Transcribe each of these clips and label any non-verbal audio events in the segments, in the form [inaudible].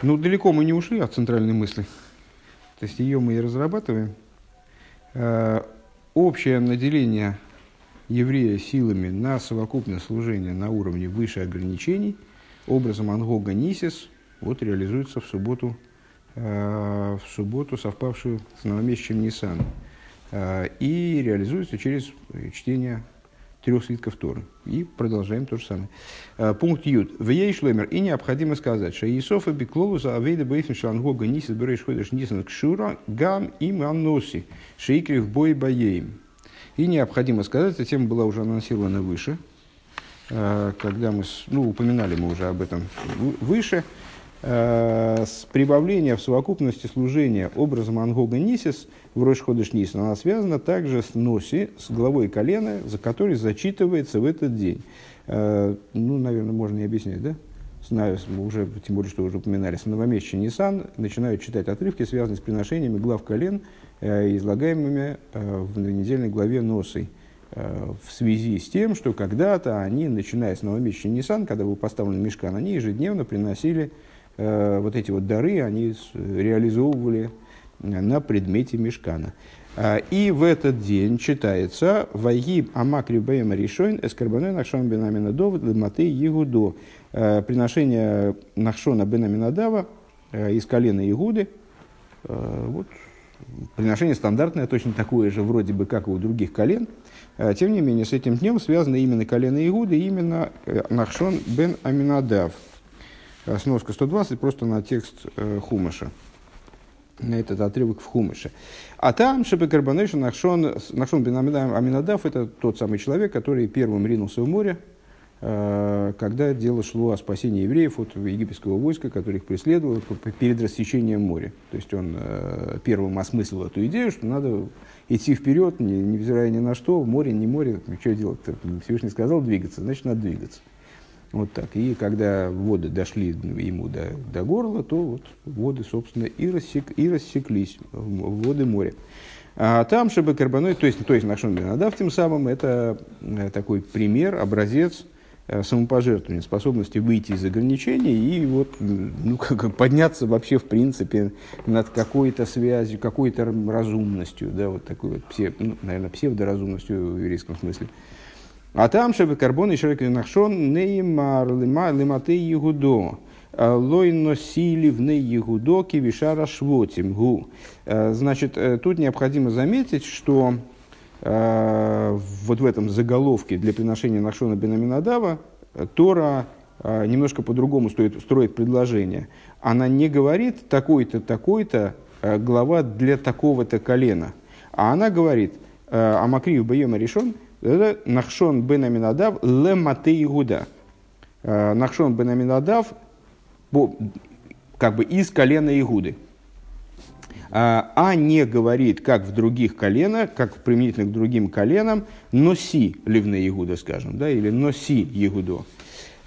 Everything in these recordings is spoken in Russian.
Ну, далеко мы не ушли от центральной мысли. То есть ее мы и разрабатываем. Э, общее наделение еврея силами на совокупное служение на уровне выше ограничений образом Ангога Нисис вот реализуется в субботу, э, в субботу совпавшую с новомесячем Нисан. Э, и реализуется через чтение трех свитков Торы. И продолжаем то же самое. Э, пункт Ют. В ей шлемер. И необходимо сказать, что Иисофа Беклолуса Авейда Бейфин Шангога Нисис Береш Ходеш Нисан Кшура Гам им Анноси Шейкрив Бой Баеем. И необходимо сказать, эта тема была уже анонсирована выше, э, когда мы, ну, упоминали мы уже об этом выше, с прибавления в совокупности служения образом Ангога Нисис в Рош Ходыш Нисан, она связана также с Носи, с головой колена, за который зачитывается в этот день. Э, ну, наверное, можно и объяснять, да? Уже, тем более, что уже упоминали, с новомесяча Нисан начинают читать отрывки, связанные с приношениями глав колен, Э, излагаемыми э, в недельной главе Носы э, в связи с тем, что когда-то они, начиная с новомесяча Нисан, когда был поставлен мешкан, они ежедневно приносили вот эти вот дары, они реализовывали на предмете мешкана. И в этот день читается «Вайгиб амакри бэйма решойн эскарбаной нахшон бенамина дов лематы егудо». Приношение нахшона бенамина дава из колена Игуды. Вот приношение стандартное, точно такое же вроде бы, как и у других колен. А, тем не менее, с этим днем связано именно колено Игуды, именно э, Нахшон бен Аминадав. Сноска 120 просто на текст э, Хумаша на этот отрывок в Хумыше. А там Шепекарбанеша Нахшон, Нахшон бен Аминадав – это тот самый человек, который первым ринулся в море, Э, когда дело шло о спасении евреев от египетского войска, которых преследовало перед рассечением моря. То есть он э, первым осмыслил эту идею, что надо идти вперед, невзирая ни на что, море, не море, что делать? Всевышний сказал двигаться, значит надо двигаться. Вот так. И когда воды дошли ему до, до горла, то вот воды, собственно, и, рассек, и рассеклись, воды моря. А там, чтобы карбоной, то есть, то есть Нашон Бенадав, тем самым, это э, такой пример, образец – Э, самопожертвования, способности выйти из ограничений и вот, ну, как, подняться вообще в принципе над какой-то связью, какой-то разумностью, да, вот такой вот, псе, ну, наверное, псевдоразумностью в еврейском смысле. А там, чтобы карбон и широкий нахшон, неймар лиматы егудо, э, лой носили в егудо кивишара швотим гу. Э, значит, тут необходимо заметить, что Э, вот в этом заголовке для приношения Нахшона Бенаминадава Тора э, немножко по-другому строит, строит предложение. Она не говорит такой-то, такой-то э, глава для такого-то колена. А она говорит, Амакрив Баема решен, Нахшон Бенаминадав ле мате Игуда. Нахшон Бенаминадав как бы из колена Игуды. А, а не говорит, как в других коленах, как применительно к другим коленам, носи ливны Егуда, скажем, да, или носи Егудо.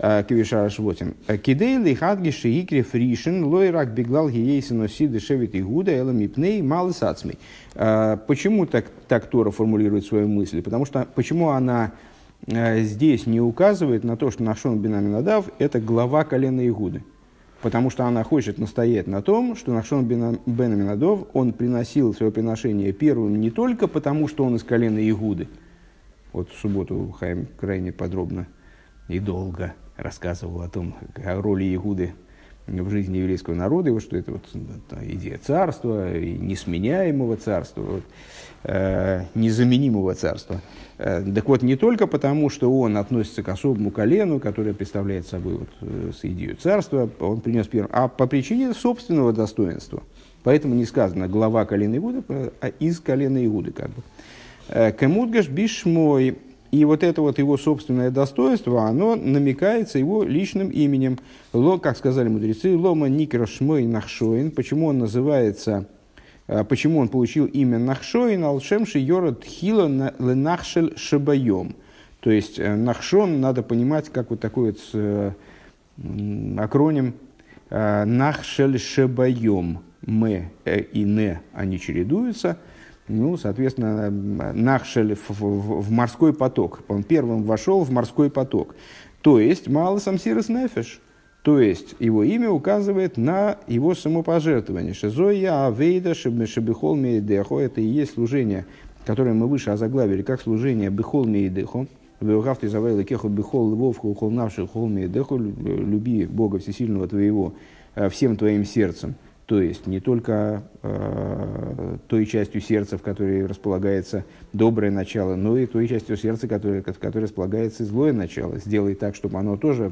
Кивишара Швотим. Кидей лихадги шиикре фришен лойрак беглал гиейси носи дешевит Игуда эла мипней малы сацмей. А, почему так, так Тора формулирует свою мысль? Потому что, почему она здесь не указывает на то, что Нашон Бенаминадав – это глава колена Игуды потому что она хочет настоять на том, что Нахшон бен Аминадов, он приносил свое приношение первым не только потому, что он из колена Игуды. Вот в субботу Хайм крайне подробно и долго рассказывал о том, о роли Игуды в жизни еврейского народа, и вот что это вот идея царства, и несменяемого царства, вот, э, незаменимого царства. Э, так вот, не только потому, что он относится к особому колену, которое представляет собой вот, э, с идеей царства, он принес первым, а по причине собственного достоинства. Поэтому не сказано глава колена Иуды, а из колена Иуды как бы. Э, Кемудгаш бишмой и вот это вот его собственное достоинство, оно намекается его личным именем. Ло, как сказали мудрецы, Лома Никра Нахшоин. Почему он называется, э, почему он получил имя Нахшоин, Алшемши Йород Хила Ленахшель Шабайом. То есть э, Нахшон надо понимать как вот такой вот э, акроним Нахшель Шабайом. М и Н, они чередуются – ну, соответственно, Нахшель в, в, в морской поток. Он первым вошел в морской поток. То есть, мало самсирос нефеш. То есть его имя указывает на его самопожертвование. Шизоя авейда шебихол мейдехо. Это и есть служение, которое мы выше озаглавили, как служение бихол мейдехо. Веухавты завайла кеху бихол львовху ухол навши хол мейдехо. Люби Бога Всесильного твоего э, всем твоим сердцем. То есть не только э, той частью сердца, в которой располагается доброе начало, но и той частью сердца, в которой, в которой располагается злое начало. Сделай так, чтобы оно тоже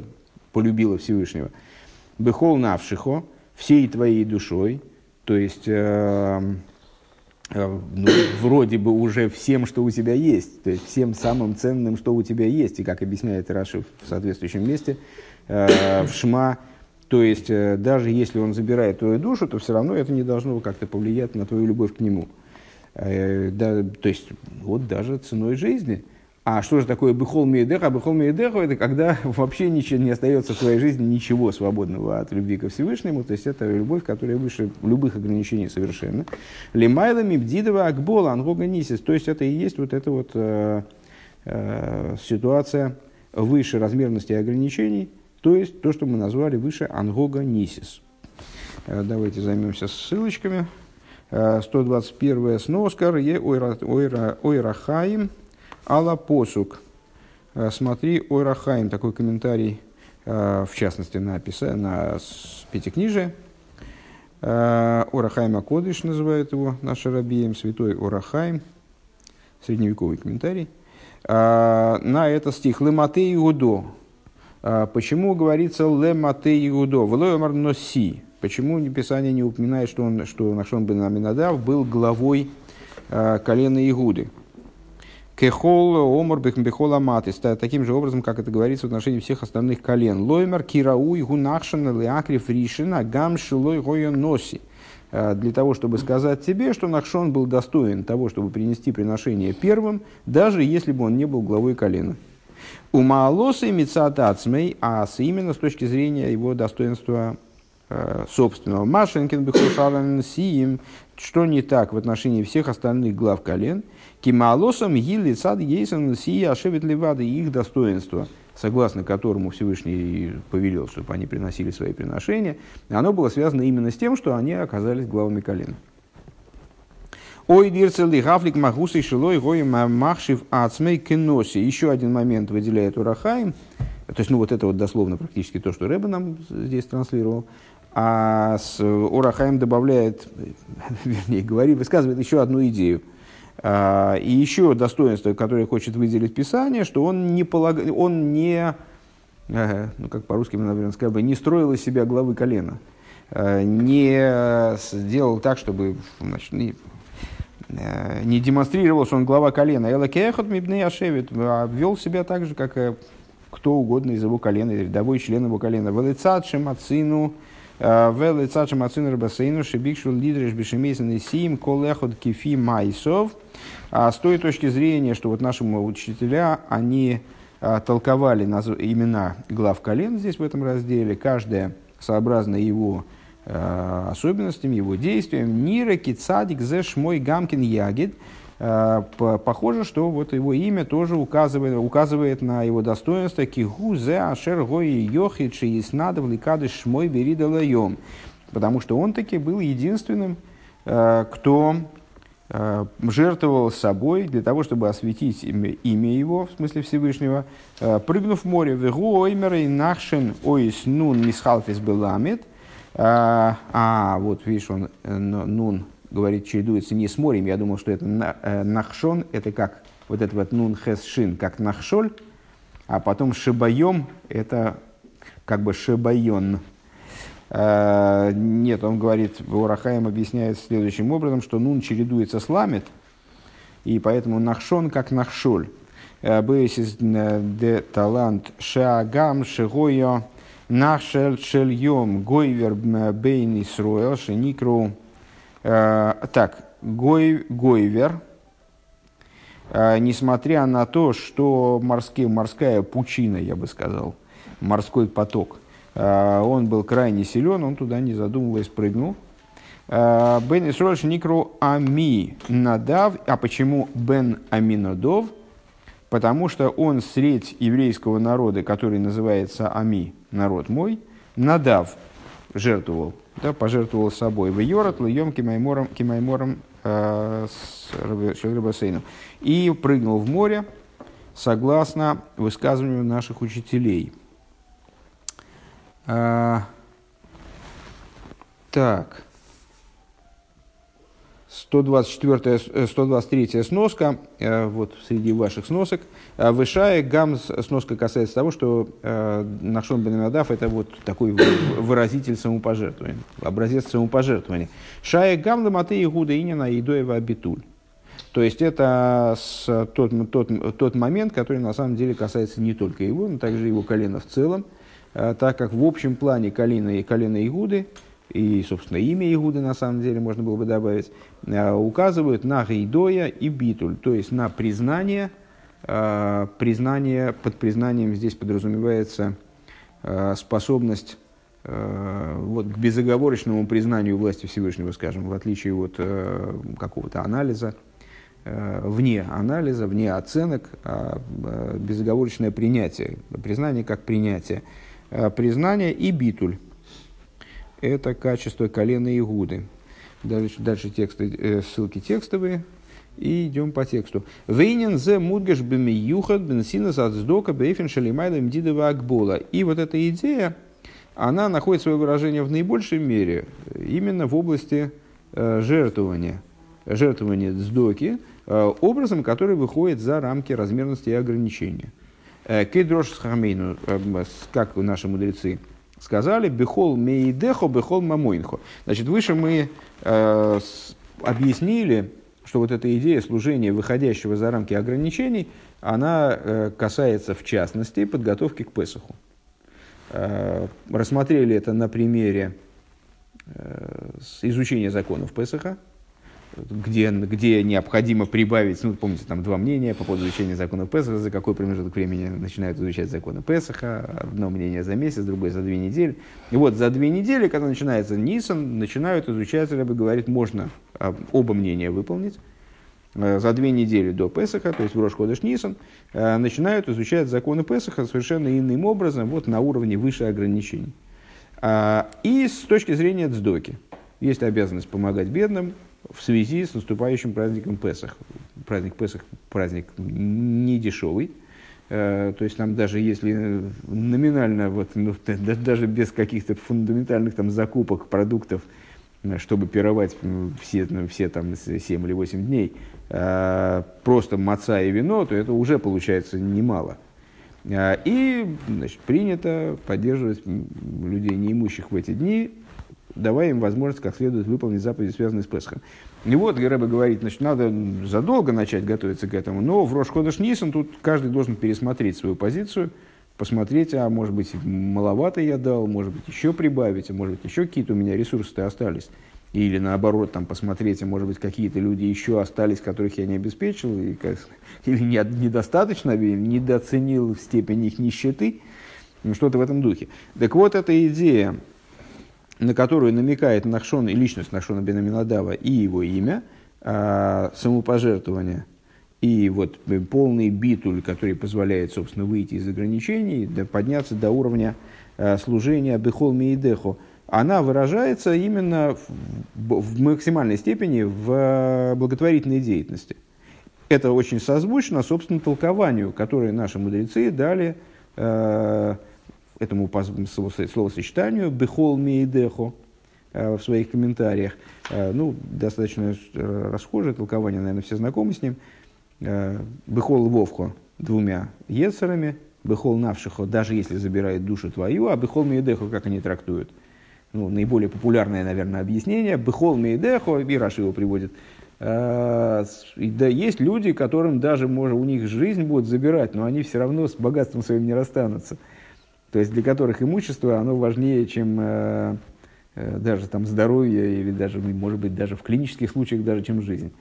полюбила Всевышнего. Бехол навшихо, всей твоей душой, то есть э, э, ну, вроде бы уже всем, что у тебя есть, то есть всем самым ценным, что у тебя есть, и как объясняет Раши в соответствующем месте, э, в Шма, то есть э, даже если он забирает твою душу, то все равно это не должно как-то повлиять на твою любовь к нему. Э, да, то есть вот даже ценой жизни – а что же такое бихол мейдеха? Бихол мейдеха – это когда [laughs] вообще ничего, не остается в твоей жизни ничего свободного от любви ко Всевышнему. То есть это любовь, которая выше любых ограничений совершенно. Лимайла мибдидова акбола ангога нисис. То есть это и есть вот эта вот э, э, ситуация выше размерности ограничений. То есть то, что мы назвали выше ангога нисис. Э, давайте займемся ссылочками. 121 э, сноскар е ойрахаим. Алла посук. Э, смотри, Ойрахаим, такой комментарий, в частности, на, на пятикнижие. Орахайм Акодыш называют его наш рабием, святой Орахайм, средневековый комментарий. На этот стих «Лемате Иудо». Почему говорится «Лемате Иудо»? «Влоемар носи». Почему Писание не упоминает, что, он, что Нахшон бен Аминадав был главой колена Игуды? Кехол омор бехол аматис. Таким же образом, как это говорится в отношении всех остальных колен. Лоймер кирауй гунахшан леакрив ришина гам шилой носи. Э, для того, чтобы сказать тебе, что Нахшон был достоин того, чтобы принести приношение первым, даже если бы он не был главой колена. У Маалоса и Мицатацмей, а именно с точки зрения его достоинства э, собственного. Машенкин Бехушаран Сиим, что не так в отношении всех остальных глав колен – Кималосом гилли сад ейсон сия ошевит левады их достоинство, согласно которому Всевышний повелел, чтобы они приносили свои приношения, оно было связано именно с тем, что они оказались главами колена. Ой, дирцели гафлик магусы шилой гой махшив ацмей кеноси. Еще один момент выделяет Урахаим. То есть, ну, вот это вот дословно практически то, что Рэба нам здесь транслировал. А с Урахаим добавляет, [laughs] вернее, говорит, высказывает еще одну идею – а, и еще достоинство, которое хочет выделить Писание, что он не, полаг... он не ну как по-русски наверное, сказали бы, не строил из себя главы колена, а, не сделал так, чтобы значит, не, э, не демонстрировал, что он глава колена. Элакехот мибней ашевит, а вел себя так же, как кто угодно из его колена, рядовой член его колена. Велицат шемацину, велицат шемацину рабасейну, шебикшул лидреш бешемейсан и сим, колехот кифи майсов – а с той точки зрения, что вот наши учителя, они толковали имена глав колен здесь в этом разделе, каждая сообразно его особенностям, его действиям. Нира кицадик зеш мой гамкин ягид. А, похоже, что вот его имя тоже указывает, указывает на его достоинство. Кигу зе ашер гои йохи чииснадов ликадыш мой берида. Потому что он таки был единственным, кто Э, жертвовал собой для того, чтобы осветить имя, имя его, в смысле Всевышнего, э, прыгнув в море, вегу оймерей нахшен ойс нун мисхалфис беламит, э, а, вот видишь, он нун говорит, чередуется не с морем, я думал, что это нахшон, это как вот это вот нун хес шин, как нахшоль, а потом шибаем, это как бы шибайон, Э, нет, он говорит, Урахаем объясняет следующим образом, что нун чередуется с ламет, и поэтому нахшон как нахшоль. Э, Бейсис э, де талант шагам шигойо нахшель шельем гойвер бейн исруэл шеникру. Так, гой, гойвер, несмотря на то, что морские, морская пучина, я бы сказал, морской поток – а, он был крайне силен, он туда, не задумываясь, прыгнул. Бен Исрош Никру Ами Надав. А почему Бен Аминадов? Потому что он средь еврейского народа, который называется Ами, народ мой, Надав жертвовал, да, пожертвовал собой. В Йорат льем кимаймором, кимаймором э, с Рыбасейном. И прыгнул в море, согласно высказыванию наших учителей. А, так. 124, 123 э, сноска, э, вот среди ваших сносок. Э, Вышая гам сноска касается того, что Нахшон бен это вот такой выразитель самопожертвования, образец самопожертвования. Шая гам ламаты игуда инина идоева абитуль. То есть это тот, тот, тот момент, который на самом деле касается не только его, но также его колена в целом, так как в общем плане колено и колено Игуды – и, собственно, имя Игуды, на самом деле, можно было бы добавить, э, указывают на гейдоя и битуль, то есть на признание, э, признание, под признанием здесь подразумевается э, способность вот, к безоговорочному признанию власти Всевышнего, скажем, в отличие от какого-то анализа, вне анализа, вне оценок, а безоговорочное принятие, признание как принятие, признание и битуль это качество колена Игуды. Дальше, дальше тексты, э, ссылки текстовые. И идем по тексту. Вейнин зе мудгаш беми юхат бенсина сацдока бейфен шалимайдам дидова акбола. И вот эта идея, она находит свое выражение в наибольшей мере именно в области э, жертвования. Жертвования сдоки э, образом, который выходит за рамки размерности и ограничения. Э, Хамейну, э, как наши мудрецы сказали «бехол мейдехо, бехол мамойнхо». Значит, выше мы э, с, объяснили, что вот эта идея служения, выходящего за рамки ограничений, она э, касается, в частности, подготовки к Песоху. Э, рассмотрели это на примере э, изучения законов Песоха, где, где необходимо прибавить, ну, помните, там два мнения по поводу изучения закона Песаха, за какой промежуток времени начинают изучать законы Песаха, одно мнение за месяц, другое за две недели. И вот за две недели, когда начинается Нисан, начинают изучать, Рэбе говорит, можно а, оба мнения выполнить. Э, за две недели до Песаха, то есть в Рошходыш Нисан, э, начинают изучать законы Песаха совершенно иным образом, вот на уровне выше ограничений. А, и с точки зрения Цдоки. Есть обязанность помогать бедным, в связи с наступающим праздником Песах. Праздник Песах праздник не дешевый. Э, то есть там даже если номинально, вот, ну, даже без каких-то фундаментальных там, закупок продуктов, э, чтобы пировать все, ну, все там 7 или 8 дней, э, просто маца и вино, то это уже получается немало. И значит, принято поддерживать людей неимущих в эти дни давая им возможность как следует выполнить заповеди, связанные с Песхом. И вот Гереба говорит, значит, надо задолго начать готовиться к этому, но в Рошходыш Нисан тут каждый должен пересмотреть свою позицию, посмотреть, а может быть маловато я дал, может быть еще прибавить, а может быть еще какие-то у меня ресурсы-то остались. Или наоборот, там, посмотреть, а может быть какие-то люди еще остались, которых я не обеспечил, и, [laughs] или не, недостаточно, недооценил степень их нищеты, ну, что-то в этом духе. Так вот, эта идея на которую намекает Нахшон и личность Нахшона Бенаминадава и его имя, а, самопожертвование и вот полный битуль, который позволяет, собственно, выйти из ограничений, подняться до уровня а, служения Бехол Мейдехо, она выражается именно в, максимальной степени в а, благотворительной деятельности. Это очень созвучно, собственно, толкованию, которое наши мудрецы дали этому словосочетанию «бехол мейдехо» э, в своих комментариях. Э, ну, достаточно э, расхожее толкование, наверное, все знакомы с ним. «Бехол вовхо» двумя ецерами, «бехол навшихо» даже если забирает душу твою, а «бехол мейдехо» как они трактуют? Ну, наиболее популярное, наверное, объяснение. «Бехол мейдехо», и Раши его приводит, да, есть люди, которым даже может, у них жизнь будет забирать, но они все равно с богатством своим не расстанутся то есть для которых имущество, оно важнее, чем э, э, даже там здоровье или даже, может быть, даже в клинических случаях, даже чем жизнь.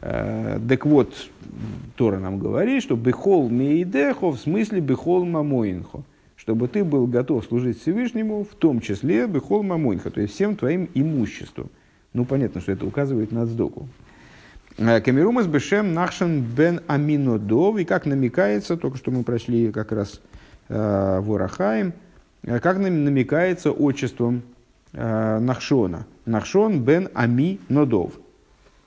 Э, так вот, Тора нам говорит, что бехол мейдехо в смысле бехол мамоинхо, чтобы ты был готов служить Всевышнему, в том числе бехол мамоинхо, то есть всем твоим имуществом. Ну, понятно, что это указывает на сдоку. Камерумас бешем нахшен бен аминодов, и как намекается, только что мы прошли как раз Ворахаем, как намекается отчеством Нахшона. Нахшон бен Ами Нодов,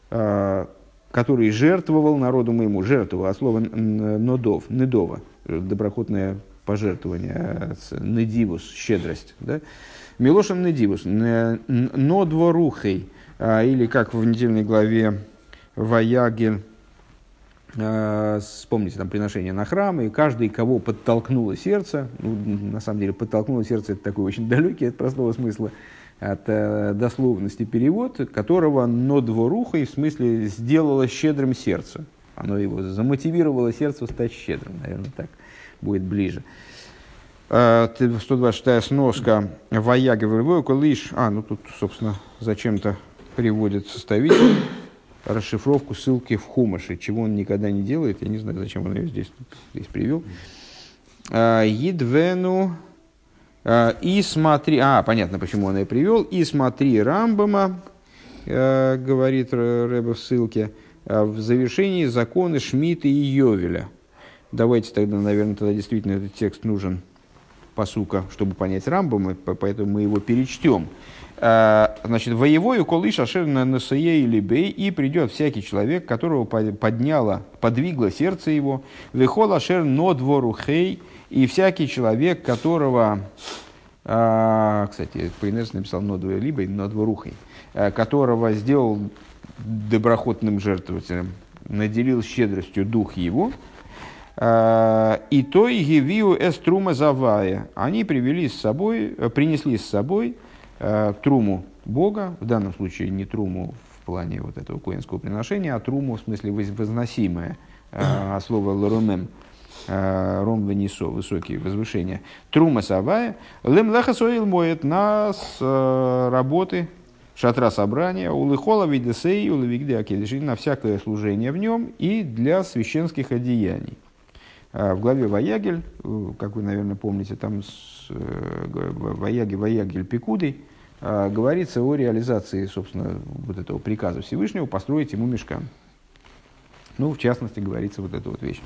который жертвовал народу моему, жертвовал, от слова Нодов, Недова, доброхотное пожертвование, Недивус, щедрость. Да? Милошем Недивус, Нодворухей, или как в недельной главе Ваягель, Э, вспомните там приношение на храм, и каждый, кого подтолкнуло сердце, ну, на самом деле подтолкнуло сердце, это такой очень далекий от простого смысла, от э, дословности перевод, которого но дворухой, в смысле, сделало щедрым сердце. Оно его замотивировало сердце стать щедрым, наверное, так будет ближе. 126 э, сноска Ваяга лишь, а, ну тут, собственно, зачем-то приводит составитель расшифровку ссылки в Хумаше, чего он никогда не делает, я не знаю, зачем он ее здесь, здесь привел. А, Едвену а, и смотри, а, понятно, почему он ее привел, и смотри Рамбама, а, говорит Рэбе в ссылке, в завершении законы Шмита и Йовеля. Давайте тогда, наверное, тогда действительно этот текст нужен по сука, чтобы понять Рамбама, поэтому мы его перечтем. Э, значит, воевою колыш ашер на насае или бей, и придет всякий человек, которого подняло, подвигло сердце его, вехол ашер но двору хей, и всякий человек, которого, а, кстати, Пейнес написал но либо но дворухой, э, которого сделал доброхотным жертвователем, наделил щедростью дух его, и то и гевиу эструма завая. Они привели с собой, принесли с собой э, труму Бога, в данном случае не труму в плане вот этого коинского приношения, а труму в смысле возносимое, э, слово ларумем, э, ром венесо, высокие возвышения. Трума савая, лем лехасоил моет нас э, работы шатра собрания, улыхола видесей, улывигде акедиши, на всякое служение в нем и для священских одеяний. Э, в главе Ваягель, э, как вы, наверное, помните, там э, Ваяги Ваягель Пикудой, говорится о реализации, собственно, вот этого приказа Всевышнего построить ему мешкан. Ну, в частности, говорится вот эта вот вещь.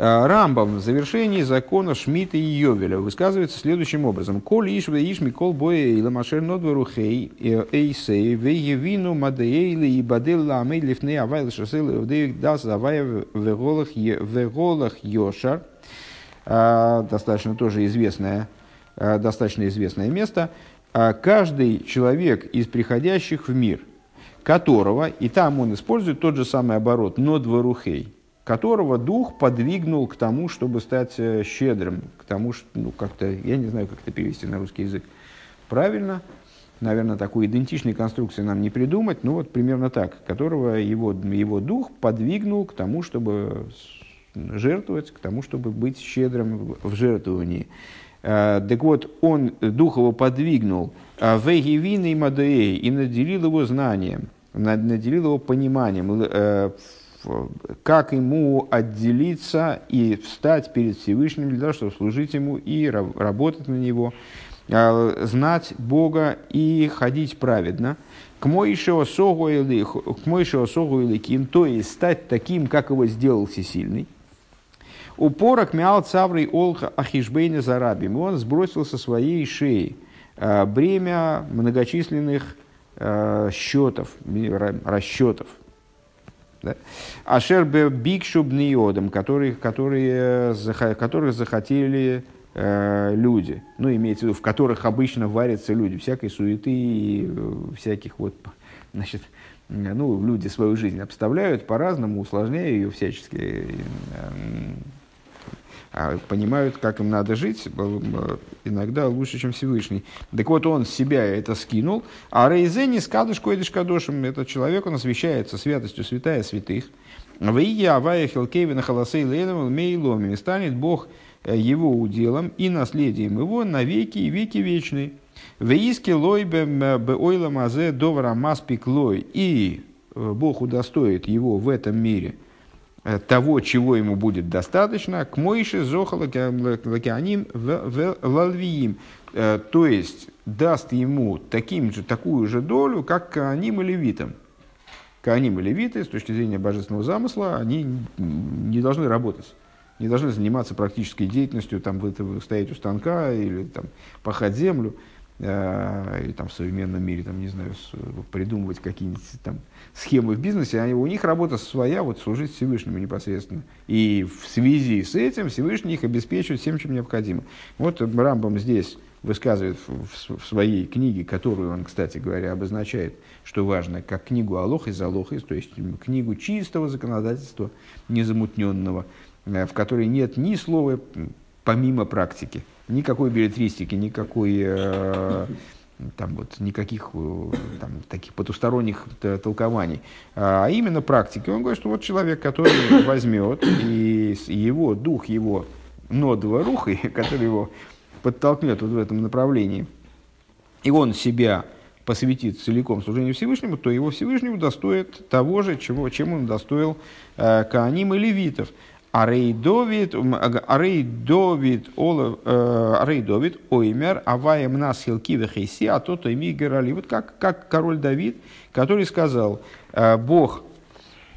Э, Рамбам в завершении закона Шмита и Йовеля высказывается следующим образом. «Коль иш ве иш микол боя и ламашер нодвору хей эйсей ве евину мадеейли и бадел ламей лифней авайл шасел евдеек дас авая веголах йошар». Э, достаточно тоже известное, э, достаточно известное место. Каждый человек из приходящих в мир, которого, и там он использует тот же самый оборот, нодворухей, которого дух подвигнул к тому, чтобы стать э, щедрым, к тому, что, ну, как-то, я не знаю, как это перевести на русский язык правильно, наверное, такой идентичной конструкции нам не придумать, ну вот примерно так, которого его, его дух подвигнул к тому, чтобы жертвовать, к тому, чтобы быть щедрым в жертвовании. Э, так вот, он, дух его подвигнул э, в и Мадеей и наделил его знанием, наделил его пониманием, как ему отделиться и встать перед Всевышним для того, чтобы служить ему и работать на него, а, знать Бога и ходить праведно. К Моишео Согу или Ким, то есть стать таким, как его сделал Всесильный. Упорок мял цаврой олха ахишбейна зарабим. Он сбросил со своей шеи а, бремя многочисленных а, счетов, расчетов. Ашер бикшу бниодам, которые, которые, которых захотели э, люди, ну, имеется в виду, в которых обычно варятся люди, всякой суеты и э, всяких вот, значит, ну, люди свою жизнь обставляют по-разному, усложняя ее всячески, э, понимают, как им надо жить, иногда лучше, чем Всевышний. Так вот, он с себя это скинул, а Рейзени скадыш койдыш кадошем, этот человек, он освящается святостью святая святых. В Ие Авая Хилкевина Халасей Лейном Мейломи станет Бог э, его уделом и наследием его на веки и веки вечные. В Иске лой беойла мазе довара маспик лой. И э, Бог удостоит его в этом мире – Э, того, чего ему будет достаточно, к Моише Зохала Лакианим в Лалвиим. Э, то есть даст ему таким же, такую же долю, как Кааним и Левитам. Кааним и Левиты, с точки зрения божественного замысла, они не должны работать. не должны заниматься практической деятельностью, там, стоять у станка или там, пахать землю, э, или там, в современном мире, там, не знаю, придумывать какие-нибудь там, схемы в бизнесе. Они, у них работа своя, вот служить Всевышнему непосредственно. И в связи с этим Всевышний их обеспечивает всем, чем необходимо. Вот Рамбам здесь высказывает в, в своей книге, которую он, кстати говоря, обозначает, что важно, как книгу Алох из Алохис, то есть книгу чистого законодательства, незамутненного, Э, в которой нет ни слова помимо практики, никакой билетристики, никакой э, там вот никаких э, там, таких потусторонних толкований, а именно практики. Он говорит, что вот человек, который [coughs] возьмет и его дух, его нодова руха, [laughs] который его подтолкнет вот в этом направлении, и он себя посвятит целиком служению Всевышнему, то его Всевышнему достоит того же, чего, чем он достоил э, Кааним и Левитов. Арей Довид, Арей Довид, э, Арей Довид, Оймер, Аваем нас хилки хейси, а то то ими герали. Вот как, как король Давид, который сказал, «Э, Бог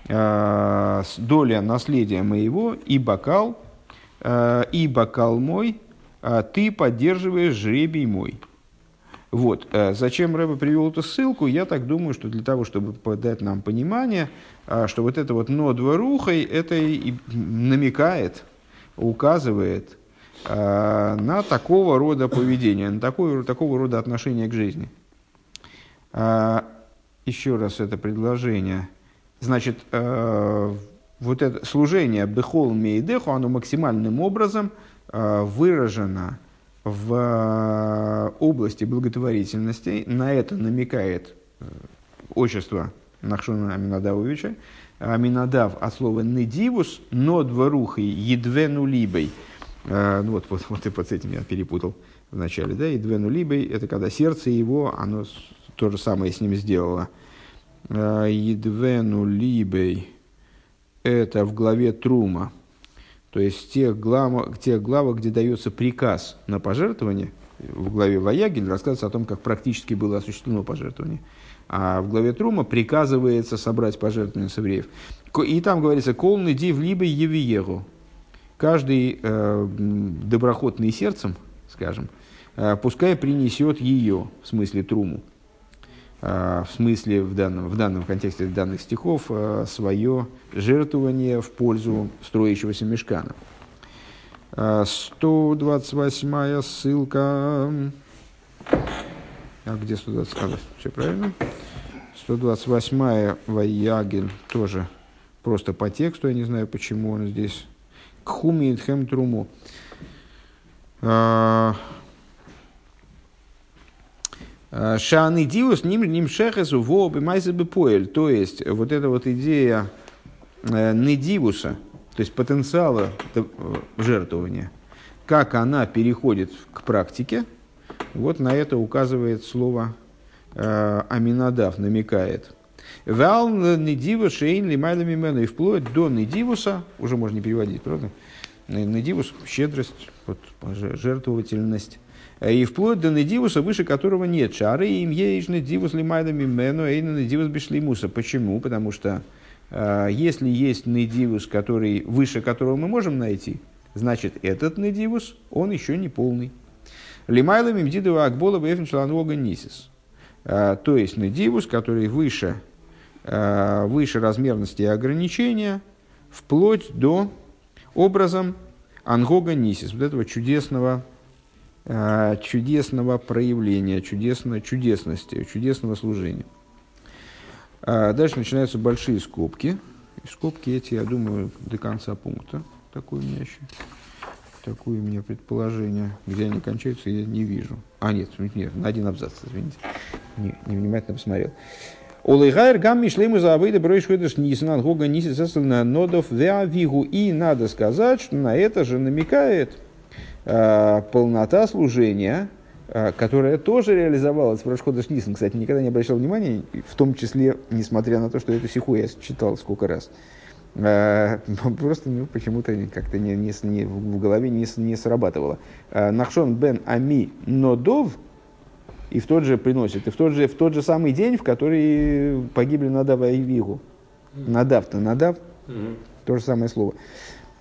э, доля наследия моего и бокал, и бокал мой, ты поддерживаешь жребий мой. Вот. Зачем Рэба привел эту ссылку? Я так думаю, что для того, чтобы дать нам понимание, а, что вот это вот нодва рухой, это и намекает, указывает а, на такого рода поведение, на такое, такого рода отношение к жизни. А, еще раз это предложение. Значит, вот это служение Бехол Мейдеху, оно максимальным образом выражено в области благотворительности. На это намекает э, отчество Нахшона Аминадавовича. Аминадав от слова «недивус», но дворухой «едвену либой». А, ну, вот, вот, вот и под этим я перепутал в начале. Да? «Едвену либой» – это когда сердце его, оно то же самое с ним сделало. «Едвену либой» – это в главе Трума. То есть тех глав, тех главах, где дается приказ на пожертвование, в главе Ваягель рассказывается о том, как практически было осуществлено пожертвование – а в главе Трума приказывается собрать пожертвования с евреев. И там говорится «колный див либо евиегу». Каждый э, доброхотный сердцем, скажем, э, пускай принесет ее, в смысле Труму, в смысле в данном, в данном контексте данных стихов, э, свое жертвование в пользу строящегося мешкана. 128 э, ссылка. А где 120? все правильно. 128-я Ваягель тоже просто по тексту, я не знаю, почему он здесь. Кхуми Хем Труму. Шаны Диус ним ним шехесу во майзе поэль. То есть, вот эта вот идея э, недивуса, то есть потенциала э, жертвования, как она переходит к практике, вот на это указывает слово э, Аминадав, намекает. Вал недива шейн лимайла мимену. И вплоть до недивуса, уже можно не переводить, правда? Недивус – щедрость, вот, жертвовательность. И вплоть до недивуса, выше которого нет. Шары им есть недивус лимайла мимену, эйна недивус бишлимуса. Почему? Потому что э, если есть недивус, который, выше которого мы можем найти, значит этот недивус, он еще не полный. Лимайла мимдидова акбола бэфн шаланвога нисис. А, то есть недивус, который выше, а, выше размерности и ограничения, вплоть до образом ангога нисис, вот этого чудесного, чудесного проявления, чудесной чудесности, чудесного служения. Дальше начинаются большие скобки. И скобки эти, я думаю, до конца пункта. Такой у меня еще такое у меня предположение. Где они кончаются, я не вижу. А, нет, нет, на один абзац, извините. Не, невнимательно посмотрел. Олайгайр гам мишлейму за авейда бройш выдаш нисан гога нисис на нодов веавигу. И надо сказать, что на это же намекает э, полнота служения, э, которая тоже реализовалась в Рашхода Шнисан. Кстати, никогда не обращал внимания, в том числе, несмотря на то, что эту сиху я читал сколько раз. Э, просто ну, почему-то как-то не, не, не, в голове не, не срабатывало. Э, Нахшон бен Ами Нодов и в тот же приносит, и в тот же, в тот же самый день, в который погибли Надав и Вигу. Надав-то, Надав, то же самое слово.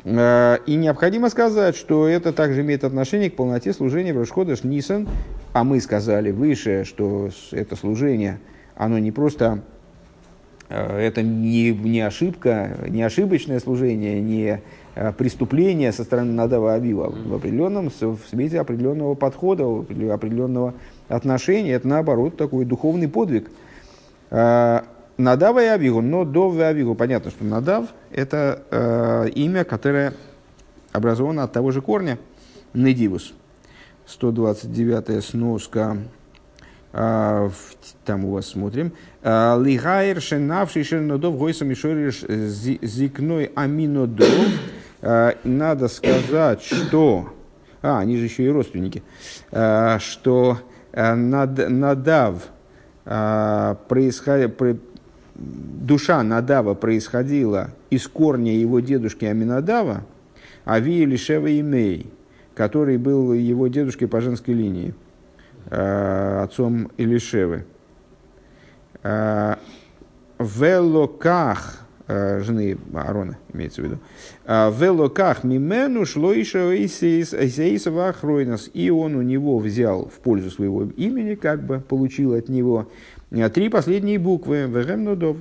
Э, и необходимо сказать, что это также имеет отношение к полноте служения в Рошходыш Нисан. А мы сказали выше, что это служение, оно не просто, э, это не, не ошибка, не ошибочное служение, не э, преступление со стороны Надава Авива в определенном, в свете определенного подхода, определенного отношения. Это наоборот такой духовный подвиг. Надава и Авигу, но Дов и Авигу. Понятно, что Надав – это э, имя, которое образовано от того же корня Недивус. 129-я сноска, э, там у вас смотрим. «Э, Лигайр шенавший шернодов гойса мишориш зикной аминодов. Э, надо сказать, что... А, они же еще и родственники. Э, что над, Надав происходит, душа Надава происходила из корня его дедушки Аминадава, Ави Лишева Имей, который был его дедушкой по женской линии, э, отцом Илишевы. Э, Велоках, э, жены Аарона, имеется в виду. Велоках мимену шло Исеисова Ахройнос. И он у него взял в пользу своего имени, как бы получил от него три последние буквы «Вегем нудов».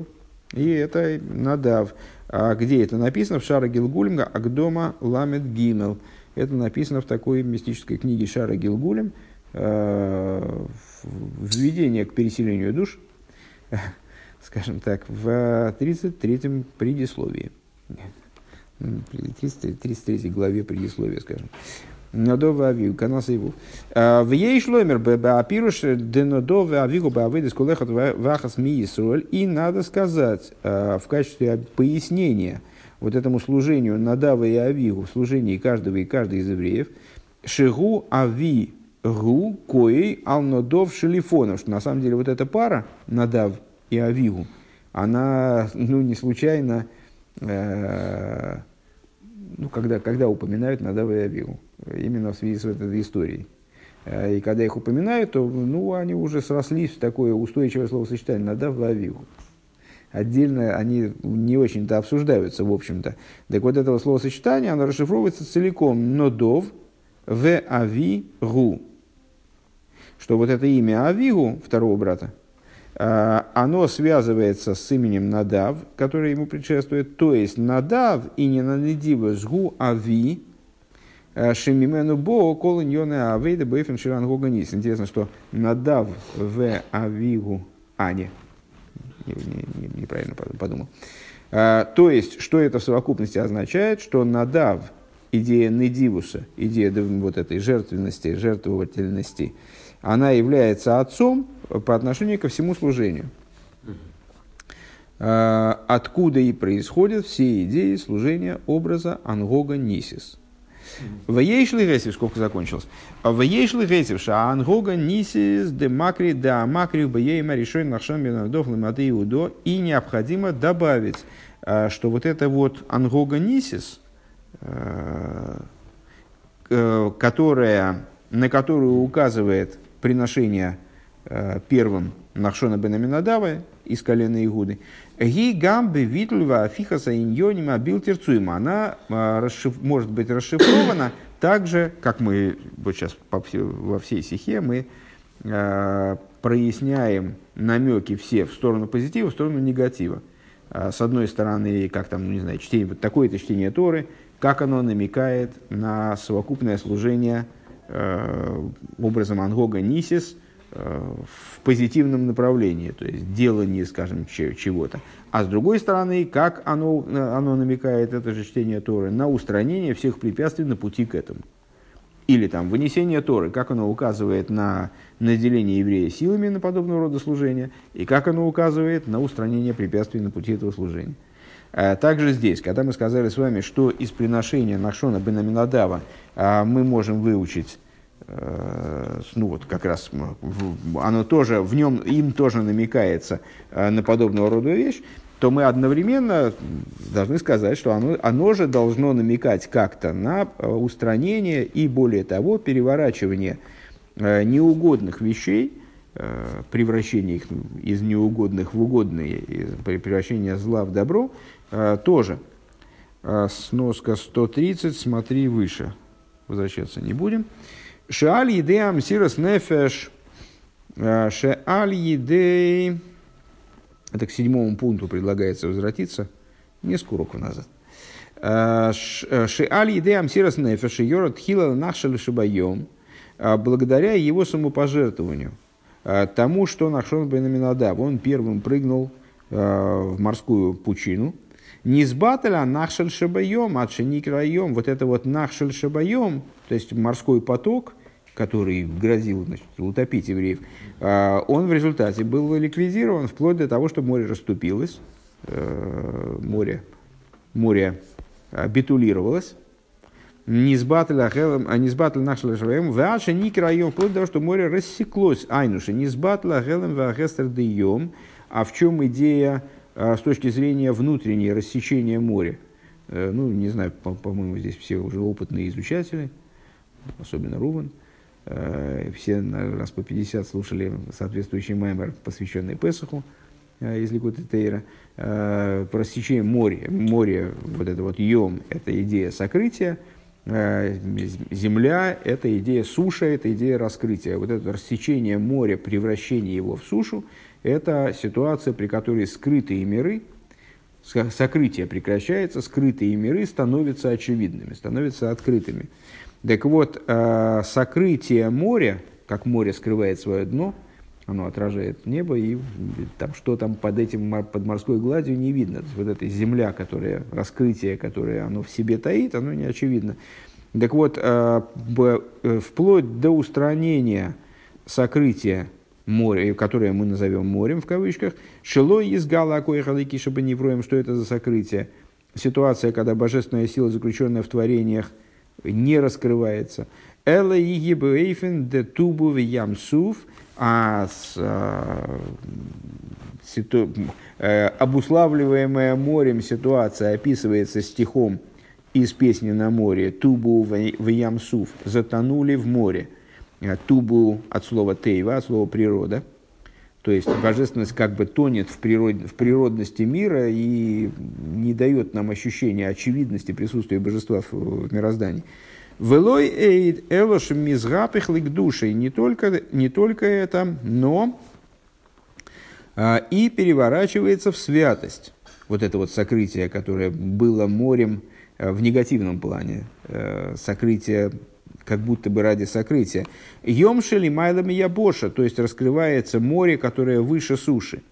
И это «надав». А где это написано? В Шара Гилгулем Агдома Ламет Гимел. Это написано в такой мистической книге Шара Гилгулем. Э, введение к переселению душ, [laughs] скажем так, в 33-м предисловии. 33 главе предисловия, скажем. Нодова авиу, канаса его. А, в ей шломер беапируш денодова авигу баавидис кулехат вахас миисроль. И надо сказать а, в качестве пояснения вот этому служению Надава и Авигу, в служении каждого и каждой из евреев, Шигу Ави Гу Коей Алнодов Шелифонов, что на самом деле вот эта пара Надав и Авигу, она ну, не случайно, э, ну, когда, когда упоминают Надава и Авигу именно в связи с этой историей. Э, и когда их упоминают, то ну, они уже срослись в такое устойчивое словосочетание «надав лавигу». Отдельно они не очень-то обсуждаются, в общем-то. Так вот этого словосочетания, оно расшифровывается целиком «нодов в ави гу». Что вот это имя Авигу, второго брата, э, оно связывается с именем Надав, который ему предшествует. То есть Надав и не Надидива сгу Ави, Э, Шемимену бо кол иньоне авейда бейфен ширан гоганис. Интересно, что надав в авигу ане. Неправильно подумал. Э, то есть, что это в совокупности означает? Что надав, идея недивуса, идея вот этой жертвенности, жертвовательности, она является отцом по отношению ко всему служению. Э, откуда и происходят все идеи служения образа Ангога Нисис. В ейшли гесив, сколько закончилось. В ейшли гесив, ша ангога нисис де макри да макри бейма решой нахшам бенадов лиматы иудо. И необходимо добавить, а, что вот это вот ангога нисис, а, которая, на которую указывает приношение первым Нахшона бен Аминадава из колена Игуды, Ги гамбе витльва афихаса иньонима билтерцуема. Она а, расшиф, может быть расшифрована [coughs] так же, как мы вот сейчас во всей стихе мы э, проясняем намеки все в сторону позитива, в сторону негатива. Э, с одной стороны, как там, ну, не знаю, чтение, вот такое-то чтение Торы, как оно намекает на совокупное служение э, образом Ангога Нисис – в позитивном направлении, то есть делание, скажем, чего-то. А с другой стороны, как оно, оно намекает, это же чтение Торы, на устранение всех препятствий на пути к этому. Или там вынесение Торы, как оно указывает на наделение еврея силами на подобного рода служения, и как оно указывает на устранение препятствий на пути этого служения. А также здесь, когда мы сказали с вами, что из приношения Нахшона Бенаминадава мы можем выучить Э, ну вот как раз оно тоже, в нем им тоже намекается э, на подобного рода вещь, то мы одновременно должны сказать, что оно, оно же должно намекать как-то на э, устранение и, более того, переворачивание неугодных вещей, превращение их из неугодных в угодные, превращение зла в добро тоже. сноска 130, смотри выше. Возвращаться не будем. Шеаль едей амсирас нефеш. Шеаль едей... Это к седьмому пункту предлагается возвратиться. Несколько уроков назад. Шеаль едей амсирас нефеш. Йорат хила нахшал шибайом. Благодаря его самопожертвованию. Тому, что Нахшон бен Аминадаб, он первым прыгнул в морскую пучину – Низбателя нахшель шабайом, отшеник райом. Вот это вот нахшель шабайом, то есть морской поток, который грозил значит, утопить евреев, а, он в результате был ликвидирован вплоть до того, что море расступилось, э, море, море битулировалось, Низбатель ахелем, а нашел шваем, ваша ник район, вплоть до того, что море рассеклось. Айнуша, низбатель ахелем, вахестер дейом. А в чем идея а с точки зрения внутренней рассечения моря, э, ну, не знаю, по-моему, здесь все уже опытные изучатели, особенно Руван, э, все раз по 50 слушали соответствующий маймер, посвященный Песоху э, из Ликута Тейра, про рассечение моря. Море, вот это вот йом, это идея сокрытия, земля – это идея суши, это идея раскрытия. Вот это рассечение моря, превращение его в сушу – это ситуация, при которой скрытые миры, сокрытие прекращается, скрытые миры становятся очевидными, становятся открытыми. Так вот, э, сокрытие моря, как море скрывает свое дно, оно отражает небо, и там, что там под этим, под морской гладью не видно. То есть, вот эта земля, которая, раскрытие, которое оно в себе таит, оно не очевидно. Так вот, э, э, вплоть до устранения сокрытия море, которое мы назовем морем в кавычках, шело из гала халыки, чтобы не вроем, что это за сокрытие. Ситуация, когда божественная сила, заключенная в творениях, не раскрывается. Эла игибейфен де тубу ямсуф, а с, а, ситу, э, обуславливаемая морем ситуация описывается стихом из песни на море «Тубу в ямсуф» «Затонули в море». Э, тубу от слова тейва, от слова природа. То есть божественность как бы тонет в, природе, в природности мира и не дает нам ощущения очевидности присутствия божества в, в мироздании. Велой эйд элош мизгапих лик душей. Не только, не только это, но а, и переворачивается в святость. Вот это вот сокрытие, которое было морем а, в негативном плане. А, сокрытие как будто бы ради сокрытия. Йомшели майлами ябоша, то есть раскрывается море, которое выше суши.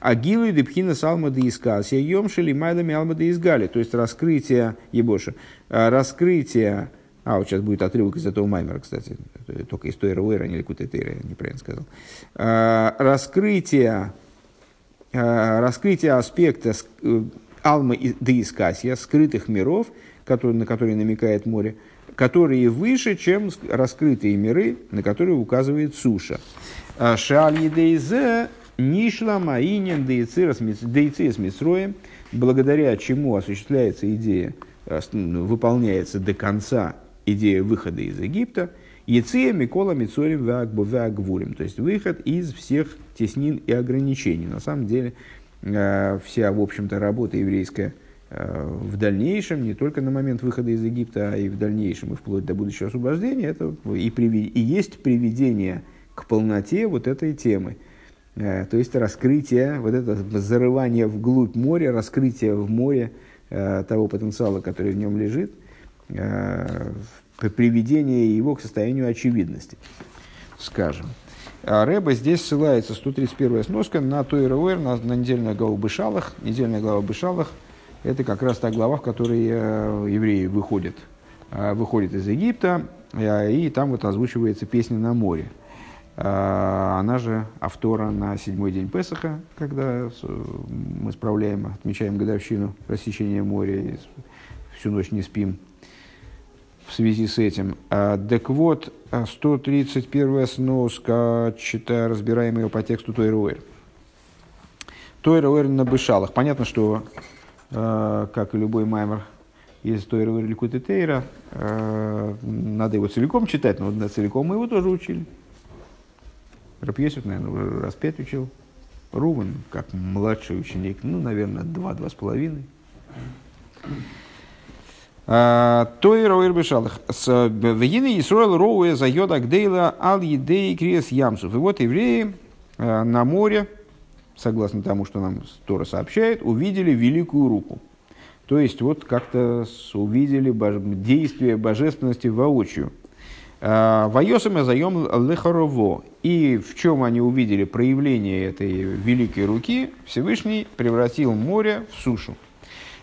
А гилу депхина салма да искасия, йомшели майлами алма да изгали, то есть раскрытие ебоша, а, раскрытие а, вот сейчас будет отрывок из этого маймера, кстати, только из той Руэра, не Ликута Тейра, я неправильно сказал. А, раскрытие, а, раскрытие аспекта э, Алма да Искасия, скрытых миров, который, на которые намекает море, которые выше, чем раскрытые миры, на которые указывает суша. А Шаль едейзе нишла маинен дейцирас мисроем, благодаря чему осуществляется идея, э, ну, выполняется до конца идея выхода из Египта, Еция Микола Мицорим Вагбувагвурим, то есть выход из всех теснин и ограничений. На самом деле, э, вся, в общем-то, работа еврейская – в дальнейшем, не только на момент выхода из Египта, а и в дальнейшем, и вплоть до будущего освобождения, это и, приви, и есть приведение к полноте вот этой темы. Э, то есть раскрытие, вот это зарывание вглубь моря, раскрытие в море э, того потенциала, который в нем лежит, приведение его к состоянию очевидности, скажем. А Рэба здесь ссылается, 131 сноска, на Тойр на, на недельную главу Бышалах, недельная глава Бышалах – это как раз та глава, в которой э, евреи выходят, э, выходят из Египта, э, и там вот озвучивается песня на море. Она же автора на седьмой день Песаха, когда мы справляем, отмечаем годовщину рассечения моря, и всю ночь не спим в связи с этим. Так вот, 131 сноска, читая, разбираем ее по тексту Тойруэр. Тойруэр на Бышалах. Понятно, что как и любой маймер из Тойра Ликуты Тейра, э, надо его целиком читать, но целиком мы его тоже учили. Рапьесов, наверное, раз пять учил. Рубен, как младший ученик, ну, наверное, два-два с половиной. Тойра Уирбешалах. Вегины Исруэл Роуэ за Йода Гдейла Ал Едей Криес Ямсов. И вот евреи на море, согласно тому, что нам Тора сообщает, увидели великую руку. То есть вот как-то увидели действие божественности воочию. Вайосами заем лехарово. И в чем они увидели проявление этой великой руки, Всевышний превратил море в сушу.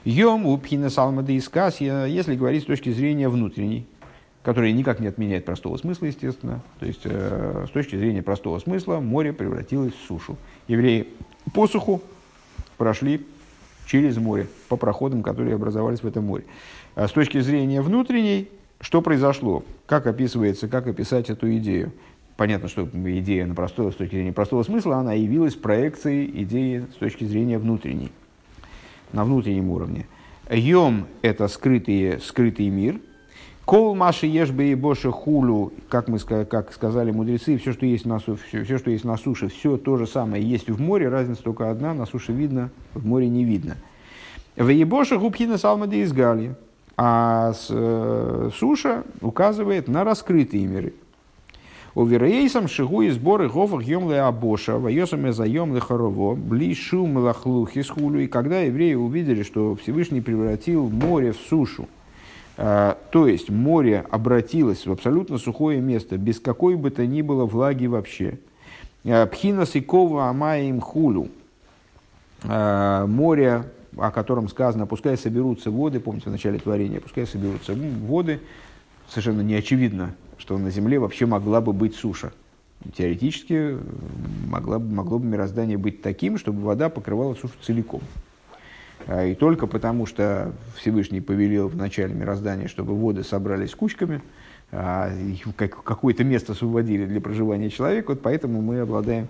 Йом упхина салмада искас, если говорить с точки зрения внутренней, которая никак не отменяет простого смысла, естественно. То есть, э, с точки зрения простого смысла, море превратилось в сушу. Евреи по суху прошли через море, по проходам, которые образовались в этом море. А с точки зрения внутренней, что произошло? Как описывается, как описать эту идею? Понятно, что идея на простого, с точки зрения простого смысла, она явилась проекцией идеи с точки зрения внутренней, на внутреннем уровне. Йом – это скрытый, скрытый мир. Кол маши ешбе и боше хулю, как мы как сказали мудрецы, все, что есть на, все, все, что есть на суше, все то же самое есть в море, разница только одна, на суше видно, в море не видно. В ебоше губхина салмады из галья. А с, э, суша указывает на раскрытые миры. У верейсам шигу и сборы гофах йом ле абоша, вайосам заем хорово, бли шум лахлухи с хулю. И когда евреи увидели, что Всевышний превратил море в сушу, то есть море обратилось в абсолютно сухое место, без какой бы то ни было влаги вообще. Э, Пхина сикова амаим хулю. Э, море о котором сказано, пускай соберутся воды, помните в начале творения, пускай соберутся воды, совершенно не очевидно, что на Земле вообще могла бы быть суша. Теоретически могла, могло бы мироздание быть таким, чтобы вода покрывала сушу целиком. А, и только потому, что Всевышний повелел в начале мироздания, чтобы воды собрались кучками, а какое-то место освободили для проживания человека, вот поэтому мы обладаем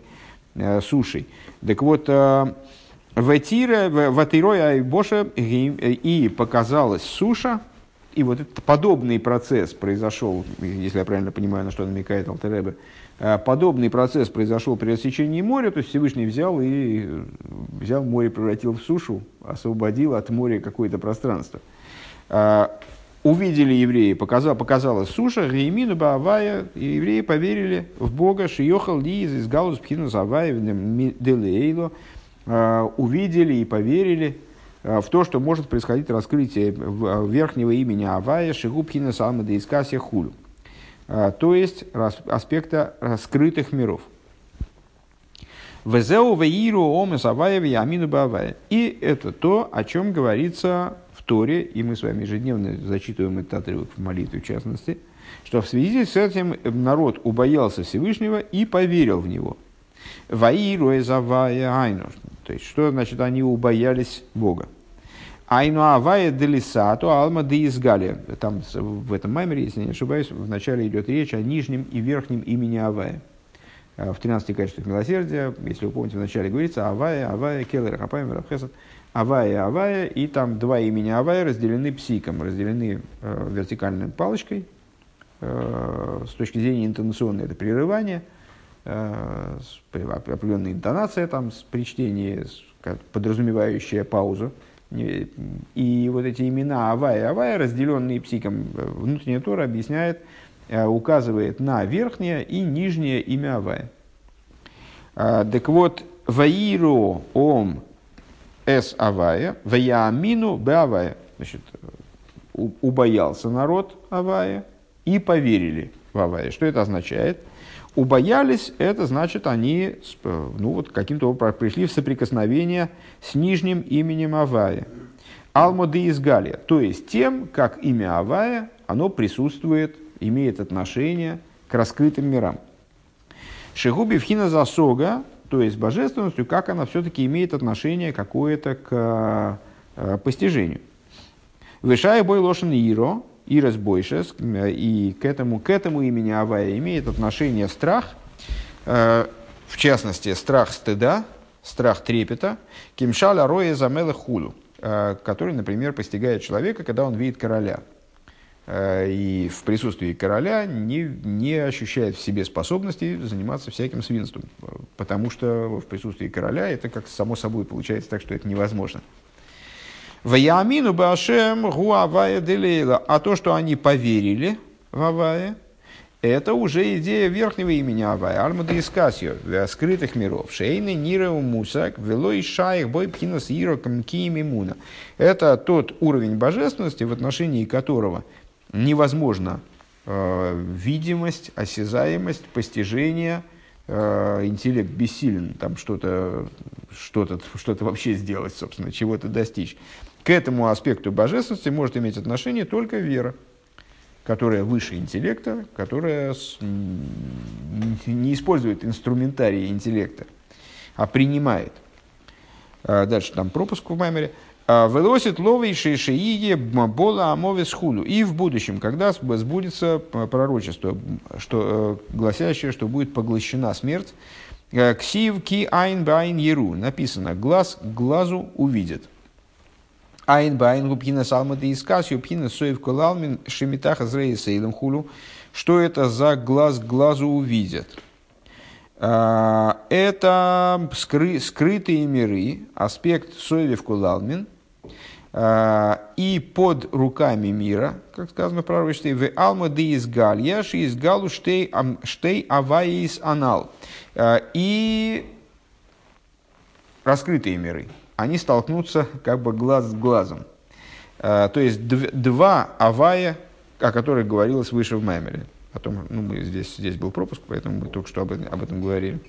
а, сушей. Так вот, Ватира, ватирой айбоша, и показалась суша, и вот этот подобный процесс произошел, если я правильно понимаю, на что намекает Алтеребе, э, подобный процесс произошел при рассечении моря, то есть Всевышний взял и взял море, превратил в сушу, освободил от моря какое-то пространство. Э, увидели евреи, показал, показалась суша, Геймину Баавая, и евреи поверили в Бога, Шиохал Ли из Галус Пхину Завая, Делейло, Э, увидели и поверили э, в то, что может происходить раскрытие э, верхнего имени Авая Шигубхина Салмада Искасия Хулю. То есть аспекта раскрытых миров. Везеу веиру омес Авая Амину Бавая. И это то, о чем говорится в Торе, и мы с вами ежедневно зачитываем этот отрывок в молитве в частности, что в связи с этим народ убоялся Всевышнего и поверил в него. Ваиру эзавая айну. То есть, что значит, они убоялись Бога. Айну авая делисато алма де изгали. Там в этом маймере, если не ошибаюсь, вначале идет речь о нижнем и верхнем имени Авая. Э, в 13 качествах милосердия, если вы помните, вначале говорится Авая, Авая, Келлер, Хапайм, Рабхесад, Авая, Авая, и там два имени Авая разделены псиком, разделены э, вертикальной палочкой, э, с точки зрения интонационной это прерывание – э, определенная интонация там при чтении, подразумевающая паузу. И вот эти имена Авая Авая, разделенные псиком, э, внутренняя Тора объясняет, э, указывает на верхнее и нижнее имя Авая. А, так вот, Ваиру Ом С Авая, Ваяамину Б Авая. Значит, убоялся народ Авая и поверили в Авая. Что это означает? Убоялись, это значит, они ну, вот, каким-то образом пришли в соприкосновение с нижним именем Авая. Алмоды из Галия, то есть тем, как имя Авая, оно присутствует, имеет отношение к раскрытым мирам. Шигуби вхина засога, то есть божественностью, как она все-таки имеет отношение какое-то к э, постижению. Вышая бой лошен иро, Ирас Бойшес, и к этому, к этому имени Авая имеет отношение страх, э, в частности, страх стыда, страх трепета, кимшаля роя замела хулу, э, который, например, постигает человека, когда он видит короля. Э, и в присутствии короля не, не ощущает в себе способности заниматься всяким свинством, потому что в присутствии короля это как само собой получается так, что это невозможно. Ваямину башем гуавая делейла. А то, что они поверили в Авая, это уже идея верхнего имени Авая, Альмада Искасио, скрытых миров. Шейны Нира Мусак, Вело и Шаих, Бой Пхинас Иро Камки Мимуна. Это тот уровень божественности, в отношении которого невозможно э, видимость, осязаемость, постижение, э, интеллект бессилен там что-то что -то, что -то вообще сделать, собственно, чего-то достичь. К этому аспекту божественности может иметь отношение только вера которая выше интеллекта, которая не использует инструментарий интеллекта, а принимает. А дальше там пропуск в маймере. А, Велосит ловей шейшеиге бола амовес хулу. И в будущем, когда сбудется пророчество, что, э, гласящее, что будет поглощена смерть, э, ксив ки айн байн еру. Написано, глаз глазу увидит. Айн байн губхина салмады искас, юбхина соев кулалмин шемитаха зрейса илем хулу. Что это за глаз глазу увидят? А, это скры, скрытые миры, аспект соевев кулалмин, а, и под руками мира, как сказано в пророчестве, в алма де из галья, ши из галу штей, штей аваис анал. А, и раскрытые миры они столкнутся как бы глаз с глазом. А, то есть два авая, о которых говорилось выше в Маймере. О том, ну, мы здесь, здесь был пропуск, поэтому мы только что об этом, об этом говорили.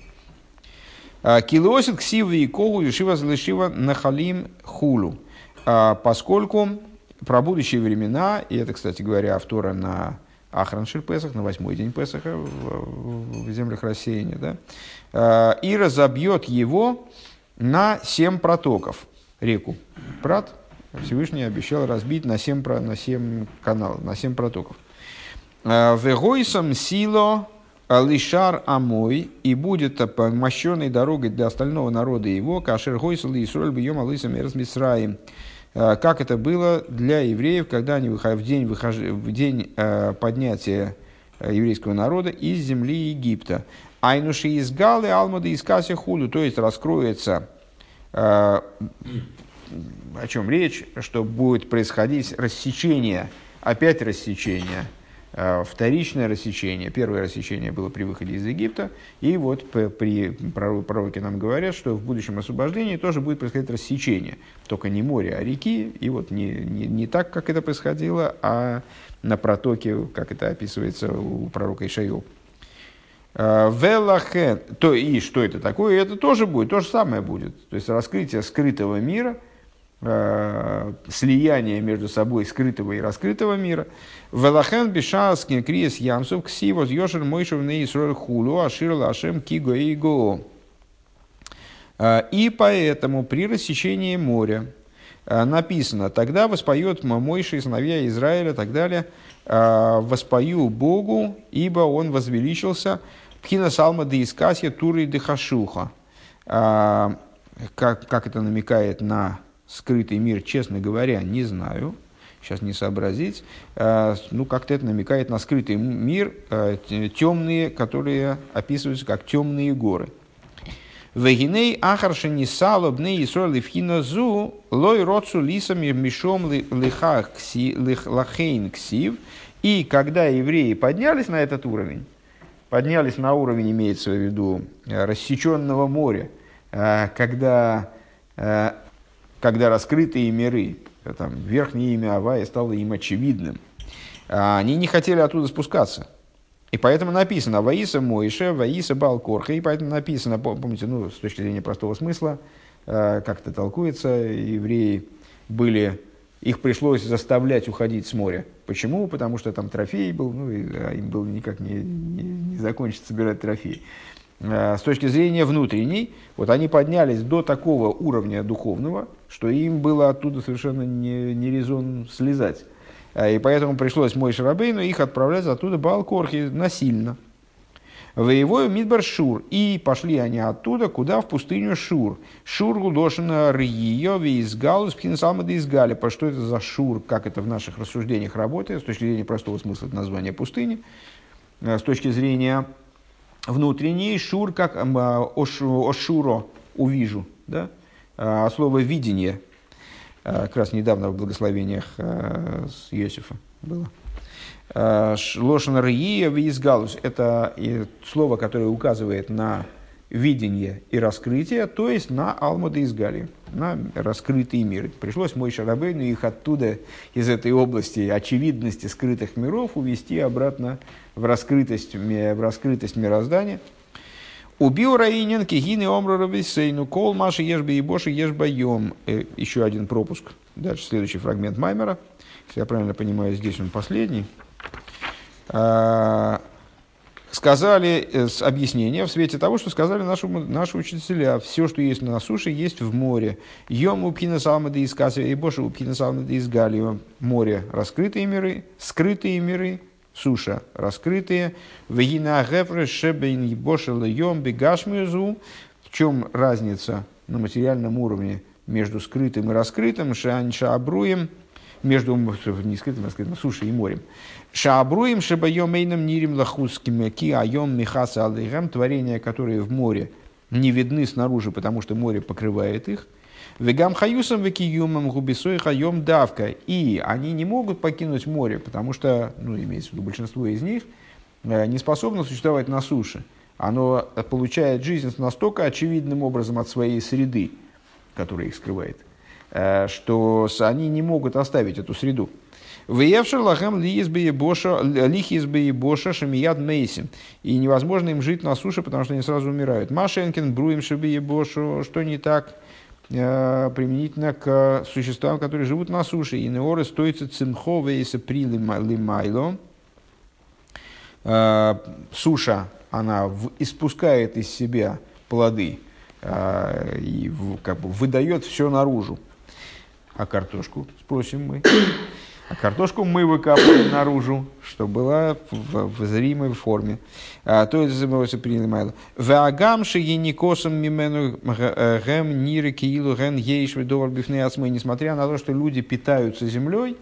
А, Килосит ксивы и когу лишива залишива нахалим хулу. А, поскольку про будущие времена, и это, кстати говоря, автора на Ахраншир Песах, на восьмой день Песаха в, в землях рассеяния, да, и разобьет его на семь протоков реку Прат. Всевышний обещал разбить на семь, на семь каналов, на семь протоков. Э, Вегойсом сило лишар амой, и будет мощенной дорогой для остального народа его, кашер гойсал и исроль бьем алысам и э, как это было для евреев, когда они в день, в день э, поднятия еврейского народа из земли Египта. Айнуши из Галы, Алмады из Каси Худу, то есть раскроется, э, о чем речь, что будет происходить рассечение, опять рассечение, э, вторичное рассечение. Первое рассечение было при выходе из Египта, и вот при пророке нам говорят, что в будущем освобождении тоже будет происходить рассечение, только не море, а реки, и вот не, не, не так, как это происходило, а на протоке, как это описывается у пророка Ишаил. Э, Велахен, то и что это такое, это тоже будет, то же самое будет. То есть раскрытие скрытого мира, э, слияние между собой скрытого и раскрытого мира. Велахен бешаскин криес ямсов ксивос йошер мойшев неисроль хулу ашир лашем киго и го. Э, и поэтому при рассечении моря написано, тогда воспоет Мойши, сыновья Израиля и так далее, воспою Богу, ибо он возвеличился, Пхина салма де искасья туры де хашуха. А, как, как это намекает на скрытый мир, честно говоря, не знаю. Сейчас не сообразить. А, ну, как-то это намекает на скрытый мир, а, темные, которые описываются как темные горы. Вегиней ахаршини сало бне Исроль левхина зу лой роцу лисами мишом лихах лахейн ксив. И когда евреи поднялись на этот уровень, поднялись на уровень, имеется в виду, э, рассеченного моря, э, когда, э, когда раскрытые миры, там, верхнее имя Авая стало им очевидным, они не хотели оттуда спускаться. И поэтому написано «Ваиса Моише, Ваиса Балкорха». И поэтому написано, помните, ну, с точки зрения простого смысла, как это толкуется, евреи были их пришлось заставлять уходить с моря. Почему? Потому что там трофей был, ну, и, а им было никак не, не, не закончить собирать трофей. А, с точки зрения внутренней, вот они поднялись до такого уровня духовного, что им было оттуда совершенно не, не резон слезать. А, и поэтому пришлось мой Шарабейну их отправлять оттуда Балкорхи насильно. Воевою Мидбар Шур. И пошли они оттуда, куда? В пустыню Шур. Шур из Галус Пхинсалмада из Галипа. Что это за Шур? Как это в наших рассуждениях работает? С точки зрения простого смысла это название пустыни. Э, с точки зрения внутренней Шур, как а, Ошуро увижу. Да? А слово видение. как раз недавно в благословениях с Иосифа было. Лошен Рия Визгалус – это слово, которое указывает на видение и раскрытие, то есть на Алмада из Гали, на раскрытые миры. Пришлось мой Шарабейну их оттуда, из этой области очевидности скрытых миров, увести обратно в раскрытость, в раскрытость мироздания. Убил Раинин, Кигины, Омру Рависейну, Кол, Маши, Ешба и Боши, Ешба Йом. Э, еще один пропуск. Дальше следующий фрагмент Маймера. Если я правильно понимаю, здесь он последний. А, сказали э, с объяснения в свете того, что сказали наши, наши учителя. Все, что есть на суше, есть в море. Йом упкина салмады из Касия и Боша упкина салмады из Галио. Море – раскрытые миры, скрытые миры, суша – раскрытые. Вегина гефре шебейн Боша льем бегашмюзу. В чем разница на материальном уровне между скрытым и раскрытым? Шанша абруем между не скрытым, а сушей и морем. Шаабруем шабайомейном нирим ки айом михаса алейхам, творения, которые в море не видны снаружи, потому что море покрывает их. Вегам хаюсом векиюмом губисой хайом давка. И они не могут покинуть море, потому что, ну, имеется в виду большинство из них, э, не способно существовать на суше. Оно получает жизнь настолько очевидным образом от своей среды, которая их скрывает, что они не могут оставить эту среду. Выевшер лахам лихизбе боша шамият мейсим. И невозможно им жить на суше, потому что они сразу умирают. Машенкин бруем шабие бошу. Что не так э, применительно к существам, которые живут на суше. И неоры стоится цимхо вейса при лимайло. Э, суша, она испускает из себя плоды э, и как бы выдает все наружу. А картошку, спросим мы. А картошку мы выкапываем наружу, что была в, в зримой форме. А, то есть забывается принимало. Вагам шигеникосом мимену э, гэм нире киилу ген ейш ведовар бифнеацмы. Несмотря на то, что люди питаются землей,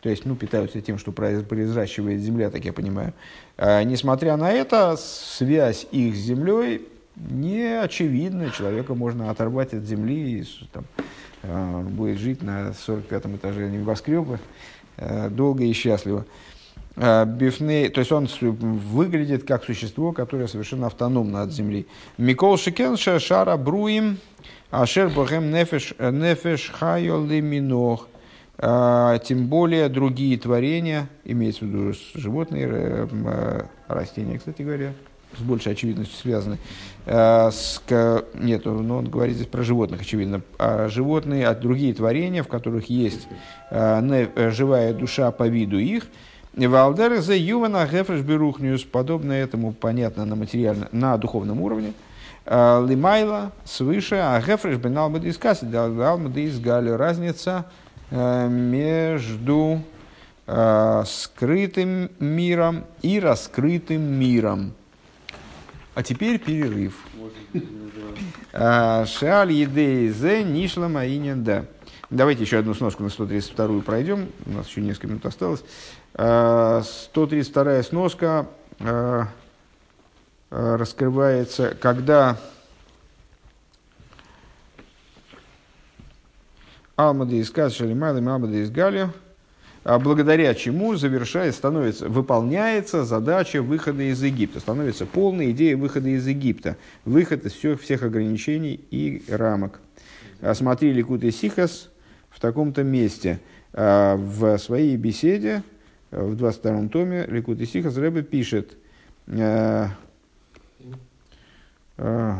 то есть, ну, питаются тем, что произращивает земля, так я понимаю. А, несмотря на это, связь их с землей не очевидна. Человека можно оторвать от земли и там, будет жить на 45 этаже небоскреба Э, долго и счастливо. Э, Бифней, то есть он выглядит как существо, которое совершенно автономно от Земли. Микол Шикенша Шара Бруим Ашер Бохем Нефеш э, Нефеш Хайоли Минох. Тем более другие творения, имеется в виду животные, растения, кстати говоря, с большей очевидностью связаны. С, нет, но он говорит здесь про животных, очевидно. А животные, а другие творения, в которых есть Э, живая душа по виду их. Валдер за Ювана Гефреш Берухниус, подобно этому, понятно, на, материально, на духовном уровне. Э, Лимайла свыше, а Гефреш бен Алмады из Касси, Алмады из. Разница э, между скрытым миром и раскрытым миром. А теперь перерыв. Шаль едей зе нишла маинен да. Давайте еще одну сноску на 132 пройдем. У нас еще несколько минут осталось. 132 а, сноска а, а, раскрывается, когда Алмада из Каз Шалимайлем, Алмада из Галия, благодаря чему завершает, становится, выполняется задача выхода из Египта, становится полная идея выхода из Египта, выход из всех, всех ограничений и рамок. Смотри Ликут и Сихас, в таком-то месте. А, в своей беседе, в 22-м томе, Ликут и Сихас Рэбе пишет, э, э,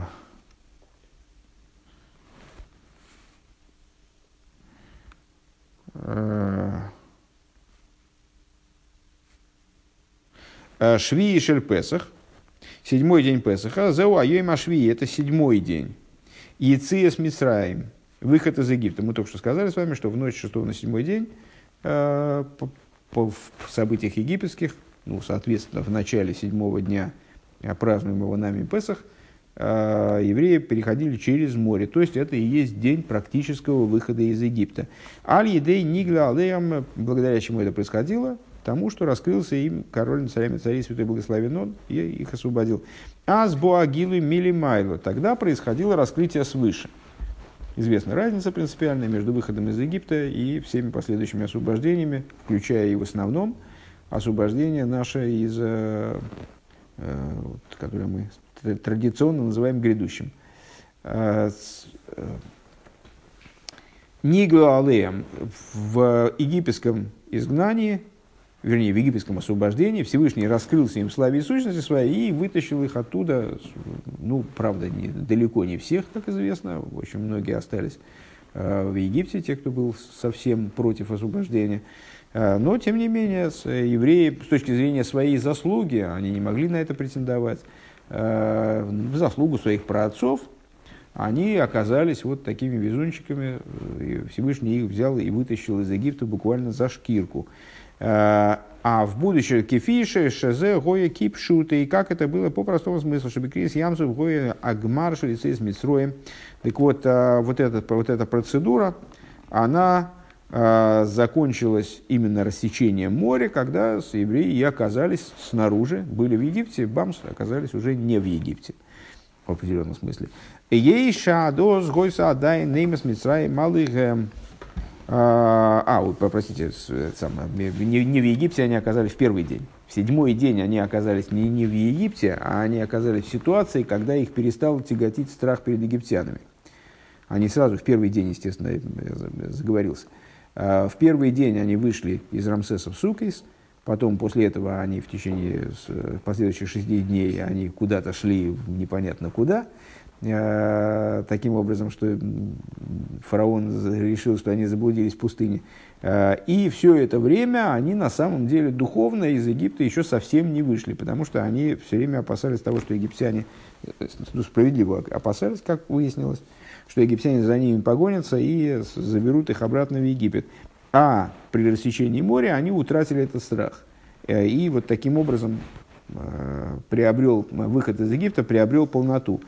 э, Шви и Шельпесах, седьмой день Песаха, Зеу Айой Машви, это седьмой день. Яция Мисраем, Выход из Египта. Мы только что сказали с вами, что в ночь 6 на 7 день э, в событиях египетских, ну, соответственно, в начале седьмого дня э, празднуемого нами Песах, э, евреи переходили через море. То есть это и есть день практического выхода из Египта. Аль-Едей Нигла Алеям, благодаря чему это происходило, тому, что раскрылся им король над царями царей святой благословен он, и их освободил. Аз Боагилу Мили Майло. Тогда происходило раскрытие свыше. известна разница принципиальная между выходом из Египта и всеми последующими освобождениями, включая и в основном освобождение наше из, э, э, которое мы традиционно называем грядущим. Э, Нигу Алеем в египетском изгнании, вернее, в египетском освобождении Всевышний раскрылся им в славе и сущности своей и вытащил их оттуда, ну, правда, не, далеко не всех, как известно, очень многие остались э, в Египте, те, кто был совсем против освобождения. Э, но, тем не менее, с, евреи с точки зрения своей заслуги, они не могли на это претендовать, э, в заслугу своих праотцов – они оказались вот такими везунчиками. Всевышний их взял и вытащил из Египта буквально за шкирку. Э, а в будущем кефише, шезе, гоя, кипшуты. И как это было по простому смыслу, чтобы крис ямсу, гоя, агмар, шелицей с митсроем. Так вот, э, вот, этот, вот эта процедура, она э, закончилась именно рассечением моря, когда евреи оказались снаружи, были в Египте, бамс, оказались уже не в Египте в определенном смысле. Ейша доз гойса адай неймес мицрай малых... А, а, вот, самое, не, в Египте они оказались в первый день. В седьмой день они оказались не, не в Египте, а они оказались в ситуации, когда их перестал тяготить страх перед египтянами. Они сразу в первый день, естественно, заговорился. А, в первый день они вышли из Рамсеса в Сукейс, потом после этого они в течение последующих шести дней они куда-то шли непонятно куда – таким образом, что фараон решил, что они заблудились в пустыне. Э, и все это время они на самом деле духовно из Египта еще совсем не вышли, потому что они все время опасались того, что египтяне, э, ну, справедливо опасались, как выяснилось, что египтяне за ними погонятся и заберут их обратно в Египет. А при рассечении моря они утратили этот страх. И вот таким образом приобрел выход из Египта, приобрел полноту.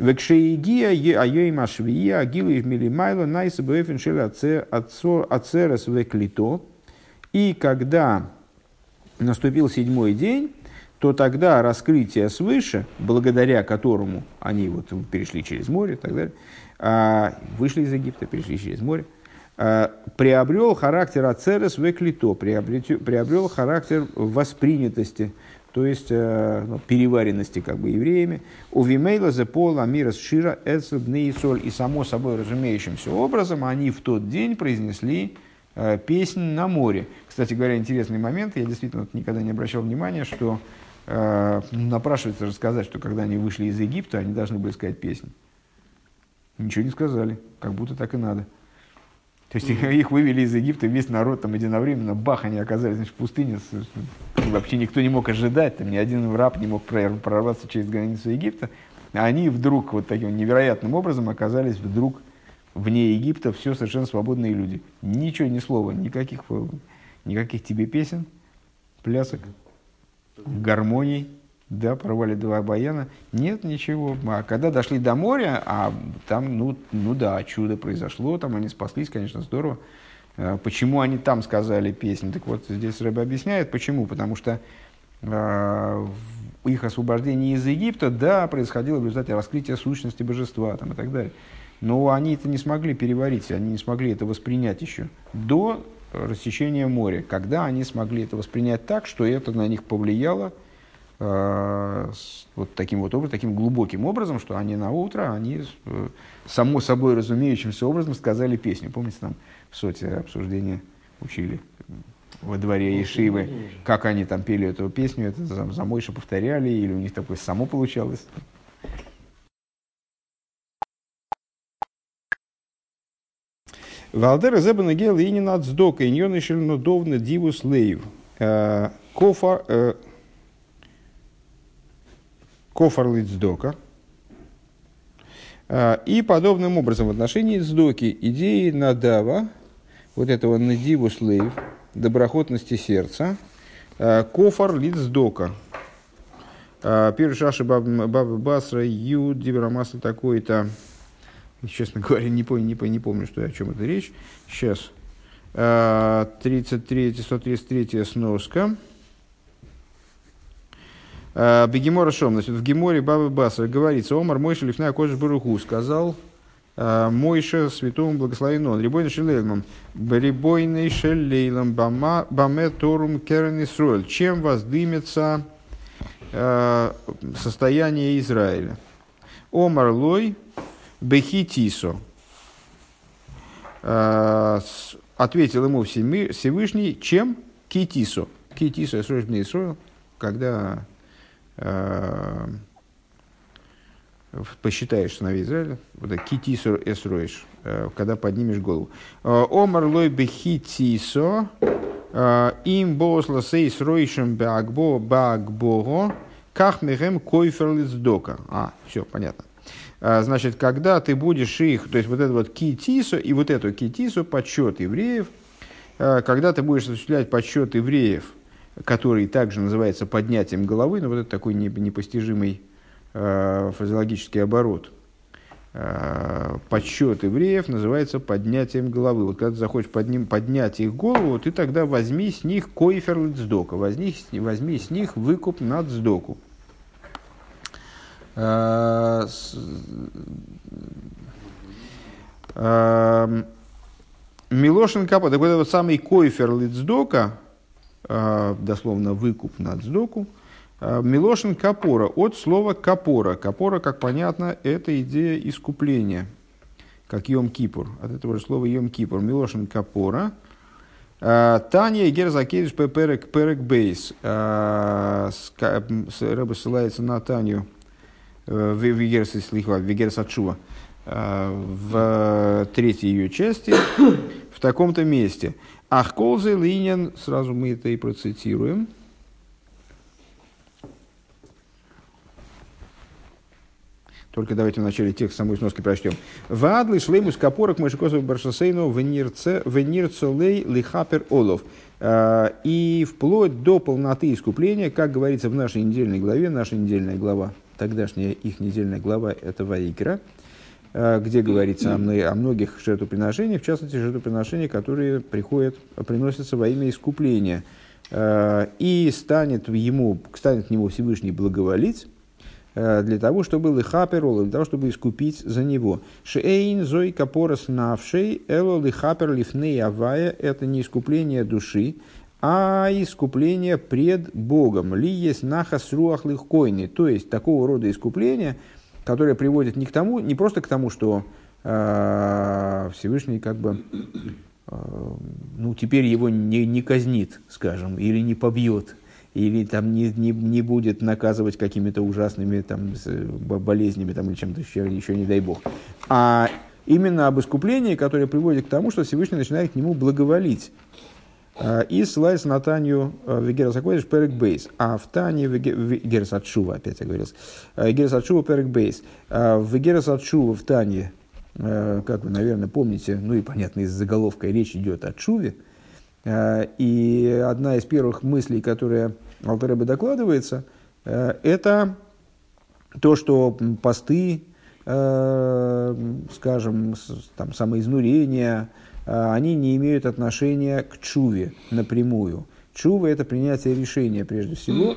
Векшеигия айой машвия агилы в милимайло найса бэфин шель ацерес веклито. И когда наступил седьмой день, то тогда раскрытие свыше, благодаря которому они вот перешли через море и так далее, а, вышли из Египта, перешли через море, а, приобрел характер ацерес веклито, приобрел характер воспринятости, то есть э, ну, переваренности как бы евреями. У Вимейла за пола мира шира и соль. И само собой разумеющимся образом они в тот день произнесли э, песнь на море. Кстати говоря, интересный момент, я действительно никогда не обращал внимания, что э, напрашивается рассказать, что когда они вышли из Египта, они должны были сказать песню. Ничего не сказали, как будто так и надо. То есть mm-hmm. их вывели из Египта, весь народ там единовременно, бах, они оказались значит, в пустыне. Вообще никто не мог ожидать, там ни один раб не мог прорваться через границу Египта. А они вдруг вот таким невероятным образом оказались вдруг вне Египта, все совершенно свободные люди. Ничего, ни слова, никаких, никаких тебе песен, плясок, гармоний да, порвали два баяна. Нет, ничего. А когда дошли до моря, а там, ну, ну да, чудо произошло, там они спаслись, конечно, здорово. А почему они там сказали песню? Так вот, здесь Рэбе объясняет, почему. Потому что э, их освобождение из Египта, да, происходило в результате раскрытия сущности божества там, и так далее. Но они это не смогли переварить, они не смогли это воспринять еще до рассечения моря, когда они смогли это воспринять так, что это на них повлияло, вот таким вот образом, таким глубоким образом, что они на утро, они э, само собой разумеющимся образом сказали песню. Помните, там в соте обсуждения учили во дворе Ишивы, как они там пели эту песню, это за, за Мойша повторяли, или у них такое само получалось. Валдер Зебен Гел и не над сдока, и не довны дивус лейв. Э, кофа, кофар лицдока. А, и подобным образом в отношении цдоки идеи надава, вот этого надиву слейв, доброхотности сердца, а, кофар лицдока. А, первый шаши Баба Басра, Ю, Дибрамасла такой-то. Честно говоря, не помню, не, помню, не помню, что, о чем это речь. Сейчас. 33, 133 сноска. Бегемора Шом, значит, в Геморе Бабы Басра говорится, Омар мой шелифная кожа Баруху сказал Мойша святому благословен он. Рибойный шелейлом. Рибойный шелейлом. Баме торум керен Исруэль. Чем воздымется состояние Израиля? Омар лой бехитисо. Ответил ему Всевышний, чем китисо. Китисо, Исруэль, когда посчитаешь сыновей Израиля, вот это китисор эсроиш, э, когда поднимешь голову. Э, Омар лой бехитисо, э, им босла сейс ройшем баагбо баагбого, как мехем койферлиц дока. А, все, понятно. Значит, когда ты будешь их, то есть вот это вот китисо и вот эту китисо, подсчет евреев, когда ты будешь осуществлять подсчет евреев, который также называется поднятием головы, но вот это такой непостижимый э, фразеологический оборот. Э, подсчет евреев называется поднятием головы. Вот когда ты захочешь под поднять их голову, ты тогда возьми с них койфер лицдока, возьми, возьми с них выкуп над сдоку. Э, э, Милошин Капа, такой вот самый койфер лицдока, дословно выкуп над сдоку, Э, Милошин капора, от слова капора. Капора, как понятно, это идея искупления, как Йом Кипур. От этого же слова Йом Кипур. Милошин капора. Э, Таня и Герзакедиш перек перек бейс. Э, Рэба ссылается на Таню Вегерс Вегерс Ачува в третьей ее части, [coughs] в таком-то месте. Ахколзе линен, сразу мы это и процитируем – Только давайте в начале текста самой сноски прочтем. Вадлы шлеймус капорок мышкосов баршасейну венирцелей лихапер олов. А, и вплоть до полноты искупления, как говорится в нашей недельной главе, наша недельная глава, тогдашняя их недельная глава, это Ваикра, а, где говорится о, многих жертвоприношениях, в частности, жертвоприношения, которые приходят, приносятся во имя искупления. А, и станет, ему, станет к нему Всевышний благоволить, Э, для того, чтобы лихаперол, для того, чтобы искупить за него. Шейн зой капорос навшей, эло лихапер лифней авая, это не искупление души, а искупление пред Богом. Ли есть нахас руах лихкойны, то есть такого рода искупление, которое приводит не к тому, не просто к тому, что э, Всевышний как бы э, ну, теперь его не, не казнит, скажем, или не побьет, или там не, не, не будет наказывать какими-то ужасными там, болезнями там, или чем-то еще, еще, не дай бог. А именно об искуплении, которое приводит к тому, что Всевышний начинает к нему благоволить. А, и ссылается на Таню а, Вегерас Акведиш Перек Бейс. А в Тане Вегерас Атшува, опять оговорился, а, Вегерас Атшува Перек Бейс. Вегерас Атшува в Тане, как вы, наверное, помните, ну и понятно, из заголовка речь идет о Чуве, Э, и одна из первых мыслей, которая Алтаребе докладывается, э, это то, что посты, э, скажем, там, самоизнурение, они не имеют отношения к чуве напрямую. Чува – это принятие решения, прежде всего,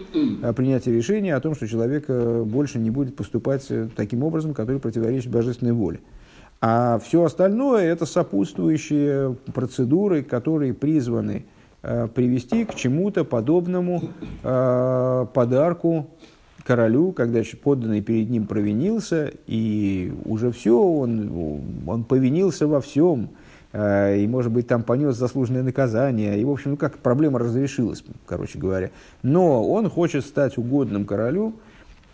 принятие решения о том, что человек больше не будет поступать таким образом, который противоречит божественной воле. А все остальное это сопутствующие процедуры, которые призваны э, привести к чему-то подобному э, подарку королю, когда подданный перед ним провинился, и уже все, он, он повинился во всем, э, и, может быть, там понес заслуженное наказание, и, в общем, ну как, проблема разрешилась, короче говоря. Но он хочет стать угодным королю,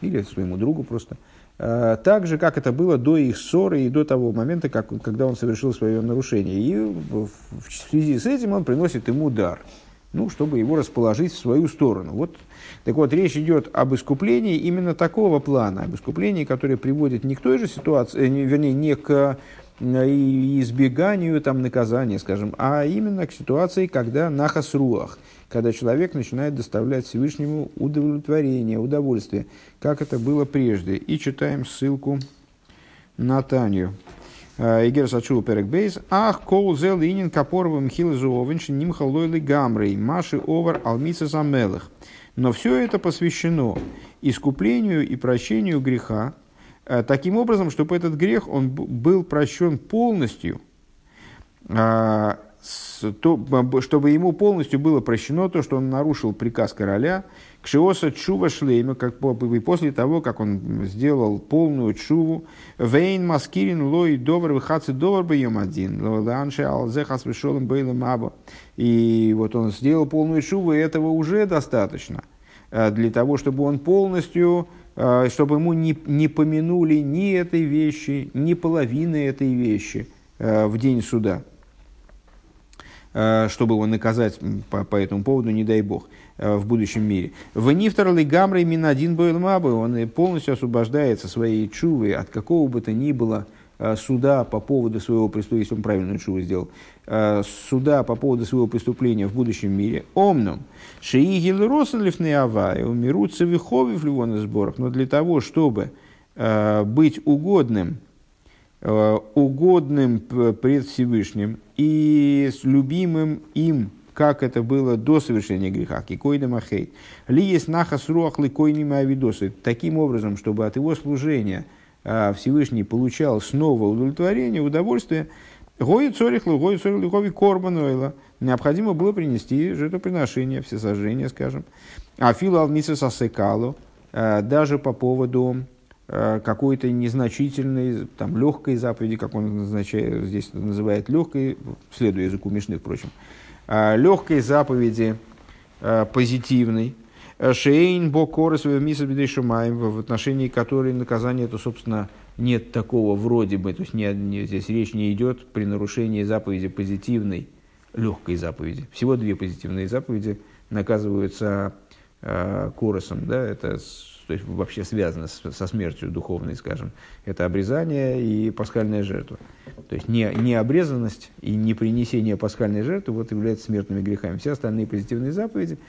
или своему другу просто – Э, так же, как это было до их ссоры и до того момента, как, когда он совершил свое нарушение. И в связи с этим он приносит ему удар, ну, чтобы его расположить в свою сторону. Вот. Так вот, речь идет об искуплении именно такого плана, об искуплении, которое приводит не к той же ситуации, э, вернее, не к э, избеганию там, наказания, скажем, а именно к ситуации, когда нахасруах – когда человек начинает доставлять Всевышнему удовлетворение, удовольствие, как это было прежде. И читаем ссылку на Таню. А, Игер Сачу Перек Бейс. Ах, кол зел инин капоровым хилзуовенш нимхалойли гамрей маши овар алмица замелых. Но все это посвящено искуплению и прощению греха, таким образом, чтобы этот грех он был прощен полностью, а, чтобы ему полностью было прощено то, что он нарушил приказ короля, к Шиоса Чува Шлейма, как после того, как он сделал полную чуву, Вейн Маскирин Лой Довар Вихаци Довар Бьем один, Ланше Алзехас Вишолом Бейлем Аба. И вот он сделал полную чуву, и этого уже достаточно э, для того, чтобы он полностью, э, чтобы ему не, не помянули ни этой вещи, ни половины этой вещи э, в день суда. Э, чтобы его наказать по, по этому поводу, не дай бог, в будущем мире. В Нифтар Лигамрой Минадин Бойлмабы, он полностью освобождается своей чувы от какого бы то ни было суда по поводу своего преступления, если он правильную чуву сделал, суда по поводу своего преступления в будущем мире, омном, шиигил росенлиф авай, умирут цевиховив ливон сборах, но для того, чтобы быть угодным Э, угодным пред Всевышним и с любимым им, как это было до совершения греха, кикойда махейт. Ли есть нахас руах ликойними авидосы. Таким образом, чтобы от его служения э, Всевышний получал снова удовлетворение, удовольствие, Гой цорихлу, гой цорихлу, гови корбанойла. Необходимо было принести жертвоприношение, все сожжения, скажем. А филу алмиса сосекалу, э, даже по поводу Э, какой-то незначительной, там, легкой заповеди, как он назначает, здесь называет легкой, следуя языку Мишны, впрочем, э, легкой заповеди позитивной, Шейн Бокоры своего миса Шумаем, в отношении которой наказание это, собственно, нет такого вроде бы, то есть не, не, здесь речь не идет при нарушении заповеди позитивной, легкой заповеди. Всего две позитивные заповеди наказываются э, коросом, да, это то есть вообще связано с, со смертью духовной, скажем, это обрезание и пасхальная жертва. То есть не, не обрезанность и не принесение пасхальной жертвы вот являются смертными грехами. Все остальные позитивные заповеди,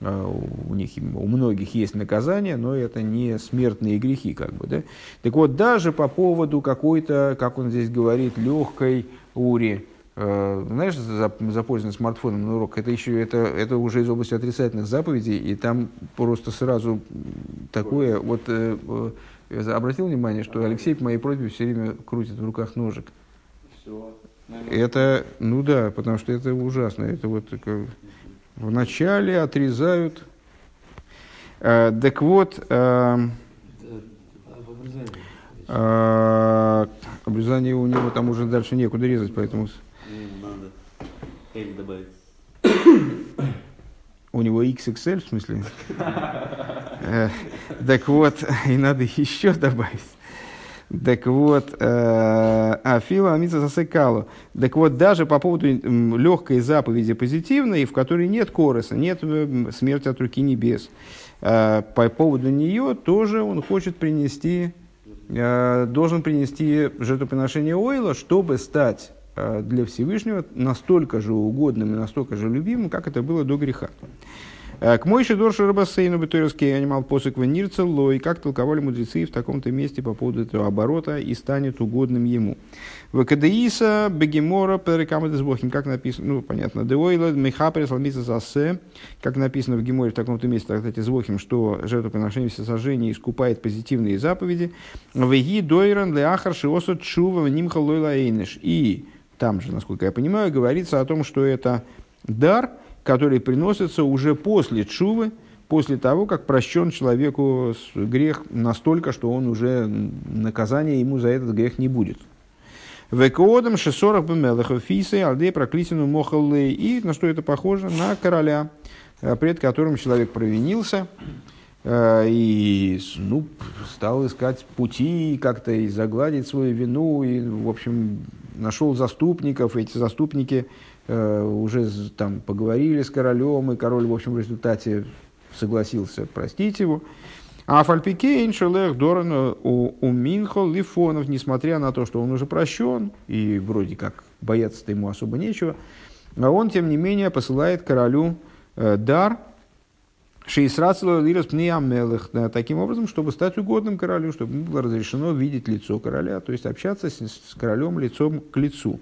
у, них, у многих есть наказание, но это не смертные грехи. Как бы, да? Так вот, даже по поводу какой-то, как он здесь говорит, легкой ури, Э, знаешь, за, за пользование смартфоном на урок, это еще это, это уже из области отрицательных заповедей, и там просто сразу такое, вот э, э, обратил внимание, что Алексей по моей просьбе все время крутит в руках ножик. Все. Это, ну да, потому что это ужасно. Это вот как, вначале отрезают. Э, так вот, э, э, обрезание у него там уже дальше некуда резать, поэтому L добавить. [coughs] У него XXL, в смысле? Э, так вот, [laughs] и надо еще добавить. Так вот, э, а фила амица засекалу. Так вот, даже по поводу легкой заповеди позитивной, в которой нет короса, нет смерти от руки небес, э, по поводу нее тоже он хочет принести, должен принести жертвоприношение ойла, чтобы стать Э, для Всевышнего настолько же угодным и настолько же любимым, как это было до греха. Э, к Мойше Дорша Рабасейну Бетойрский анимал посык Ванирцело, и как толковали мудрецы в таком-то месте по поводу этого оборота и станет угодным ему. В Кадаиса Бегемора Перекамадес Бохим, как написано, ну, понятно, Деойла Мехапер Салмиса Засе, как написано в Геморе в таком-то месте, кстати, Звохим, что жертвоприношение всесожжения искупает позитивные заповеди. Веги Дойран Леахар Шиосот Чува Нимха Лойла Эйнеш. И там же, насколько я понимаю, говорится о том, что это дар, который приносится уже после чувы, после того, как прощен человеку грех настолько, что он уже наказания ему за этот грех не будет. Векоодам шесорах бемелахов фисы алдей проклисину мохаллей. И на что это похоже? На короля, э, пред которым человек провинился, Э, и ну, стал искать пути как-то и загладить свою вину, и, в общем, нашел заступников, эти заступники уже там поговорили с королем, и король, в общем, в результате согласился простить его. А Фальпике Иншелех Доран у Минхо Лифонов, несмотря на то, что он уже прощен, и вроде как бояться-то ему особо нечего, а он, тем не менее, посылает королю э, дар – Шейсрацло лирос пниамелых. Таким образом, чтобы стать угодным королю, чтобы было разрешено видеть лицо короля, то есть общаться с, с королем лицом к лицу.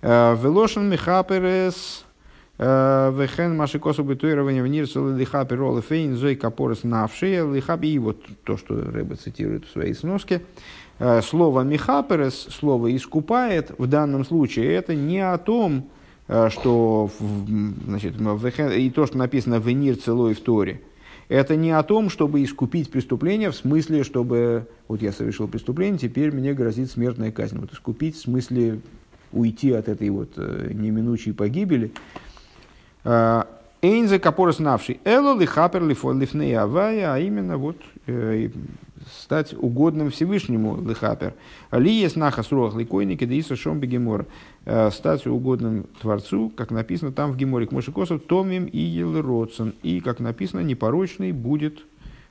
Э, Велошин Михаперес Вехен машикосу битуирование в нирсу лиха пиролы фейн зой капорос навшие лиха и вот то, что Рэба цитирует в своей сноске. Слово михаперес, слово искупает, в данном случае это не о том, что значит, и то, что написано в нир целой в Торе, это не о том, чтобы искупить преступление, в смысле, чтобы вот я совершил преступление, теперь мне грозит смертная казнь. Вот искупить в смысле уйти от этой вот э, неминучей погибели. А, Эйнзе капорос навший. Эло ли хапер ли авая, а именно вот э, стать угодным Всевышнему лихапер. Ли есть нахас руах ликойники, да иса шом бегемор. Э, стать угодным Творцу, как написано там в Геморе к Мошикосу, томим и елродсон. И, как написано, непорочный будет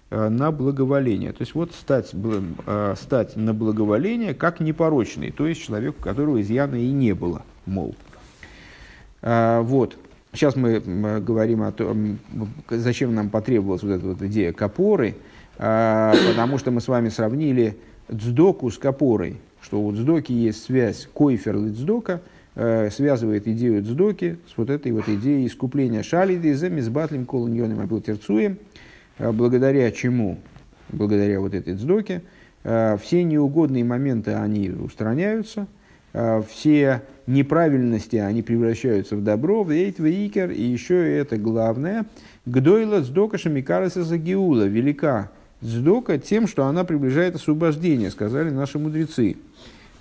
на благоволение. То есть вот стать, э, стать на благоволение как непорочный, то есть человек, у которого изъяна и не было, мол. Вот. Сейчас мы говорим о том, зачем нам потребовалась вот эта вот идея капоры, потому что мы с вами сравнили дздоку с капорой что у Цдоки есть связь койфер Цдока, э, связывает идею Цдоки с вот этой вот идеей искупления шалиды за мизбатлим э, благодаря чему, благодаря вот этой Цдоке, э, все неугодные моменты, они устраняются, все неправильности, они превращаются в добро, в эйт, в икер, и еще это главное, гдойла цдока шамикараса загиула, велика Сдока тем, что она приближает освобождение, сказали наши мудрецы.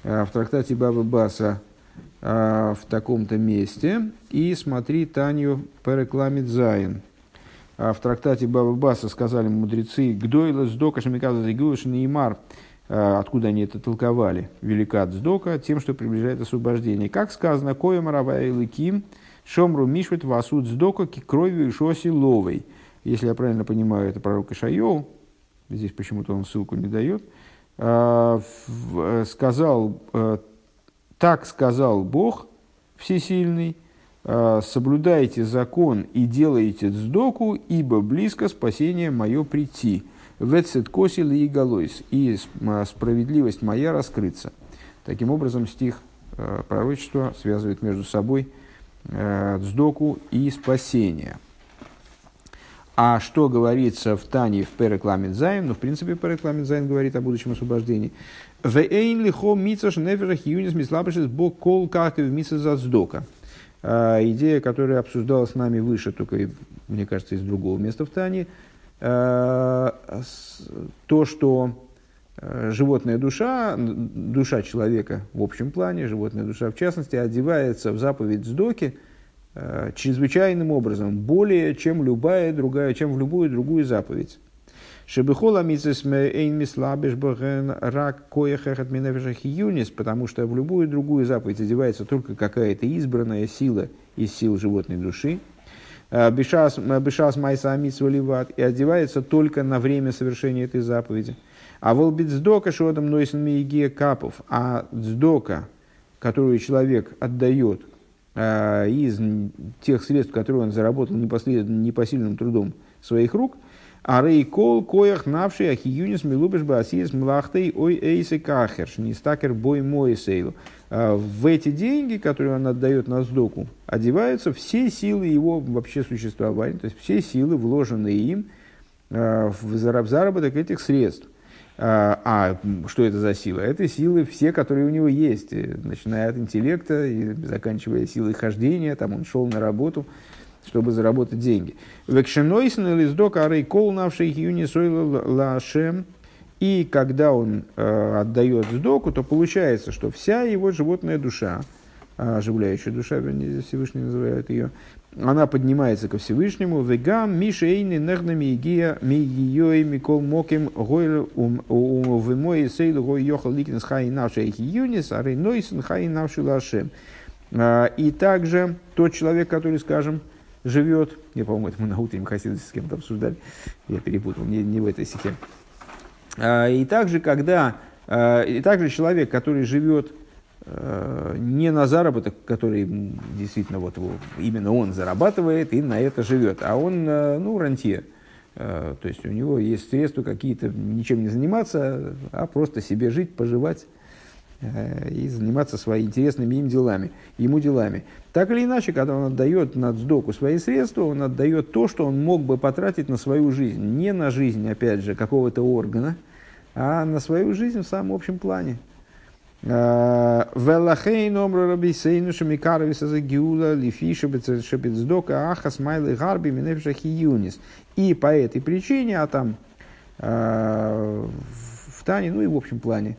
В трактате Баба Баса в таком-то месте. И смотри Таню Перекламит Зайн. А в трактате Баба Баса сказали мудрецы «Гдойла сдока шамиказа зигуш неймар» э, Откуда они это толковали? Велика сдока тем, что приближает освобождение. Как сказано, «Коя маравая лыким шомру мишвет васуд сдока ки кровью и шоси ловой». Если я правильно понимаю, это пророк Ишайоу, здесь почему-то он ссылку не дает, а, э, сказал, э, так сказал Бог Всесильный, а, соблюдайте закон и делайте дздоку, ибо близко спасение мое прийти. Вецет косил и галойс, и а, справедливость моя раскрыться. Таким образом, стих пророчества связывает между собой цдоку и спасение – а что говорится в Танье в פרק ל״ז? Ну, в принципе, פרק ל״ז говорит о будущем освобождении. ואין לך מצוה שנפש החיונית מתלבשת בה כל כך כמצות הצדקה. А, идея, которая обсуждалась с нами выше, только, мне кажется, из другого места в Танье. А, то, что а, животная душа, душа человека в общем плане, животная душа в частности, одевается в заповедь сдоки – Э, чрезвычайным образом, более чем любая другая, чем в любую другую заповедь. Бахен рак коехах от юнис, потому что в любую другую заповедь одевается только какая-то избранная сила из сил животной души. Э, бешас майса амитсваливат и одевается только на время совершения этой заповеди. А волбит сдока шодом нойсен миегия капов, а дздока, которую человек отдает Э, из тех средств, которые он заработал непосильным трудом своих рук, а рейкол коях навший ахиюнис милубеш басиес млахтой ой эйсе кахерш, не стакер бой мой сейлу. Э, в эти деньги, которые он отдает на сдоку, одеваются все силы его вообще существования, то есть все силы, вложенные им э, в заработок этих средств. А, а что это за сила? Это силы все, которые у него есть, э, начиная от интеллекта и заканчивая силой хождения, там он шел на работу, чтобы заработать деньги. Векшенойсен или сдок арей кол навший лашем. И когда он э, отдает сдоку, то получается, что вся его животная душа, оживляющая душа, вернее, Всевышний называет ее, она поднимается ко Всевышнему, вегам мишейны нехнами игия мигией микол моким гойл вымой сейлу гой йохал ликнес хай навши юнис, а рейнойсен хай навши лашем. А, и также тот человек, который, скажем, живет, я, по-моему, это мы на утреннем хасиде с кем-то обсуждали, я перепутал, не, не в этой стихе. А, и также, когда, а, и также человек, который живет Э, не на заработок, который действительно вот его, именно он зарабатывает и на это живет, а он, ну, рантье. То есть у него есть средства какие-то, ничем не заниматься, а просто себе жить, поживать и заниматься своими интересными им делами, ему делами. Так или иначе, когда он отдает на сдоку свои средства, он отдает то, что он мог бы потратить на свою жизнь. Не на жизнь, опять же, какого-то органа, а на свою жизнь в самом общем плане. Велахей номер рабисейну шамикаровиса за гиула майлы гарби минефиша хиюнис. И по этой причине, а там в Тане, ну и в общем плане,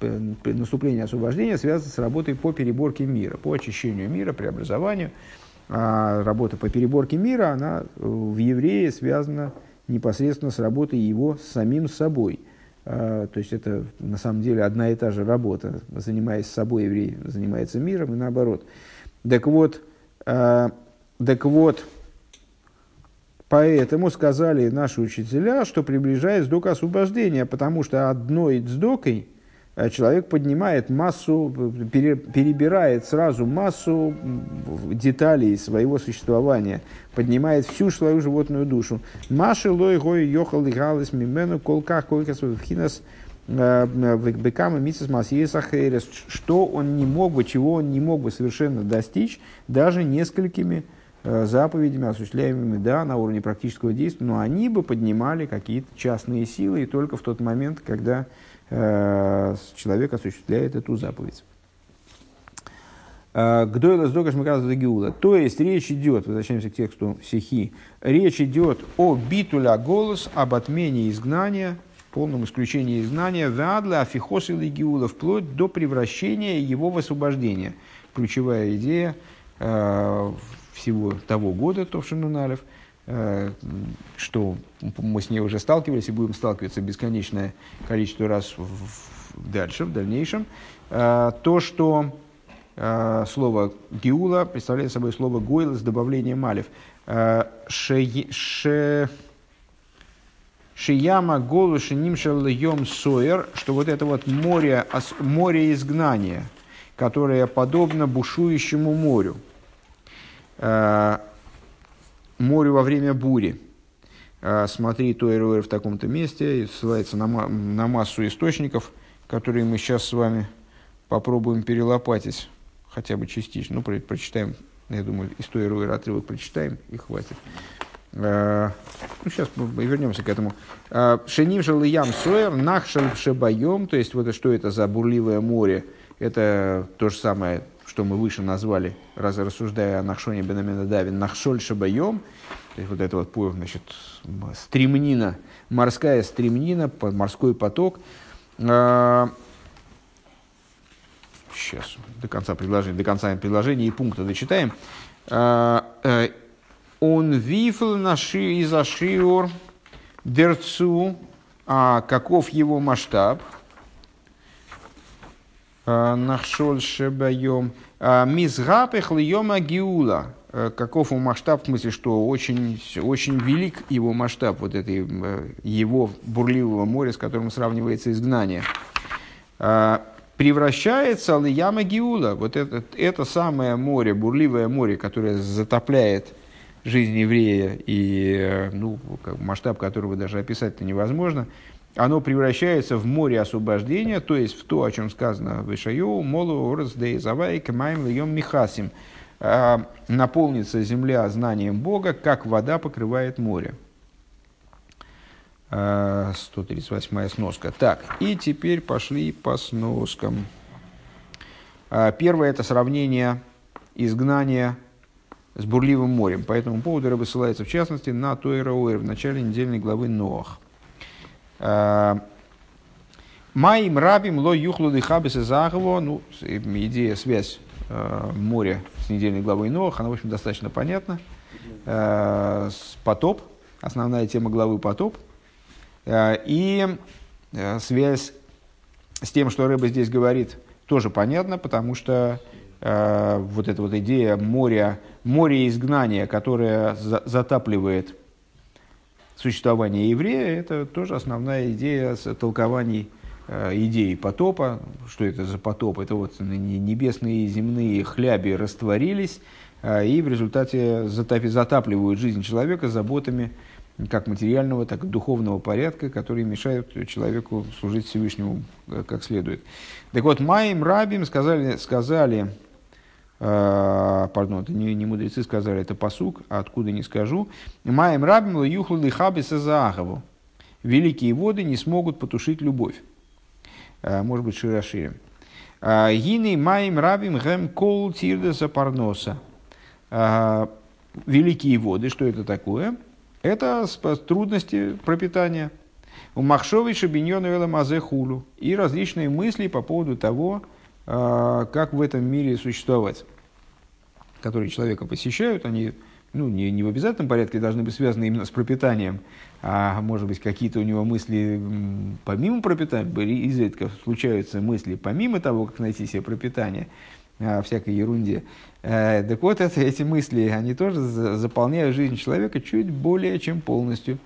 наступление освобождения связано с работой по переборке мира, по очищению мира, преобразованию. А работа по переборке мира, она в еврее связана непосредственно с работой его самим собой – а, то есть это на самом деле одна и та же работа. Занимаясь собой, еврей занимается миром и наоборот. Так вот, так вот, поэтому сказали наши учителя, что приближается сдок освобождения, потому что одной сдокой – Э, человек поднимает массу, перебирает сразу массу деталей своего существования, поднимает всю свою животную душу. Маши лой гой йохал и галис мимену колках колкас вхинас э, бекама мисс масиесахерес, что он не мог бы, чего он не мог бы совершенно достичь даже несколькими э, заповедями, осуществляемыми да, на уровне практического действия, но они бы поднимали какие-то частные силы и только в тот момент, когда Э, человек осуществляет эту заповедь. Э, Гдойла сдока шмаказа геула. То есть речь идет, возвращаемся к тексту сихи, речь идет о битуля голос, об отмене изгнания, полном исключении изгнания, вадла афихос или геула, вплоть до превращения его в освобождение. Ключевая идея э, всего того года, Товшинуналев – Э, что мы с ней уже сталкивались и будем сталкиваться бесконечное количество раз в, дальше, в дальнейшем, э, то, что э, слово «гиула» представляет собой слово «гойл» с добавлением «малев». Шияма голуши нимшал йом соер, что вот это вот море, море изгнания, которое подобно бушующему морю морю во время бури. А, смотри, то и в таком-то месте, и ссылается на, на массу источников, которые мы сейчас с вами попробуем перелопатить, хотя бы частично. Ну, про, прочитаем, я думаю, историю отрывок прочитаем, и хватит. А, ну, сейчас мы вернемся к этому. Шеним ям соер, нахшал шебаем, то есть вот что это за бурливое море, это то же самое, что мы выше назвали, раз рассуждая о Нахшоне Бенамена Давин, Нахшоль Шабайом, то есть вот это вот значит, стремнина, морская стремнина, морской поток. А, сейчас, до конца предложения, до конца предложения и пункта дочитаем. А, э, Он вифл наши из Ашиор дерцу, а каков его масштаб – Нахшоль шебаем. Мизгапех льема гиула. Каков его масштаб, в смысле, что очень, очень велик его масштаб, вот этой, его бурливого моря, с которым сравнивается изгнание. Превращается льяма гиула, вот это, это самое море, бурливое море, которое затопляет жизнь еврея и ну, масштаб которого даже описать-то невозможно, оно превращается в море освобождения, то есть в то, о чем сказано в Ишаю, молу ораз завай кемаем льем михасим. А, наполнится земля знанием Бога, как вода покрывает море. 138 а, сноска. Так, и теперь пошли по сноскам. А, первое – это сравнение изгнания с бурливым морем. По этому поводу Рэбе ссылается, в частности, на Тойра в начале недельной главы Ноах. Э, Маим рабим ло юхлу дыхабис и загово. Ну, идея, связь э, моря с недельной главой Ноах, она, в общем, достаточно понятна. Э, потоп, основная тема главы потоп. И связь с тем, что Рыба здесь говорит, тоже понятно, потому что вот эта вот идея моря, море изгнания, которое за, затапливает существования еврея, это тоже основная идея толкований э, идеи потопа. Что это за потоп? Это вот небесные и земные хляби растворились, э, и в результате затапливают жизнь человека заботами как материального, так и духовного порядка, которые мешают человеку служить Всевышнему э, как следует. Так вот, Маим Рабим сказали, сказали пардон, это не, не мудрецы сказали, это посук, откуда не скажу. Маем Рабим юхлы хабиса заагаву. Великие воды не смогут потушить любовь. Э, может быть, широширим. Э, Гины Маим Рабим гэм кол тирдеса парноса. Э, великие воды, что это такое? Это трудности пропитания. У Махшовой Шабиньона Мазе Хулу. И различные мысли по поводу того, как в этом мире существовать, которые человека посещают, они ну, не, не в обязательном порядке должны быть связаны именно с пропитанием, а может быть какие-то у него мысли помимо пропитания, изредка случаются мысли помимо того, как найти себе пропитание, о всякой ерунде. Э, так вот, это, [laughs] эти мысли, они тоже заполняют жизнь человека чуть более чем полностью.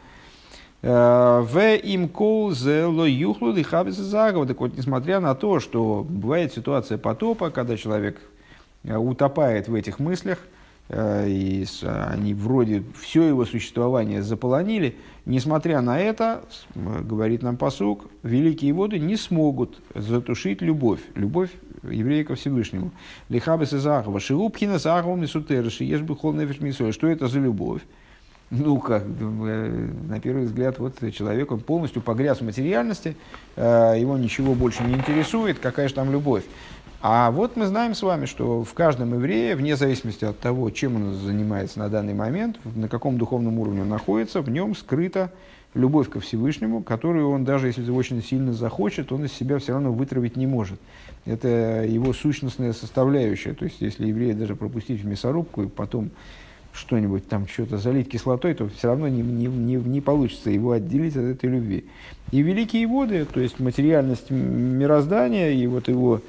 Э, в им кол зело юхлу заговор. Так вот, несмотря на то, что бывает ситуация потопа, когда человек э, утопает в этих мыслях, и они вроде все его существование заполонили, несмотря на это, говорит нам посук, великие воды не смогут затушить любовь. Любовь еврея ко Всевышнему. Лихабес и Захова. Шиупхина Захова Мисутерши. Ешь бы хол нефиш Что это за любовь? Ну, как, на первый взгляд, вот человек, он полностью погряз в материальности, э, его ничего больше не интересует, какая же там любовь. А вот мы знаем с вами, что в каждом еврее, вне зависимости от того, чем он занимается на данный момент, на каком духовном уровне он находится, в нем скрыта любовь ко Всевышнему, которую он, даже если очень сильно захочет, он из себя все равно вытравить не может. Это его сущностная составляющая. То есть, если еврея даже пропустить в мясорубку и потом что-нибудь там, что-то залить кислотой, то все равно не, не, не, не получится его отделить от этой любви. И великие воды, то есть материальность мироздания и вот его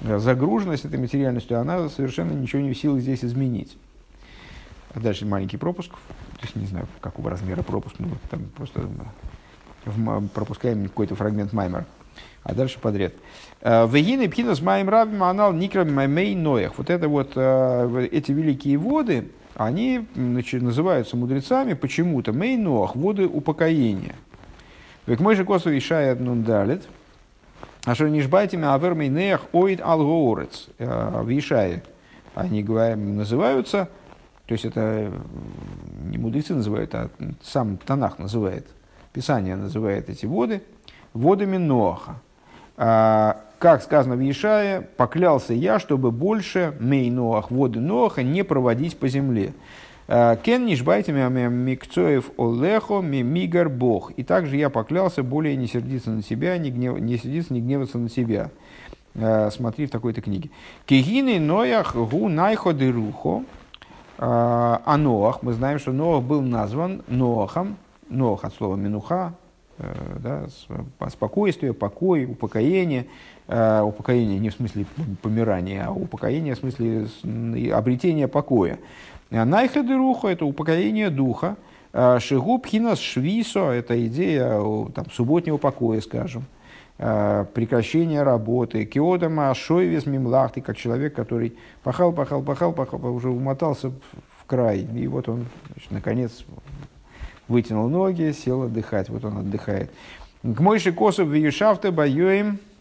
загруженность этой материальностью, она совершенно ничего не в силах здесь изменить. А дальше маленький пропуск то есть не знаю, какого размера пропуск, мы там просто пропускаем какой-то фрагмент Маймера. А дальше подряд. Э, Вегины пхинас маем рабим анал никрам мэй ноях. Вот это вот, э, эти великие воды, они значит, называются мудрецами почему-то мей ноах, воды упокоения. Век мой же косу ишая нундалит. А что не жбайтими авер мейнеях оид алгоорец. Э, в Ишае они говорят, называются то есть это не мудрецы называют, а сам Танах называет, Писание называет эти воды водами Ноаха. Как сказано в Ешае, поклялся я, чтобы больше мей Ноах, воды Ноаха, не проводить по земле. А, Кен нишбайтами микцоев олехо мигар бог. И также я поклялся более не сердиться на себя, не, гнев, не сердиться, не гневаться на себя. А, смотри в такой-то книге. Кигины ноях гу найходы рухо. А, а Ноах, мы знаем, что Ноах был назван Ноахом, Ноах от слова Минуха, э, да, спокойствие, покой, упокоение. Э, упокоение не в смысле помирания, а упокоение в смысле обретения покоя. Найхеды руха – это упокоение духа. Э, Шигу пхинас швисо – это идея там, субботнего покоя, скажем. Э, прекращение работы, киодама шойвес мимлахты, как человек, который пахал, пахал, пахал, пахал, уже умотался в край. И вот он, значит, наконец, вытянул ноги, сел отдыхать. Вот он отдыхает. К мойши косов виешафте баюем э,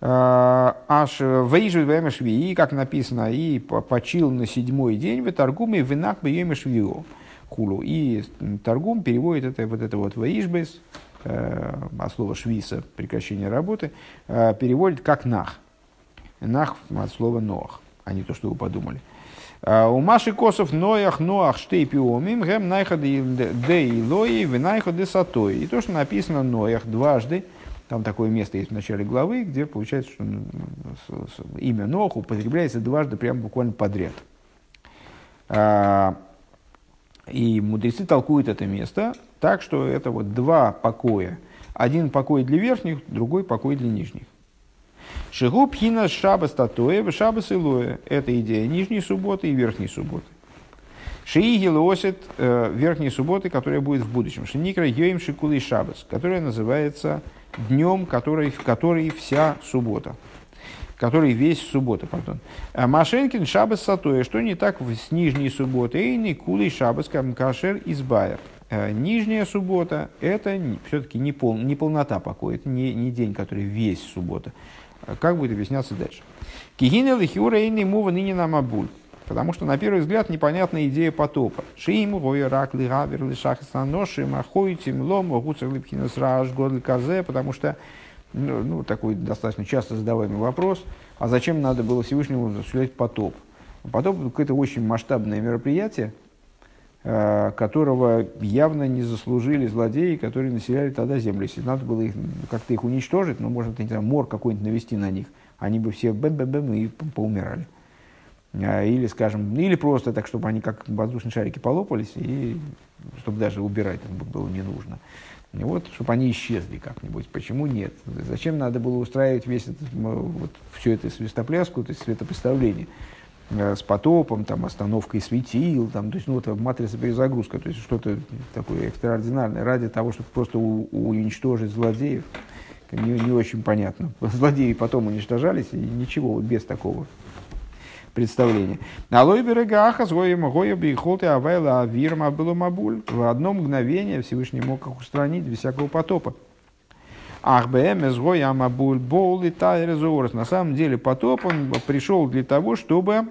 аж вейжу швии, как написано, и почил на седьмой день в торгуме винах баюем швию כולו. И торгум переводит это вот это вот вейжбес, Э, от слова שביתה, прекращение работы, э, переводит как נח. נח от слова נח, а не то, что вы подумали. Э, у Маши Косов Ноях Ноах Штейпиомим Гэм Найха Де Илои Винайха Де Сатой. И то, что написано נח дважды, там такое место есть в начале главы, где получается, что имя Нох употребляется дважды прямо буквально подряд. И мудрецы толкуют это место так, что это вот два покоя. Один покой для верхних, другой покой для нижних. Шигу пхина шаба статуя, шаба силуя. Это идея нижней субботы и верхней субботы. Шии гелосит э, верхней субботы, которая будет в будущем. Шиникра йоим шикулы шабас, которая называется днем, который, в который вся суббота. который весь суббота, пардон. А Машенкин шабас сатоя, что не так с нижней субботой, и кулей шабас кашер избавер. Э, нижняя суббота – это все-таки не, пол, не полнота покоя, это не, не день, который весь суббота. Э, как будет объясняться дальше? Кигина лихюра и мува ныне на мабуль. Потому что, на первый взгляд, непонятная идея потопа. Шим, гоя, рак, лигавер, лишах, станоши, махойтим, лом, гуцер, липхинус, раш, казе, потому что, ну, ну, такой достаточно часто задаваемый вопрос, а зачем надо было Всевышнему осуществлять потоп? Потоп – какое-то очень масштабное мероприятие, Э, которого явно не заслужили злодеи, которые населяли тогда землю. Если надо было их как-то их уничтожить, ну, может, не знаю, мор какой-нибудь навести на них, они бы все бэм-бэм-бэм и поумирали. А, или, скажем, или просто так, чтобы они как воздушные шарики полопались, и чтобы даже убирать было не нужно. И вот, чтобы они исчезли как-нибудь. Почему нет? Зачем надо было устраивать весь этот, вот, всю эту свистопляску, то есть светопредставление? Э, с потопом, там, остановкой светил, там, то есть, ну, вот матрица перезагрузка, то есть что-то такое экстраординарное ради того, чтобы просто у, уничтожить злодеев, не, не очень понятно. [laughs] Злодеи потом уничтожались, и ничего, вот без такого представления. Алой берегаха зоем гоя бейхолты авайла авирма было мабуль. В одно мгновение Всевышний мог их устранить без всякого потопа. Ах, бэм, изгой, амабуль, бол и На самом деле потоп, он пришел для того, чтобы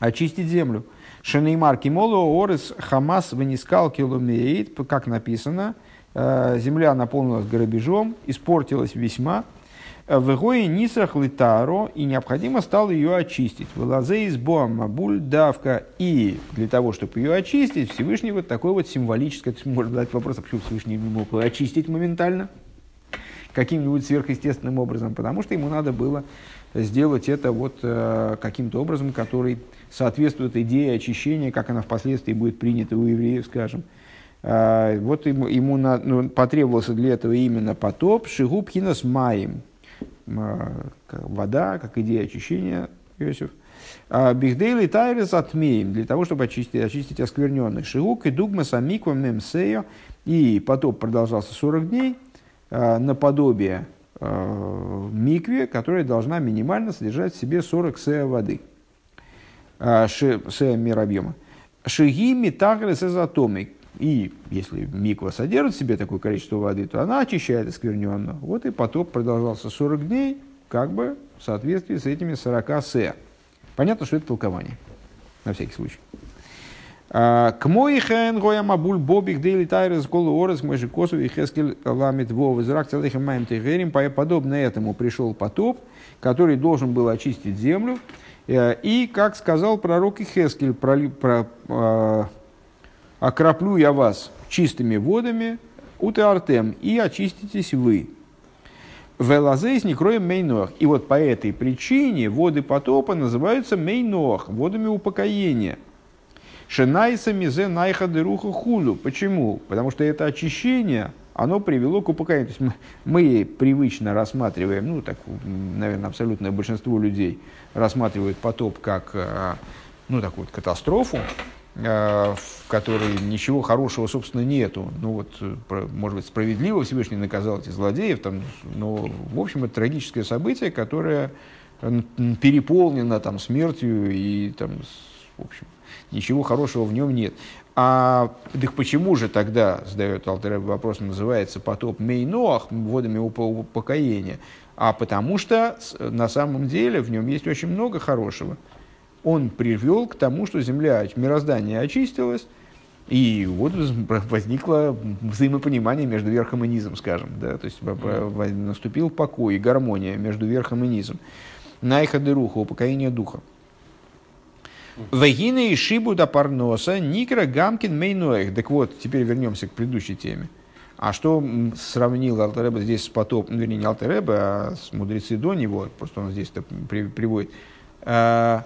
очистить землю. Шенеймар кимолу орес хамас вынискал киломеид, как написано, э, земля наполнилась грабежом, испортилась весьма. В Игое нисрах литаро, и необходимо стало ее очистить. В лазе из мабуль давка. И для того, чтобы ее очистить, Всевышний вот такой вот символический, можно задать вопрос, а почему Всевышний не мог очистить моментально, каким-нибудь сверхъестественным образом, потому что ему надо было сделать это вот э, каким-то образом, который соответствует идее очищения, как она впоследствии будет принята у евреев, скажем. А, вот ему, ему на, ну, потребовался для этого именно потоп, шигубхина с маем. А, вода, как идея очищения, Иосиф. А, Бихдейли тайрес отмеем, для того, чтобы очистить, очистить оскверненный. Шигук и дугма самиква мемсео. И потоп продолжался 40 дней, наподобие микве, которая должна минимально содержать в себе 40 сея воды – а, с мер объема. Шиги метагрес изотомик. И если миква содержит в себе такое количество воды, то она очищает оскверненно. Вот и потоп продолжался 40 дней, как бы в соответствии с этими 40 се. Понятно, что это толкование, на всякий случай. А, к мой хен гоя мабуль бобик дейли тайрес голу орес же косу и хескель ламит вов израк целых маем тегерим. Подобно этому пришел потоп, который должен был очистить землю, Э, и, как сказал пророк Ихескель, э, окроплю я вас чистыми водами, утеартем, и очиститесь вы. Велазейс не кроем мейнох. И вот по этой причине воды потопа называются мейнох, водами упокоения. Шенайса мизе найха деруха худу. Почему? Потому что это очищение – оно привело к упокоению. То есть мы, мы привычно рассматриваем, ну, так, наверное, абсолютное большинство людей рассматривают потоп как, э, ну, такую вот катастрофу, в которой ничего хорошего, собственно, нету. Ну, вот, может быть, справедливо Всевышний наказал этих злодеев, там, но, в общем, это трагическое событие, которое переполнено там, смертью и, там, в общем, ничего хорошего в нем нет. А так почему же тогда, задает Алтер вопрос, называется потоп Мейноах, водами упокоения? А потому что на самом деле в нем есть очень много хорошего. Он привел к тому, что земля, мироздание очистилось, и вот возникло взаимопонимание между верхом и низом, скажем. Да? То есть наступил покой и гармония между верхом и низом. Найха руха, упокоение духа. Вагина и шибу да парноса никра гамкин мейноэх. Так вот, теперь вернемся к предыдущей теме. А что сравнил Алтереба здесь с потопом, вернее, не Алтереба, а с мудрецы до него, просто он здесь это при, приводит, э,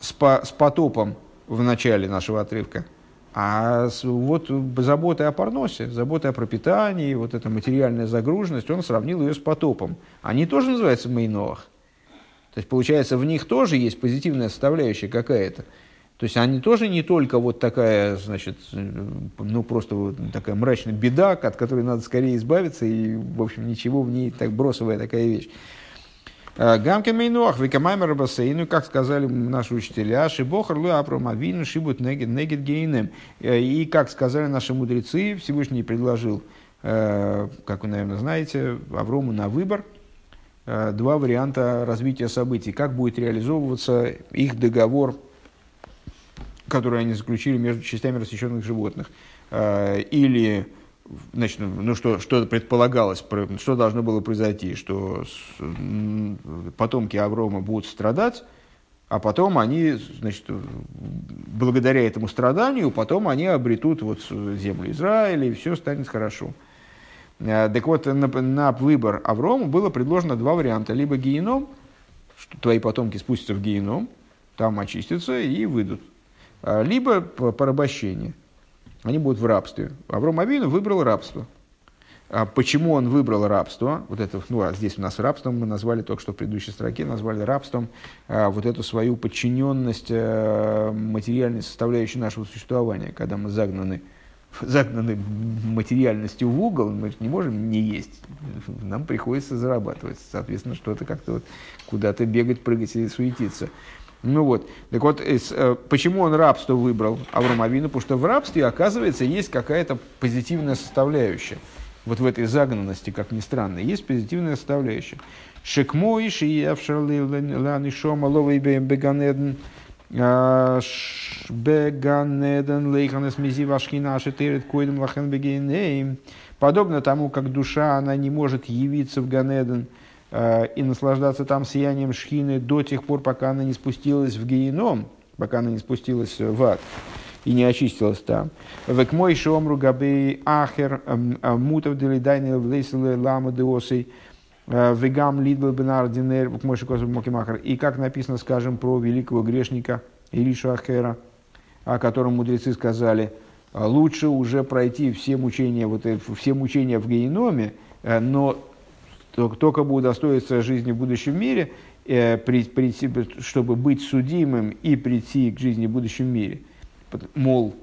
с, по, с потопом в начале нашего отрывка. А вот заботой о парносе, заботой о пропитании, вот эта материальная загруженность, он сравнил ее с потопом. Они тоже называются мейноах. То есть, получается, в них тоже есть позитивная составляющая какая-то. То есть, они тоже не только вот такая, значит, ну, просто вот такая мрачная беда, от которой надо скорее избавиться, и, в общем, ничего в ней так бросовая такая вещь. Гамкен Мейнуах, Викамаймер Басейну, как сказали наши учителя, Шибохар Луапром Авину Шибут Негет Гейнем. И как сказали наши мудрецы, Всевышний предложил, как вы, наверное, знаете, Аврому на выбор два варианта развития событий. Как будет реализовываться их договор, который они заключили между частями рассеченных животных. Или значит, ну что, что предполагалось, что должно было произойти, что потомки Аврома будут страдать, а потом они, значит, благодаря этому страданию, потом они обретут вот землю Израиля, и все станет хорошо. Э, так вот, на, на выбор Аврома было предложено два варианта. Либо геном, что твои потомки спустятся в геном, там очистятся и выйдут. А, либо порабощение они будут в рабстве. Авром Авину выбрал рабство. А почему он выбрал рабство? Вот это, ну, а здесь у нас рабством мы назвали только что в предыдущей строке, назвали рабством а, вот эту свою подчиненность а, материальной составляющей нашего существования, когда мы загнаны, [laughs] загнаны материальностью в угол, мы не можем не есть, нам приходится зарабатывать, соответственно, что-то как-то вот куда-то бегать, прыгать и суетиться. Ну вот, так вот, э, почему он рабство выбрал Авраам? Потому что в рабстве, оказывается, есть какая-то позитивная составляющая. Вот в этой загнанности, как ни странно, есть позитивная составляющая. Шекмой, Шиявшарлы, Шома, Ловый Беганеден, а, Беганеден, Лейханес Мизи Вашхина, Шетерет Койдем Лахен Бегейнейм. Подобно тому, как душа, она не может явиться в Ганеден – Э, и наслаждаться там сиянием шхины до тех пор, пока она не спустилась в геном, пока она не спустилась в ад и не очистилась там. Век мой шомру габей ахер эм, э, мутов делидайны влесилы лама деосей э, вегам лидбл бенар динер мой мокимахар. И как написано, скажем, про великого грешника Илишу Ахера, о котором мудрецы сказали, лучше уже пройти все мучения, вот, все мучения в геноме, но только бы удостоиться жизни в будущем мире, э, чтобы быть судимым и прийти к жизни в будущем мире. Мол,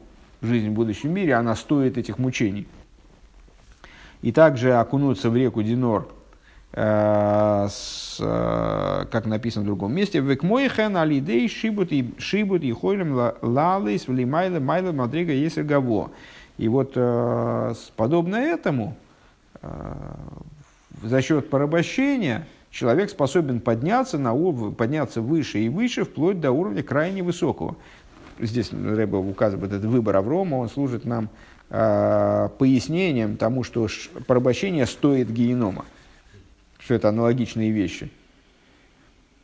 жизнь в будущем мире, она стоит этих мучений. И также окунуться в реку Динор, э, с, э, как написано в другом месте, «Век мойхен алидей шибут и шибут и хойлем лалейс влимайла майла мадрига есергаво». И вот подобно этому за счет порабощения человек способен подняться, на, подняться выше и выше, вплоть до уровня крайне высокого. Здесь Рэба указывает этот выбор Аврома, он служит нам э, пояснением тому, что порабощение стоит генома, что это аналогичные вещи.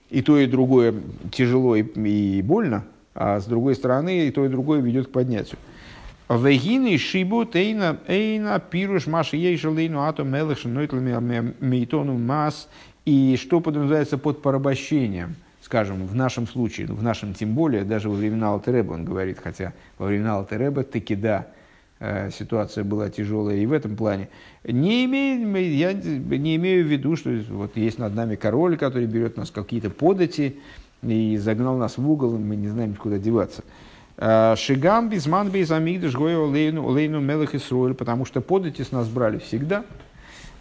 И то, и другое тяжело и, и больно, а с другой стороны, и то, и другое ведет к поднятию. Вегины шибу тейна эйна пируш маши ейшалейну атом мелыш нойтлами мейтону мас. И что подразумевается под порабощением? Скажем, в нашем случае, в нашем тем более, даже во времена Алтереба он говорит, хотя во времена Алтереба таки да, э, ситуация была тяжелая и в этом плане. Не имею, я не имею в виду, что вот есть над нами король, который берет нас какие-то подати и загнал нас в угол, и мы не знаем, куда деваться. Э, Шигам безман без амигдаш гою лейну мелых Исруэль, потому что подати с нас брали всегда.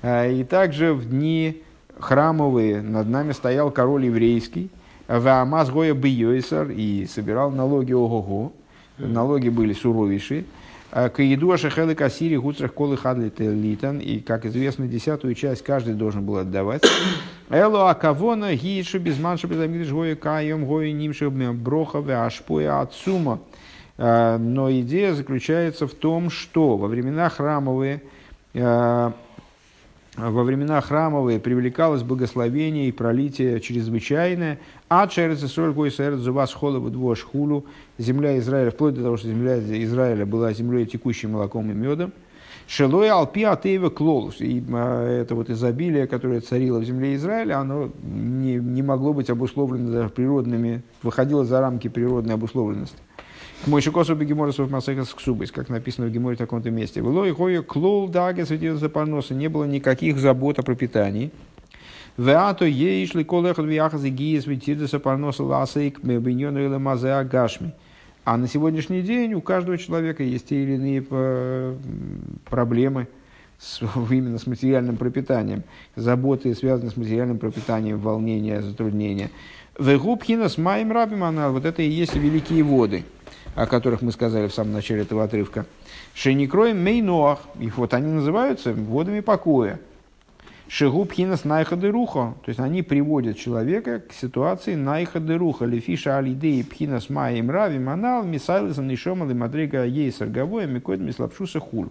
Э, и также в дни храмовые над нами стоял король еврейский, Ваамаз Гоя Бейойсар, и собирал налоги ого-го. Налоги были суровейшие. Э, Каиду Ашахелы Кассири Гуцрах Колы Хадлит Литан. И, как известно, десятую часть каждый должен был отдавать. [coughs] Эло Акавона Гишу Безманша Безамидыш Гоя Каем Гоя Нимша Брохове Ашпоя Ацума. Э, но идея заключается в том, что во времена храмовые э, во времена храмовые привлекалось благословение и пролитие чрезвычайное, а через Исроль Гойсер Зувас Холову Двош Хулу, земля Израиля, вплоть до того, что земля Израиля была землей текущей молоком и медом, Шелой Алпи Атеева Клолус. И а, это вот изобилие, которое царило в земле Израиля, оно не, не могло быть обусловлено природными, выходило за рамки природной обусловленности. Мой шикосу бегеморосов масехас ксубис, как написано в Геморе в таком-то месте. Было и хое клол даге светился парноса, не было никаких забот о пропитании. Веато ейш ли колехот вияхаз и гиес ветирдеса парноса ласейк биньону или мазе агашми. А на сегодняшний день у каждого человека есть те или иные проблемы, с, именно с материальным пропитанием. Заботы связаны с материальным пропитанием, волнения, затруднения. Вегубхина с моим рабим она, вот это и есть великие воды, о которых мы сказали в самом начале этого отрывка. Шеникроем мейноах, их вот они называются водами покоя. Шигубхинас найхады руха, то есть они приводят человека к ситуации найхады руха, лефиша алидеи пхинас маем рави манал мисайлисом нишомал и мадрига ейсар гавоя микод мислапшуса хуль.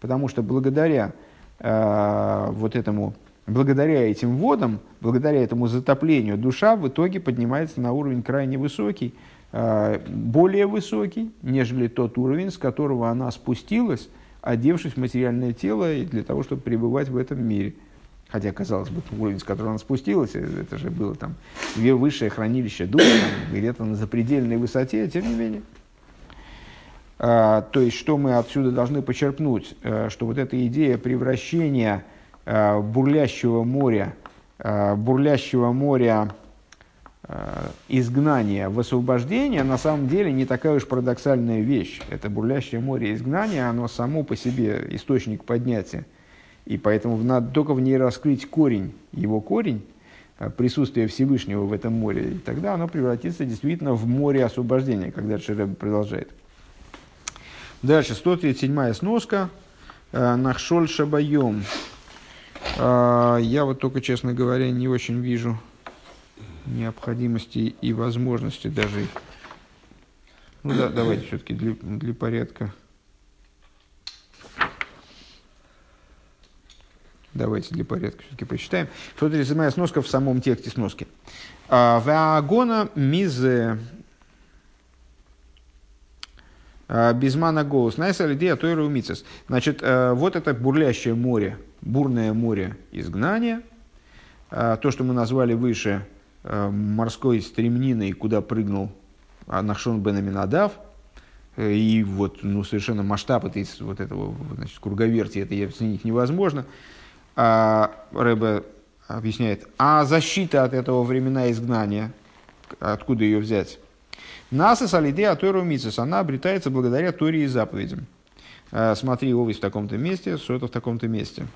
Потому что благодаря э, вот этому, благодаря этим водам, благодаря этому затоплению, душа в итоге поднимается на уровень крайне высокий, э, более высокий, нежели тот уровень, с которого она спустилась, одевшись в материальное тело для того, чтобы пребывать в этом мире – Хотя, казалось бы, уровень, с которого она спустилась, э, это же было там высшее хранилище духа, где-то на запредельной высоте, тем не менее. А, то есть, что мы отсюда должны почерпнуть, а, что вот эта идея превращения а, бурлящего моря, а, бурлящего моря а, изгнания в освобождение, на самом деле не такая уж парадоксальная вещь. Это бурлящее море изгнания, оно само по себе источник поднятия и поэтому надо только в ней раскрыть корень, его корень, а, присутствие Всевышнего в этом море. И тогда оно превратится действительно в море освобождения, когда Шереб продолжает. Дальше, 137-я сноска. А, Нахшоль Шабайом. А, я вот только, честно говоря, не очень вижу необходимости и возможности даже. Ну да, давайте все-таки для, для порядка. Давайте для порядка все-таки это резюме сноска в самом тексте сноски. А, Ваагона мизе а, Безмана голос. Найса лидея тойра умицес. Значит, э, вот это бурлящее море, бурное море изгнания, а, то, что мы назвали выше морской стремниной, куда прыгнул Нахшон бен Аминадав, э, и вот ну, совершенно масштаб этой, вот этого значит, круговерти это оценить невозможно а, Рэбе объясняет, а защита от этого времена изгнания, откуда ее взять? Насас алиде атойру мицес, она обретается благодаря Торе и заповедям. А, смотри, овощ в таком-то месте, сота в таком-то месте.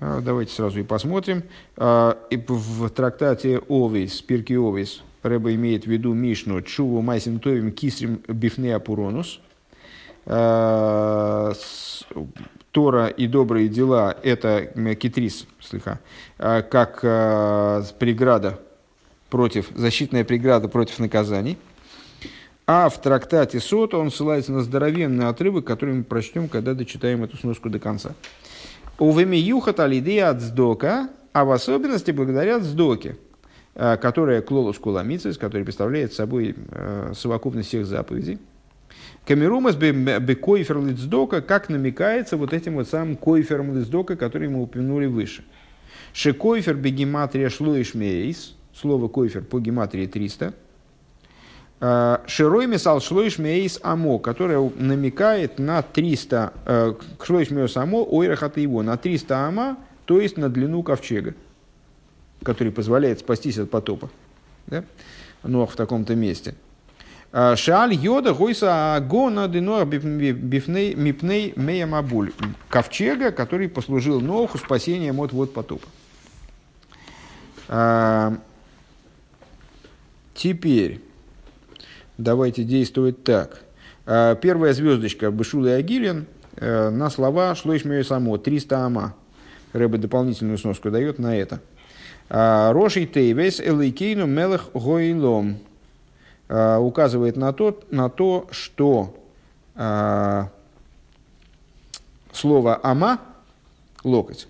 А, давайте сразу и посмотрим. А, и в трактате Овейс, Пирки Овейс, Рэба имеет в виду Мишну Чуву Майсим Товим Кисрим Бифне Апуронус. Тора и добрые дела – это китрис, слыха, а, как а, преграда против, защитная преграда против наказаний. А в трактате Сота он ссылается на здоровенный отрывок, который мы прочтем, когда дочитаем эту сноску до конца. Увеми юхат алидея от сдока, а в особенности благодаря сдоке, а, которая клолус куламицис, который представляет собой совокупность всех заповедей – Камерумас бекойфер лицдока, как намекается вот этим вот самым койфером лицдока, который мы упомянули выше. Шекойфер бегематрия шлоиш мейс, слово койфер по гематрии 300. А, Широй мисал шлоиш мейс амо, которое намекает на 300, э, шлоиш мейс амо, ойрахата его, на 300 ама, то есть на длину ковчега, который позволяет спастись от потопа. Да? Но в таком-то месте. Шааль йода гойса агона дыно бифней мипней мея мабуль. Ковчега, который послужил Ноху спасением от вот потопа. А, теперь давайте действовать так. А, первая звездочка Бышула и Агилин э, на слова «Шлойш само» 300 ама. Рэбе дополнительную сноску дает на это. А, Рошей Тейвес Элейкейну Мелех Гойлом. Э, указывает на то, на то что э, слово «ама» – локоть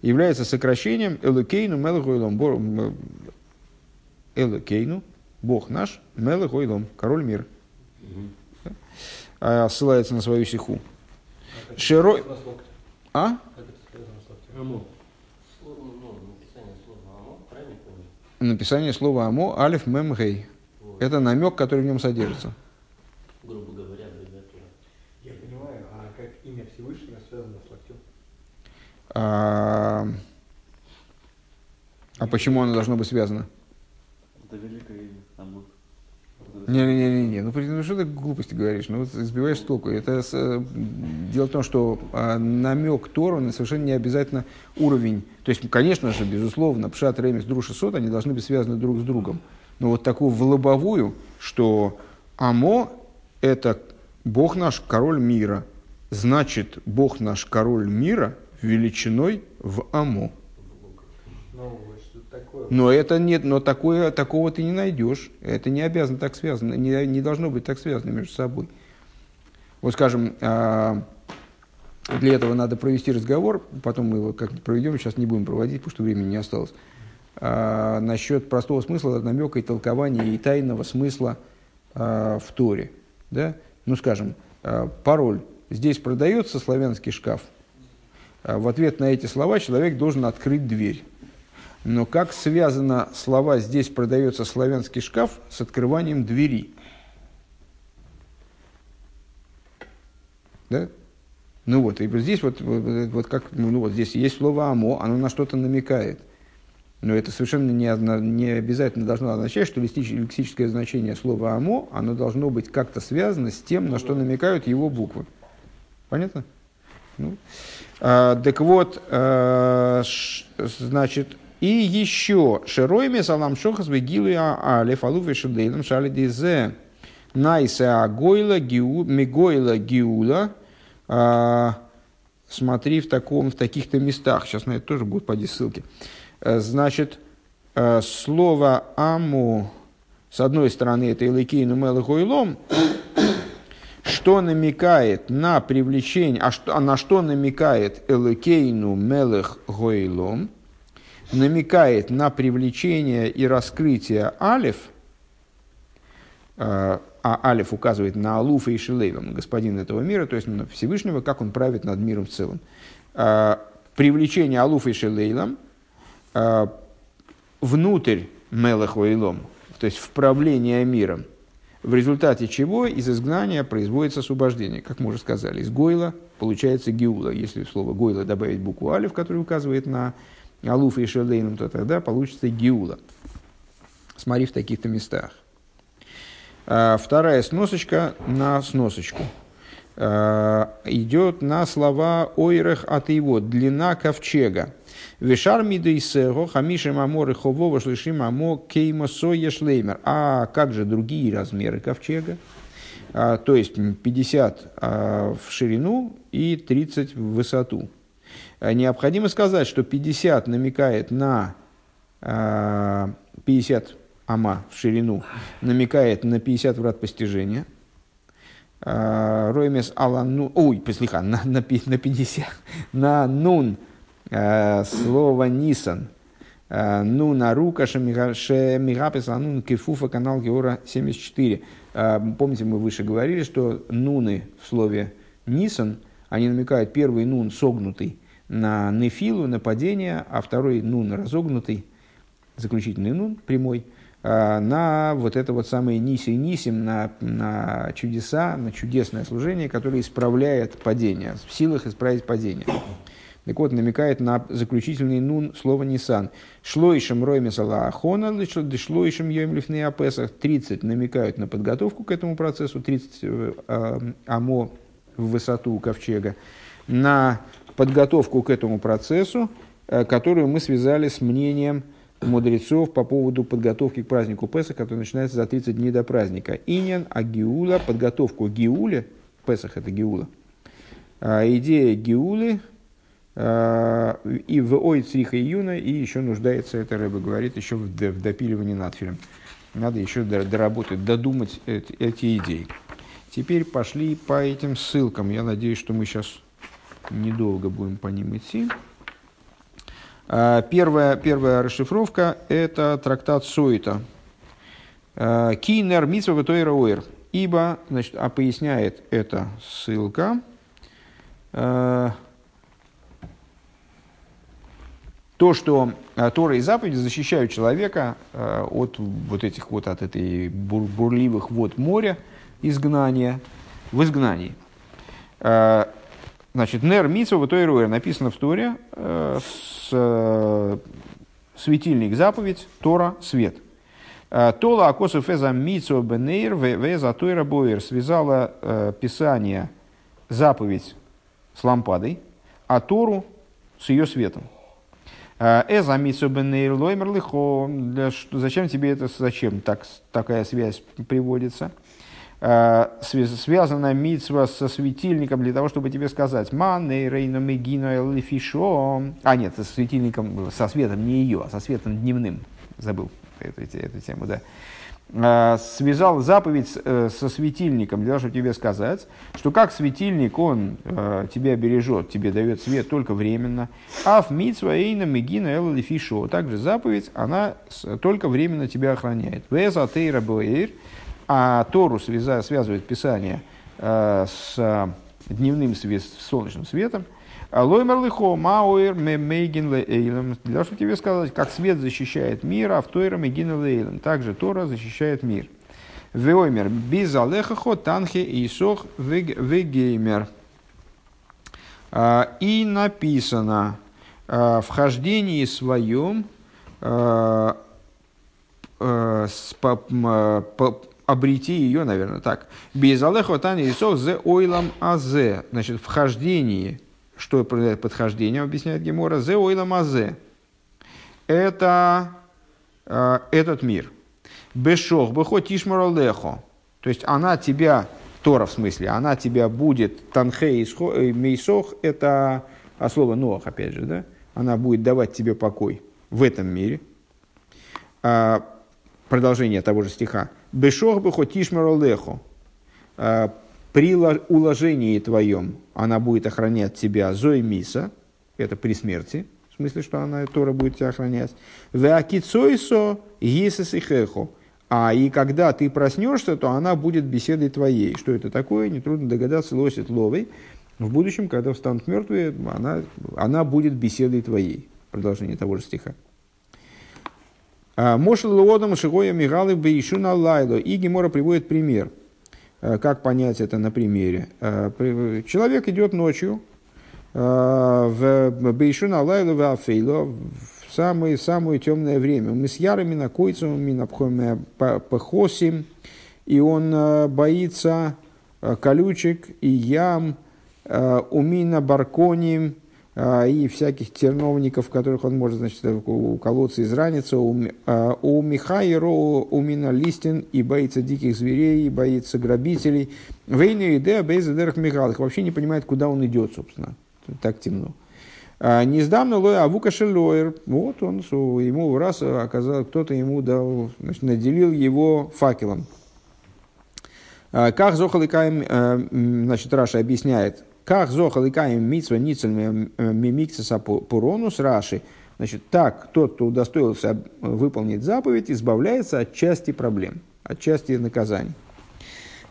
является сокращением «элокейну мелахойлом» «элокейну» – Бог наш, мелахойлом – король. Mm-hmm. ссылается на свою сиху. А Широй... А? Написание слова «амо» – алиф мем гей. Это намек, который в нем содержится. Грубо говоря, аббревиатура. Я понимаю, а как имя Всевышнего связано с локтем? А, а почему оно должно быть связано? Это великое имя, Амур. Не-не-не, ну, ну что ты глупости говоришь? Ну, вот сбиваешь с толку. Это с, э, дело в том, что а, намек Тору на совершенно не обязательно уровень. То есть, конечно же, безусловно, Пшат, Ремес, Друша, Сот, они должны быть связаны друг с другом. Но вот такую в лобовую, что Амо – это Бог наш, король мира. Значит, Бог наш, король мира, величиной в Амо. Ну? Но это нет, но такое, такого ты не найдешь. Это не обязано так связано, не, не должно быть так связано между собой. Вот скажем, а, для этого надо провести разговор, потом мы его как-то проведем, сейчас не будем проводить, потому что времени не осталось. А, насчет простого смысла, намека и толкования и тайного смысла а, в Торе. Да? Ну, скажем, пароль. Здесь продается славянский шкаф. В ответ на эти слова человек должен открыть дверь. Но как связано слова «здесь продается славянский шкаф» с открыванием двери? Да? Ну вот, и здесь вот, вот, как, ну вот здесь есть слово «амо», оно на что-то намекает. Но это совершенно не, не обязательно должно означать, что лексическое значение слова «амо», оно должно быть как-то связано с тем, на что намекают его буквы. Понятно? Ну. А, так вот, а, ш, значит, и еще шеройме салам шохас вегилы алиф алуфе шедейлам шали дизе найсе агойла мигойла гиула а, смотри в, таком, в таких-то местах. Сейчас на это тоже будут поди ссылки. Э, значит, э, слово аму, с одной стороны, это Илыкейну Мелыхуилом, что намекает на привлечение, а, что, а на что намекает Элыкейну Мелых Гойлом – намекает на привлечение и раскрытие алиф, э, а алиф указывает на Алуфа и Шилейвам, господин этого мира, то есть на Всевышнего, как он правит над миром в целом. Привлечение Алуфа и Шилейлам э, внутрь Мелахуилом, то есть в правление миром, в результате чего из изгнания производится освобождение. Как мы уже сказали, из Гойла получается Гиула. Если слово Гойла добавить букву Алиф, который указывает на Алуф и Шелейном, то тогда получится Гиула. Смотри в таких-то местах. А, вторая сносочка на сносочку. А, идет на слова ойрех от его длина ковчега. Вишар мидейсего хамишем амор и ховова шлишим амо кейма соя шлеймер. А как же другие размеры ковчега? А, то есть 50 в ширину и 30 в высоту. Э, необходимо сказать, что 50 намекает на 50 э, ама в ширину, намекает на 50 врат постижения. Э, Роймес алану, ой, послиха, на, на, на 50, на нун слово нисан, ну на рука шемигапес анун кефуфа канал Геора 74. Помните, мы выше говорили, что нуны в слове нисан, они намекают первый нун согнутый, на нефилу, на падение, а второй нун разогнутый, заключительный нун прямой, на вот это вот самое ниси нисим, на, на чудеса, на чудесное служение, которое исправляет падение, в силах исправить падение. Так вот, намекает на заключительный нун слова Нисан. Шлоишем роймесала ахона, шлоишем йоим лифны апесах. 30 намекают на подготовку к этому процессу, 30 э, а, амо в высоту ковчега. На подготовку к этому процессу, э, которую мы связали с мнением мудрецов по поводу подготовки к празднику Песах, который начинается за 30 дней до праздника. Иньян, а Гиула, подготовку Гиуле, Песах это Гиула, а, идея Гиулы, и в Ой Цриха Июна, и еще нуждается, это Рэба говорит, еще в, в допиливании надфилем. Надо еще доработать, додумать эти, идеи. Теперь пошли по этим ссылкам. Я надеюсь, что мы сейчас недолго будем по ним идти. А, первая, первая расшифровка – это трактат Суита. А, Кинер митсва оир. Ибо, значит, а поясняет эта ссылка, а, то, что Тора и заповеди защищают человека от вот этих вот, от этой бур бурливых вод моря, изгнания, в изгнании. Значит, Нер Митсва в Тойруэр написано в Торе, э, с, э, светильник заповедь, Тора свет. Э, Тола Акосов Эза Мицо Бенейр Веза Тойра Боер связала э, Писание, заповедь с лампадой, а Тору с ее светом. Э, Эза Мицо Бенейр Лоймер Лихо. Зачем тебе это, зачем так, такая связь приводится? связана митсва со светильником для того, чтобы тебе сказать «Мане рейно мегино лифишо». А нет, со светильником, со светом не ее, а со светом дневным. Забыл эту, эту тему, да. А, связал заповедь э, со светильником для того, чтобы тебе сказать, что как светильник, он э, тебя бережет, тебе дает свет только временно, а в митсва эйна мегина эл фишо. Также заповедь, она только временно тебя охраняет. Веза тейра а Тору связывает Писание э, с дневным солнечным светом, Лоймер лихо мауэр мейгин лейлем. Для того, чтобы тебе сказать, как свет защищает мир, а в тойра мейгин лейлем. Также Тора защищает мир. Веоймер без алехахо танхе и сох вегеймер. А, и написано а, в хождении своем а, обрети ее, наверное, так. Без алехо тани и сох зе ойлам азе. Значит, в хождении что определяет подхождение, объясняет Гемора, зе ойла мазе. Это э, этот мир. Бешох, бехо тишмара лехо. То есть она тебя, Тора в смысле, она тебя будет, танхе э, мейсох, это а слово Ноах, опять же, да? Она будет давать тебе покой в этом мире. А, продолжение того же стиха. Бешох бехо тишмара лехо. А, при уложении твоем она будет охранять тебя Зои Миса, это при смерти, в смысле, что она Тора будет тебя охранять. Веакицойсо Гисес и Хехо. А и когда ты проснешься, то она будет беседой твоей. Что это такое? Нетрудно догадаться, лосит ловой. В будущем, когда встанут мертвые, она, она будет беседой твоей. Продолжение того же стиха. Мошел Луодом Шигоя Мигалы Бейшуна Лайло. И Гемора приводит пример – как понять это на примере? Э, человек идет ночью э, в Бейшуна Лайлу в Афейло в самое, самое темное время. Мы с ярами находимся, мы похосим, и он боится колючек и ям, умина барконим, и всяких терновников, которых он может значит, уколоться, израниться. У а, Михайро, у Миналистин и боится диких зверей, и боится грабителей. Вейну идея Бейзадерах Михалых вообще не понимает, куда он идет, собственно. Так темно. А, Нездавно лоя авука шелоер. Вот он, ему раз оказал, кто-то ему дал, значит, наделил его факелом. Как Зохаликаем, значит, Раша объясняет, как зохал и каем митсва ницель мимикциса пуронус раши. Значит, так тот, кто удостоился выполнить заповедь, избавляется от части проблем, от части наказаний.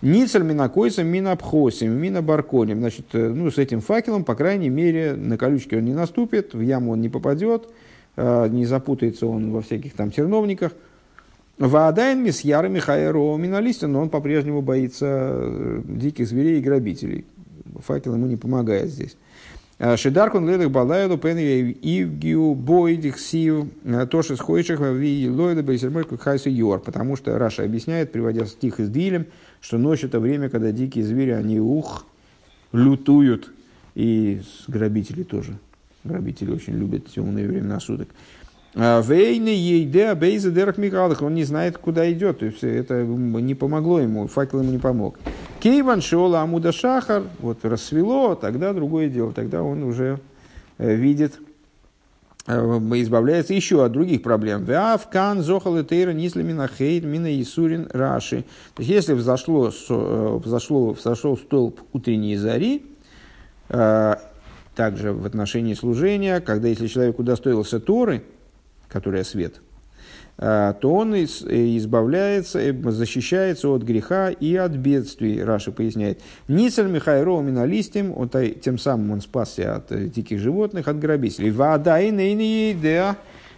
Ницель минакойсом минапхосим, минабарконим. Значит, э, ну, с этим факелом, по крайней мере, на колючке он не наступит, в яму он не попадет, э, не запутается он во всяких там терновниках. Ваадайн мисьяра Михайро Миналистин, но он по-прежнему боится э, диких зверей и грабителей факел ему не помогает здесь. А, Шидаркун ледах балайлу пен ивгиу бойдих сив а, тоши схойших ви лойда бейсермой хайсу йор. Потому что Раша объясняет, приводя стих из Дилем, что ночь это время, когда дикие звери, они ух, лютуют. И грабители тоже. Грабители очень любят темные времена суток. А, Вейны ейде бейза дерах Михалых. Он не знает, куда идет. То есть это не помогло ему, факел ему не помог. Кейван шола амуда шахар. Вот рассвело, тогда другое дело. Тогда он уже э, видит, э, избавляется еще от других проблем. Веав кан зохал и тейра нисли мина хейт мина исурин раши. То есть если взошло, э, взошло, взошел столб утренней зари, также в отношении служения, когда если человек удостоился Торы, которая свет, а, то он э, избавляется, э, защищается от греха и от бедствий, Раша поясняет. Ницель Михайро миналистим, он, тем самым он спасся от э, диких животных, от грабителей. Вода и нейни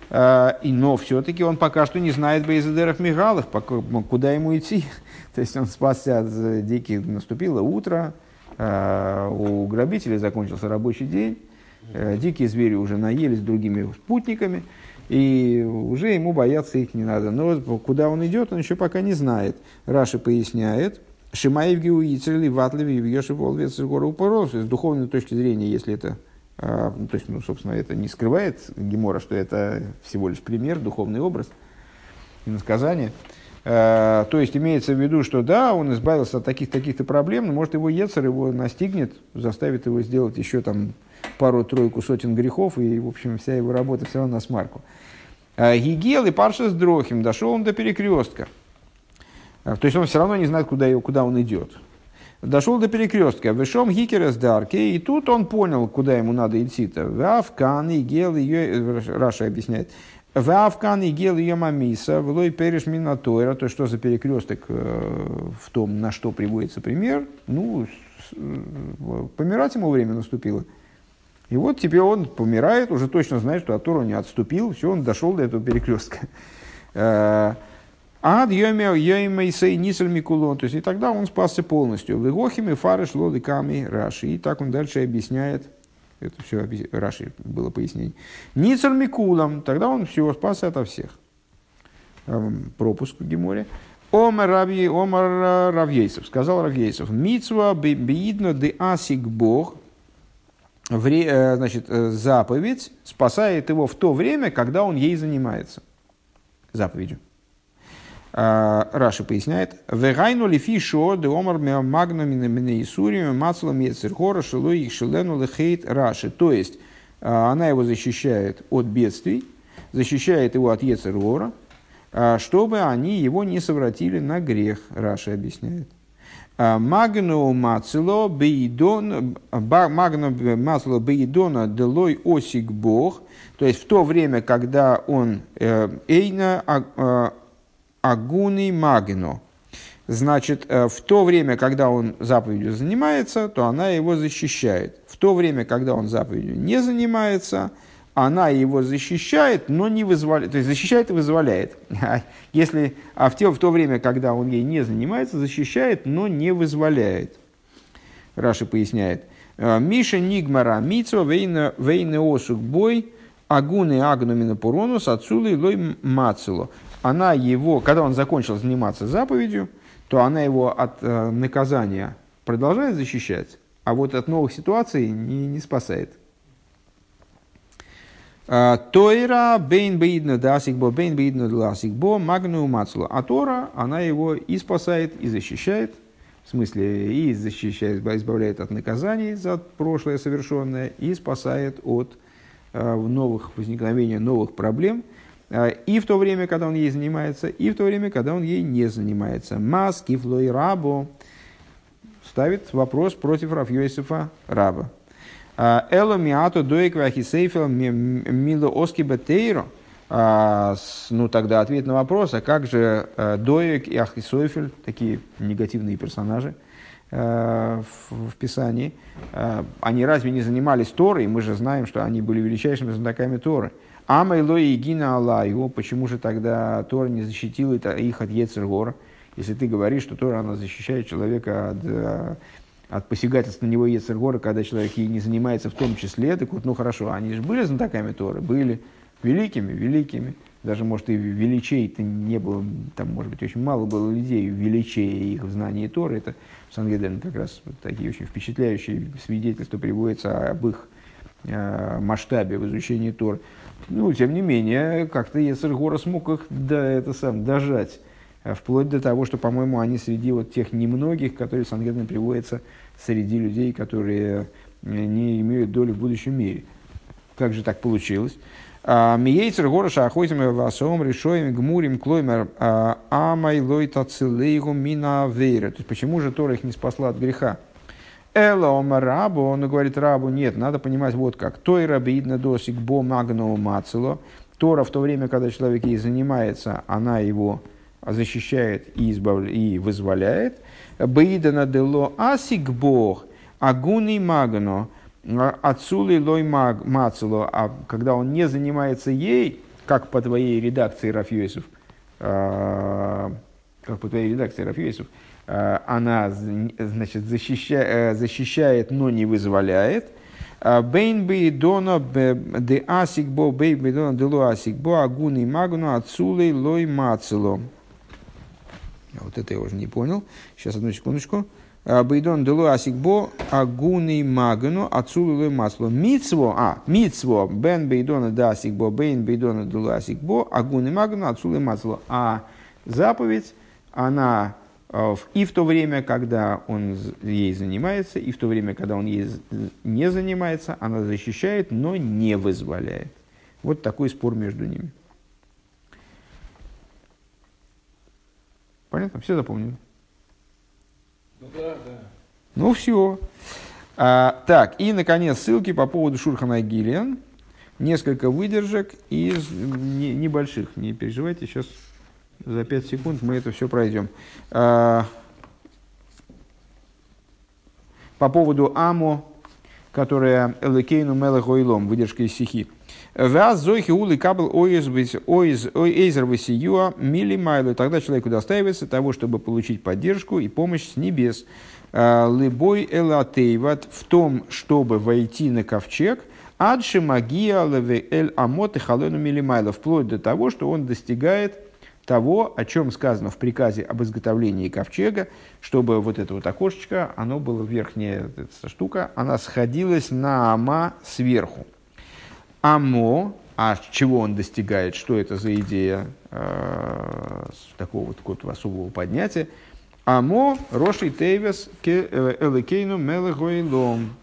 а, но все-таки он пока что не знает Бейзадеров Мигалов, куда ему идти. [laughs] То есть он спасся от диких, наступило утро, а, у грабителей закончился рабочий день, дикие звери уже наелись другими спутниками, И уже ему бояться их не надо. Но куда он идет, он еще пока не знает. Раши поясняет. Шимаев Геуицели, Ватлеви, Йоши Волвец, Гору Упорос. С духовной точки зрения, если это а, ну, то есть, ну, собственно, это не скрывает Гемора, что это всего лишь пример, духовный образ и насказание. А, то есть имеется в виду, что да, он избавился от таких-таких-то проблем, но может его Ецер его настигнет, заставит его сделать еще там пару-тройку сотен грехов, и, в общем, вся его работа все равно на смарку. А, Гигел и Парша с Дрохим, дошел он до перекрестка. То есть он все равно не знает, куда, куда он идет. Дошел до перекрестка. Вышом Гикерес Дарки, и тут он понял, куда ему надо идти-то. Вавкан и гел ее, Раша объясняет, Вавкан и гел ее мамиса, влой переш минатойра, то что за перекресток э, в том, на что приводится пример, ну, э, помирать ему время наступило. И вот теперь он помирает, уже точно знает, что от не отступил, все, он дошел до этого перекрестка. Э, Ад йоймейсей нисаль микулон. То есть и тогда он спасся полностью. Вегохими фарыш лодыками раши. И так он дальше объясняет. Это все Раши было пояснение. Ницаль микулом. Тогда он все спасся ото всех. Пропуск в Геморе. Омар, Рави, Омар Равьейсов, сказал Равьейсов, Мицва биидно де асик Бог, э, значит, э, заповедь спасает его в то время, когда он ей занимается. Заповедью. А, Раши поясняет, «Вегайну лифи шо де омар магну мине Исурием мацлом ецерхора шилу их шилену лехейт Раши». То есть, а, она его защищает от бедствий, защищает его от Ецергора, а, чтобы они его не совратили на грех, Раши объясняет. Магну мацло бейдон, магну мацло бейдона делой осик бог, то есть в то время, когда он э, эйна агуни магино. Значит, э, в то время, когда он заповедью занимается, то она его защищает. В то время, когда он заповедью не занимается, она его защищает, но не вызволяет. То есть защищает и вызволяет. [laughs] Если, а в, те, в то время, когда он ей не занимается, защищает, но не вызволяет. Раши поясняет. «Э, Миша нигмара мицо вейне осук бой агуны агнумина пуронус отсюлы лой мацело она его, когда он закончил заниматься заповедью, то она его от э, наказания продолжает защищать, а вот от новых ситуаций не, не спасает. А, Тойра бейн бейдна дасикбо бейн бейдна дасикбо магну мацлу. А Тора, она его и спасает, и защищает. В смысле, и защищает, избавляет от наказаний за прошлое совершенное, и спасает от э, новых возникновения новых проблем – а, и в то время, когда он ей занимается, и в то время, когда он ей не занимается. Маски флой рабу ставит вопрос против Рафьёсифа раба. А, Эло миато доек вахисейфел мило оски бетейро. А, ну, тогда ответ на вопрос, а как же Доек и Ахисойфель, такие негативные персонажи в, в Писании, они разве не занимались Торой? Мы же знаем, что они были величайшими знатоками Торы. Амайло и Гина Аллаю, почему же тогда Тора не защитила их от Ецергора? Если ты говоришь, что Тора она защищает человека от, э, от посягательства на него Ецергора, когда человек ей не занимается в том числе, так вот, ну хорошо, они же были знатоками Торы, были великими, великими. Даже, может, и величей-то не было, там, может быть, очень мало было людей величей их в знании Торы. Это в Сангедрин как раз такие очень впечатляющие свидетельства приводятся об их э, масштабе в изучении Торы. Ну, тем не менее, как-то Ецергора смог их да, это сам, дожать. А вплоть до того, что, по-моему, они среди вот тех немногих, которые Сангедрин приводятся среди людей, которые э, не имеют доли в будущем мире. Как же так получилось? А, Миейцер гороша охотим васом решоем гмурим клоймер а, амай лой тацилейгу мина вейра. То есть почему же Тора их не спасла от греха? Элом рабу, он говорит рабу, нет, надо понимать вот как. Той рабидна досик бо магноу мацело. Тора в то время, когда человек ей занимается, она его защищает и, избавляет, и вызволяет. Баидана дело асик бог, агуни магно, отсули лой маг, мацело. А когда он не занимается ей, как по твоей редакции Рафьюсов, а, как по твоей редакции Рафьюсов, Э, она значит, защищает, э, защищает, но не вызволяет. Бейн бейдона де асикбо, бейн бейдона де ло асикбо, агуни магну ацулей лой мацело. Вот это я уже не понял. Сейчас, одну секундочку. Бейдон делу асикбо агуни магну ацулу масло. Мицво, а, мицво, бен бейдона да асикбо, бейн бейдона делу асикбо, агуни магну ацулу масло. А заповедь, она и в то время, когда он ей занимается, и в то время, когда он ей не занимается, она защищает, но не вызволяет. Вот такой спор между ними. Понятно? Все запомнили? Ну да, да. Ну все. А, так, и, наконец, ссылки по поводу Шурхана Гиллиан. Несколько выдержек из не, небольших. Не переживайте, сейчас за 5 секунд мы это все пройдем. А, по поводу Амо, которая Элекейну Мелахойлом, выдержка из стихи. Ваз зойхи улы кабл ойзер васиюа мили майлы. Тогда человеку достаивается того, чтобы получить поддержку и помощь с небес. А, Лыбой элатейват в том, чтобы войти на ковчег, адши магия леве эль амот и халену милимайла, вплоть до того, что он достигает того, о чем сказано в приказе об изготовлении ковчега, чтобы вот это вот окошечко, оно было верхняя эта штука, она сходилась на ама сверху. Амо, а чего он достигает, что это за идея э, такого вот какого особого поднятия, Амо Роши Тейвес э, Элекейну Мелегоилом.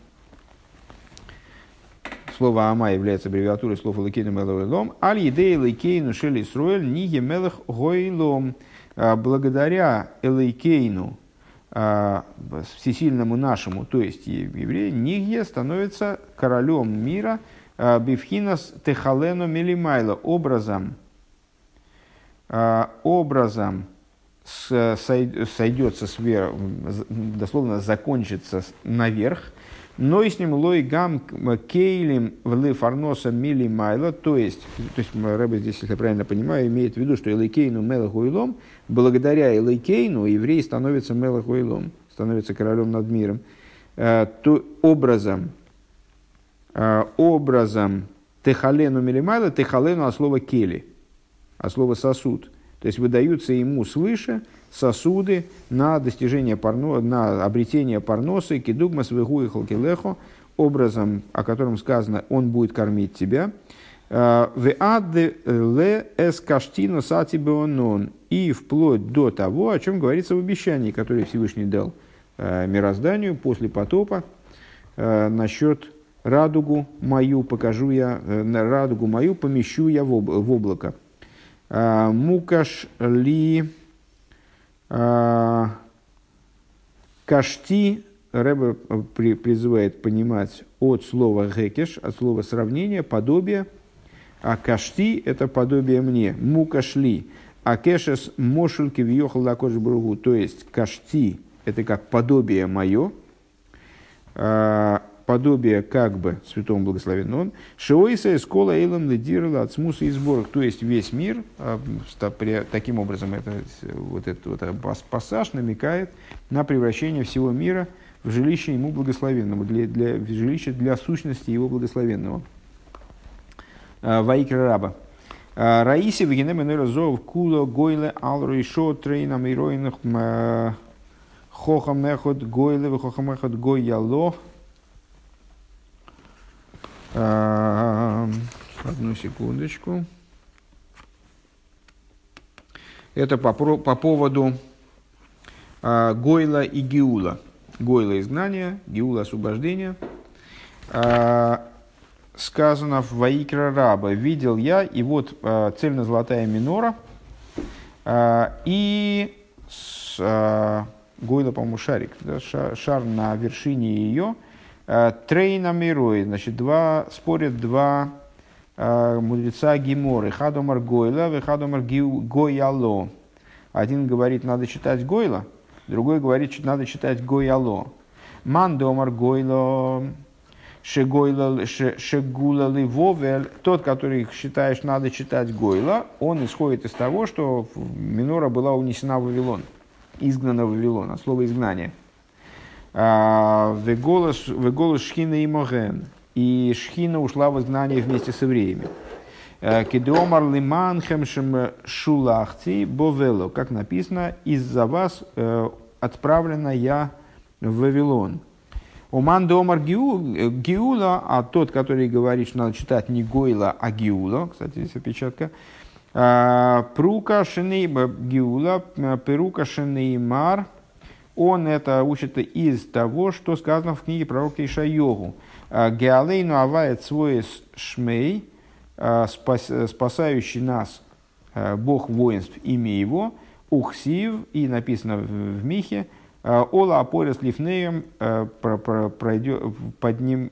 Слово Ама является аббревиатурой слов Элекейну Мелегоилом. Аль Едей Элекейну Шели Сруэль Ниге Мелех Гоилом. А, благодаря Элекейну, всесильному нашему, то есть еврею, Нигье становится королем мира – Э, Бифхинас техалену милимайла образом, э, образом сойдется сверх, дословно закончится наверх, но и с ним лой гам кейлим в фарноса милимайла, то есть, то есть Рэбе здесь, если я правильно понимаю, имеет в виду, что Элейкейну Мелахуилом, благодаря Элейкейну еврей становится Мелахуилом, становится королем над миром, э, то образом, Э, образом техалену милимайла, техалену от слова кели, от слова сосуд. То есть выдаются ему свыше сосуды на достижение парно, на обретение парносы, кидугма свегу и халкилехо, образом, о котором сказано, он будет кормить тебя. Э, сатибеонон. И вплоть до того, о чем говорится в обещании, которое Всевышний дал э, мирозданию после потопа насчет радугу мою покажу я, э, на радугу мою помещу я в, облако. А, мукаш ли а, кашти, Рэбе э, призывает понимать от слова гекеш, от слова сравнения, подобие, а кашти – это подобие мне, мукашли, а кешес мошельки въехал лакош бругу, то есть кашти – это как подобие мое, а, подобие как бы святому благословенному он, шиоиса эскола эйлам ледирла от смуса и сборок, то есть весь мир, а, таким образом это, вот этот вот пассаж намекает на превращение всего мира в жилище ему благословенному, для, для, в жилище для сущности его благословенного. А, Ваикра раба. А, Раиси вегенем зов куло гойле ал рейшо трейнам и ройнах хохам эхот гойле хохам эхот гой яло Одну секундочку. Это по, по поводу а, Гойла и Гиула. Гойла изгнания, Гиула освобождения. А, сказано в Ваикра Раба, видел я, и вот а, цельно-золотая минора, и с, Гойла, по-моему, шарик, да, шар, на вершине ее – Трейна Мирой, значит, два, спорят два э, мудреца Гиморы, Хадомар Гойла, и Хадомар Гойало. Один говорит, надо читать Гойла, другой говорит, надо читать Гойало. Мандомар Гойло, Шегула Вовель, тот, который считаешь, надо читать Гойла, он исходит из того, что Минора была унесена в Вавилон, изгнана в Вавилон, от слова изгнание. Веголос шхина и моген. и Шхина ушла в изгнание вместе с евреями. Э, Кедомар лиманхемшем шулахти бовело, как написано, из-за вас э, отправлена я в Вавилон. Уман домар гиула, а тот, который говорит, что надо читать не гойла, а гиула, кстати, здесь опечатка, прука шенейба гиула, перука шенеймар, он это учит из того, что сказано в книге пророка Ишайогу. Геалейну авает свой шмей, спасающий нас Бог воинств, имя его, Ухсив, и написано в Михе, Ола Апорис Лифнеем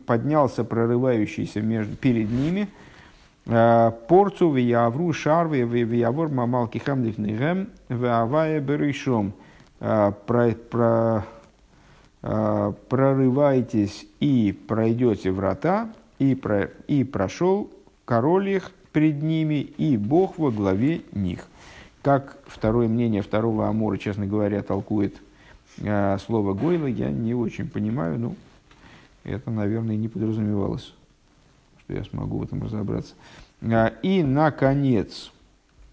поднялся прорывающийся между, перед ними, Порцу виявру шарве виявор мамал кихам лифнегем виавая берешом. Прорывайтесь и пройдете врата, и, про, и прошел король их пред ними, и Бог во главе них. Как второе мнение второго Амора, честно говоря, толкует э, слово Гойла, я не очень понимаю, ну, это, наверное, не подразумевалось, что я смогу в этом разобраться. И, наконец,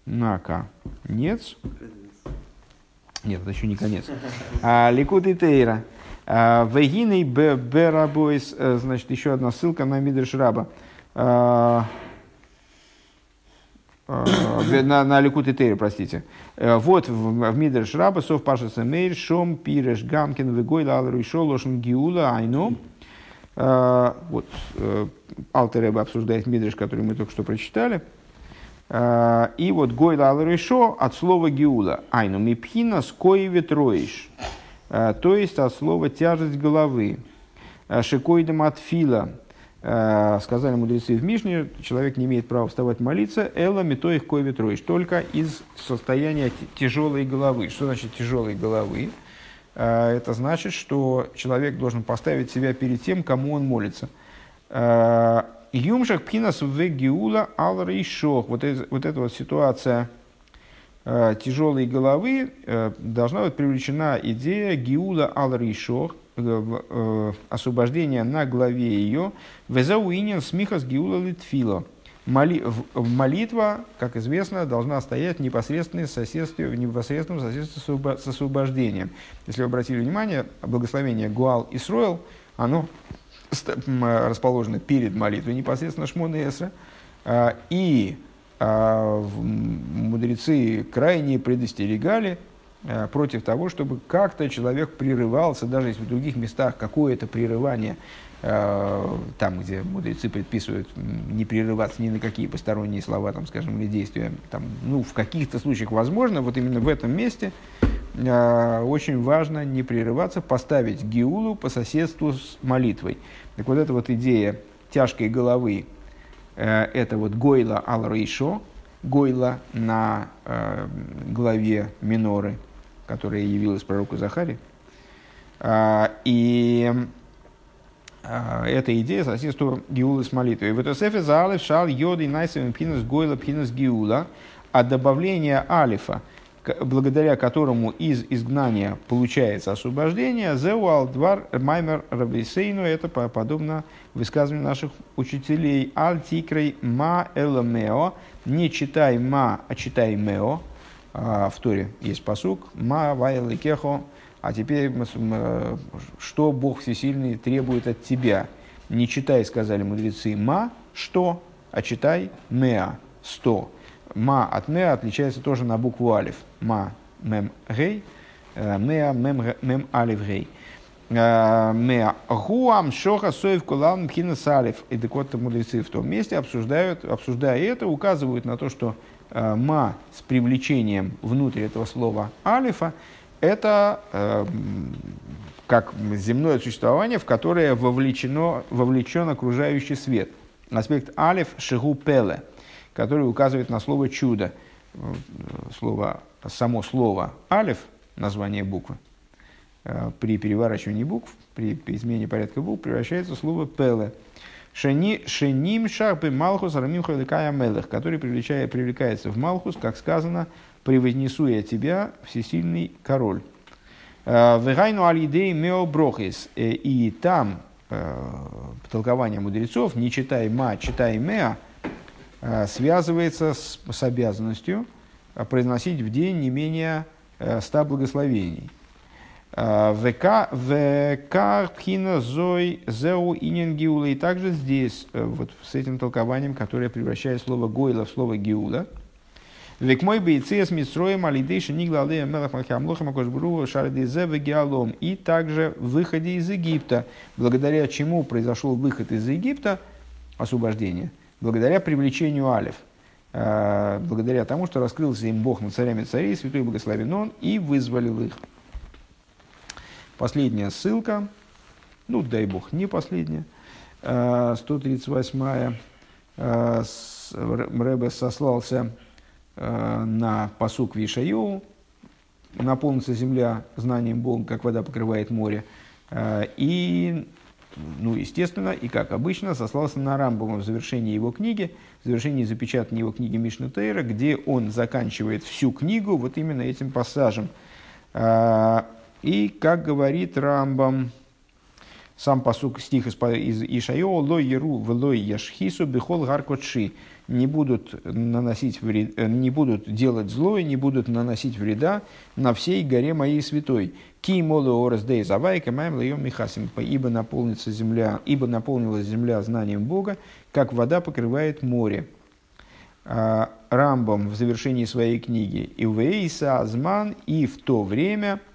наконец, нет, это еще не конец, а, Ликут и Тейра, а, Вегиней Берабойс, э, значит, еще одна ссылка на Мидрш Раба. А, Э, на, на Ликут и Тейре, простите. Э, вот в, в Мидреш Раба, Сов Паша Самейр, Шом, Пиреш, Гамкин, Вегой, Лалру, Шолошин, Гиула, Айну. Э, вот Алтер Рэба обсуждает Мидреш, который мы только что прочитали. И вот Гой Лалру, Шо от слова Гиула. Айну, Мипхина, Скои Ветроиш. То есть от слова тяжесть головы. Шикоидем от фила Э, сказали мудрецы в Мишне, человек не имеет права вставать молиться, эла мито их кой ветроиш, только из состояния тяжелой головы. Что значит тяжелой головы? Э, это значит, что человек должен поставить себя перед тем, кому он молится. Э, Юмшах пхинас в гиула ал рейшох. Вот, вот эта вот ситуация тяжелой головы должна быть привлечена идея гиула ал рейшох, Э, освобождение на главе ее, везауинен смихас гиула литфила. Моли, молитва, как известно, должна стоять в непосредственном соседстве, в непосредственном соседстве с освобождением. Если вы обратили внимание, благословение Гуал и Сроил, оно расположено перед молитвой непосредственно Шмона Эсра. А, и а, мудрецы крайне предостерегали Э, против того, чтобы как-то человек прерывался, даже если в других местах какое-то прерывание, э, там, где мудрецы предписывают не прерываться ни на какие посторонние слова, там, скажем, или действия, там, ну, в каких-то случаях возможно, вот именно в этом месте э, очень важно не прерываться, поставить гиулу по соседству с молитвой. Так вот эта вот идея тяжкой головы, это вот гойла ал-рейшо, гойла на главе миноры, которая явилась пророку Захаре. А, и а, эта идея соседства Гиулы с молитвой. В Этосефе за Алиф шал йоды найсовым пинус гойла пинус Гиула, а добавление Алифа, благодаря которому из изгнания получается освобождение, зеуал двар маймер рабисейну, это подобно высказыванию наших учителей, аль тикрей ма эламео, не читай ма, а читай мео, а, в Торе есть посук. «Ма вайл кехо», а теперь что Бог Всесильный требует от тебя? Не читай, сказали мудрецы, «ма» – что, а читай «меа» – сто. «Ма» от «меа» отличается тоже на букву «алиф». «Ма» – «мем» – «гей», э, «меа» – «мем» – «алиф» – «гей». Э, «Меа» – «гуам шоха соев кулам мхина салиф». И так вот мудрецы в том месте обсуждают, обсуждая это, указывают на то, что ма с привлечением внутрь этого слова алифа, это как земное существование, в которое вовлечено, вовлечен окружающий свет. Аспект алиф шигу пеле, который указывает на слово чудо. Слово, само слово алиф, название буквы, э, при переворачивании букв, при измене порядка букв превращается в слово пеле. Шени, шеним шахбы Малхус Рамим Халикая Мелех, который привлекает, привлекается в Малхус, как сказано, превознесу я тебя, всесильный король. Э, Вегайну алидей мео брохис. Э, и там толкование мудрецов, не читай ма, читай меа, связывается с, с обязанностью произносить в день не менее ста благословений. Векар пхина зой зеу инин гиула. И также здесь, вот с этим толкованием, которое превращает слово гойла в слово гиула – Век мой бейцы с Митсроем, алидейши нигла алея мелах малхамлохам акошбру шардизе вегиалом. И также в выходе из Египта, благодаря чему произошел выход из Египта, освобождение, благодаря привлечению алев, э, благодаря тому, что раскрылся им Бог над царями царей, святой благословен он, и вызволил их. Последняя ссылка, ну дай Бог, не последняя, 138-я, э, э, Рэбе сослался на посук Вишаю, наполнится земля знанием Бога, как вода покрывает море. И, ну, естественно, и как обычно, сослался на Рамбома в завершении его книги, в завершении запечатания его книги Мишна Тейра, где он заканчивает всю книгу вот именно этим пассажем. Э, и, как говорит Рамбам, сам посук стих из, из Ишайо, «Лой еру велой яшхису бихол гаркотши» не будут, наносить вред, э, не будут делать зло и не будут наносить вреда на всей горе моей святой. Ки молу орес дей завайка маем лаем михасим, ибо наполнится земля, ибо наполнилась земля знанием Бога, как вода покрывает море. А, Рамбом в завершении своей книги «Ивейса Азман» и в то время –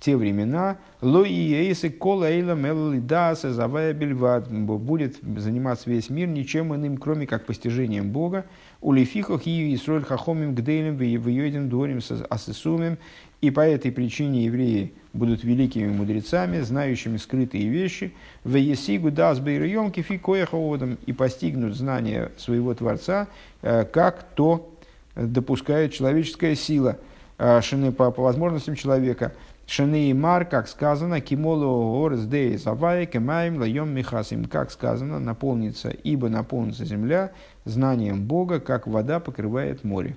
те времена Лоиейсы Колейла Меллидаса Завая Бельват будет заниматься весь мир ничем иным, кроме как постижением Бога. У Лефихах и Исроль Хахомим Гдейлем Вейодин Дворим Асесумим. И по этой причине евреи будут великими мудрецами, знающими скрытые вещи. В Есигу дас бейрьем кифи кояховодом и постигнут знания своего Творца, э, как то допускает человеческая сила, э, шины по, по возможностям человека – Шаны и Мар, как сказано, Кимолу Орес Дей Завай Кемаем Лайом Михасим, как сказано, наполнится, ибо наполнится земля знанием Бога, как вода покрывает море.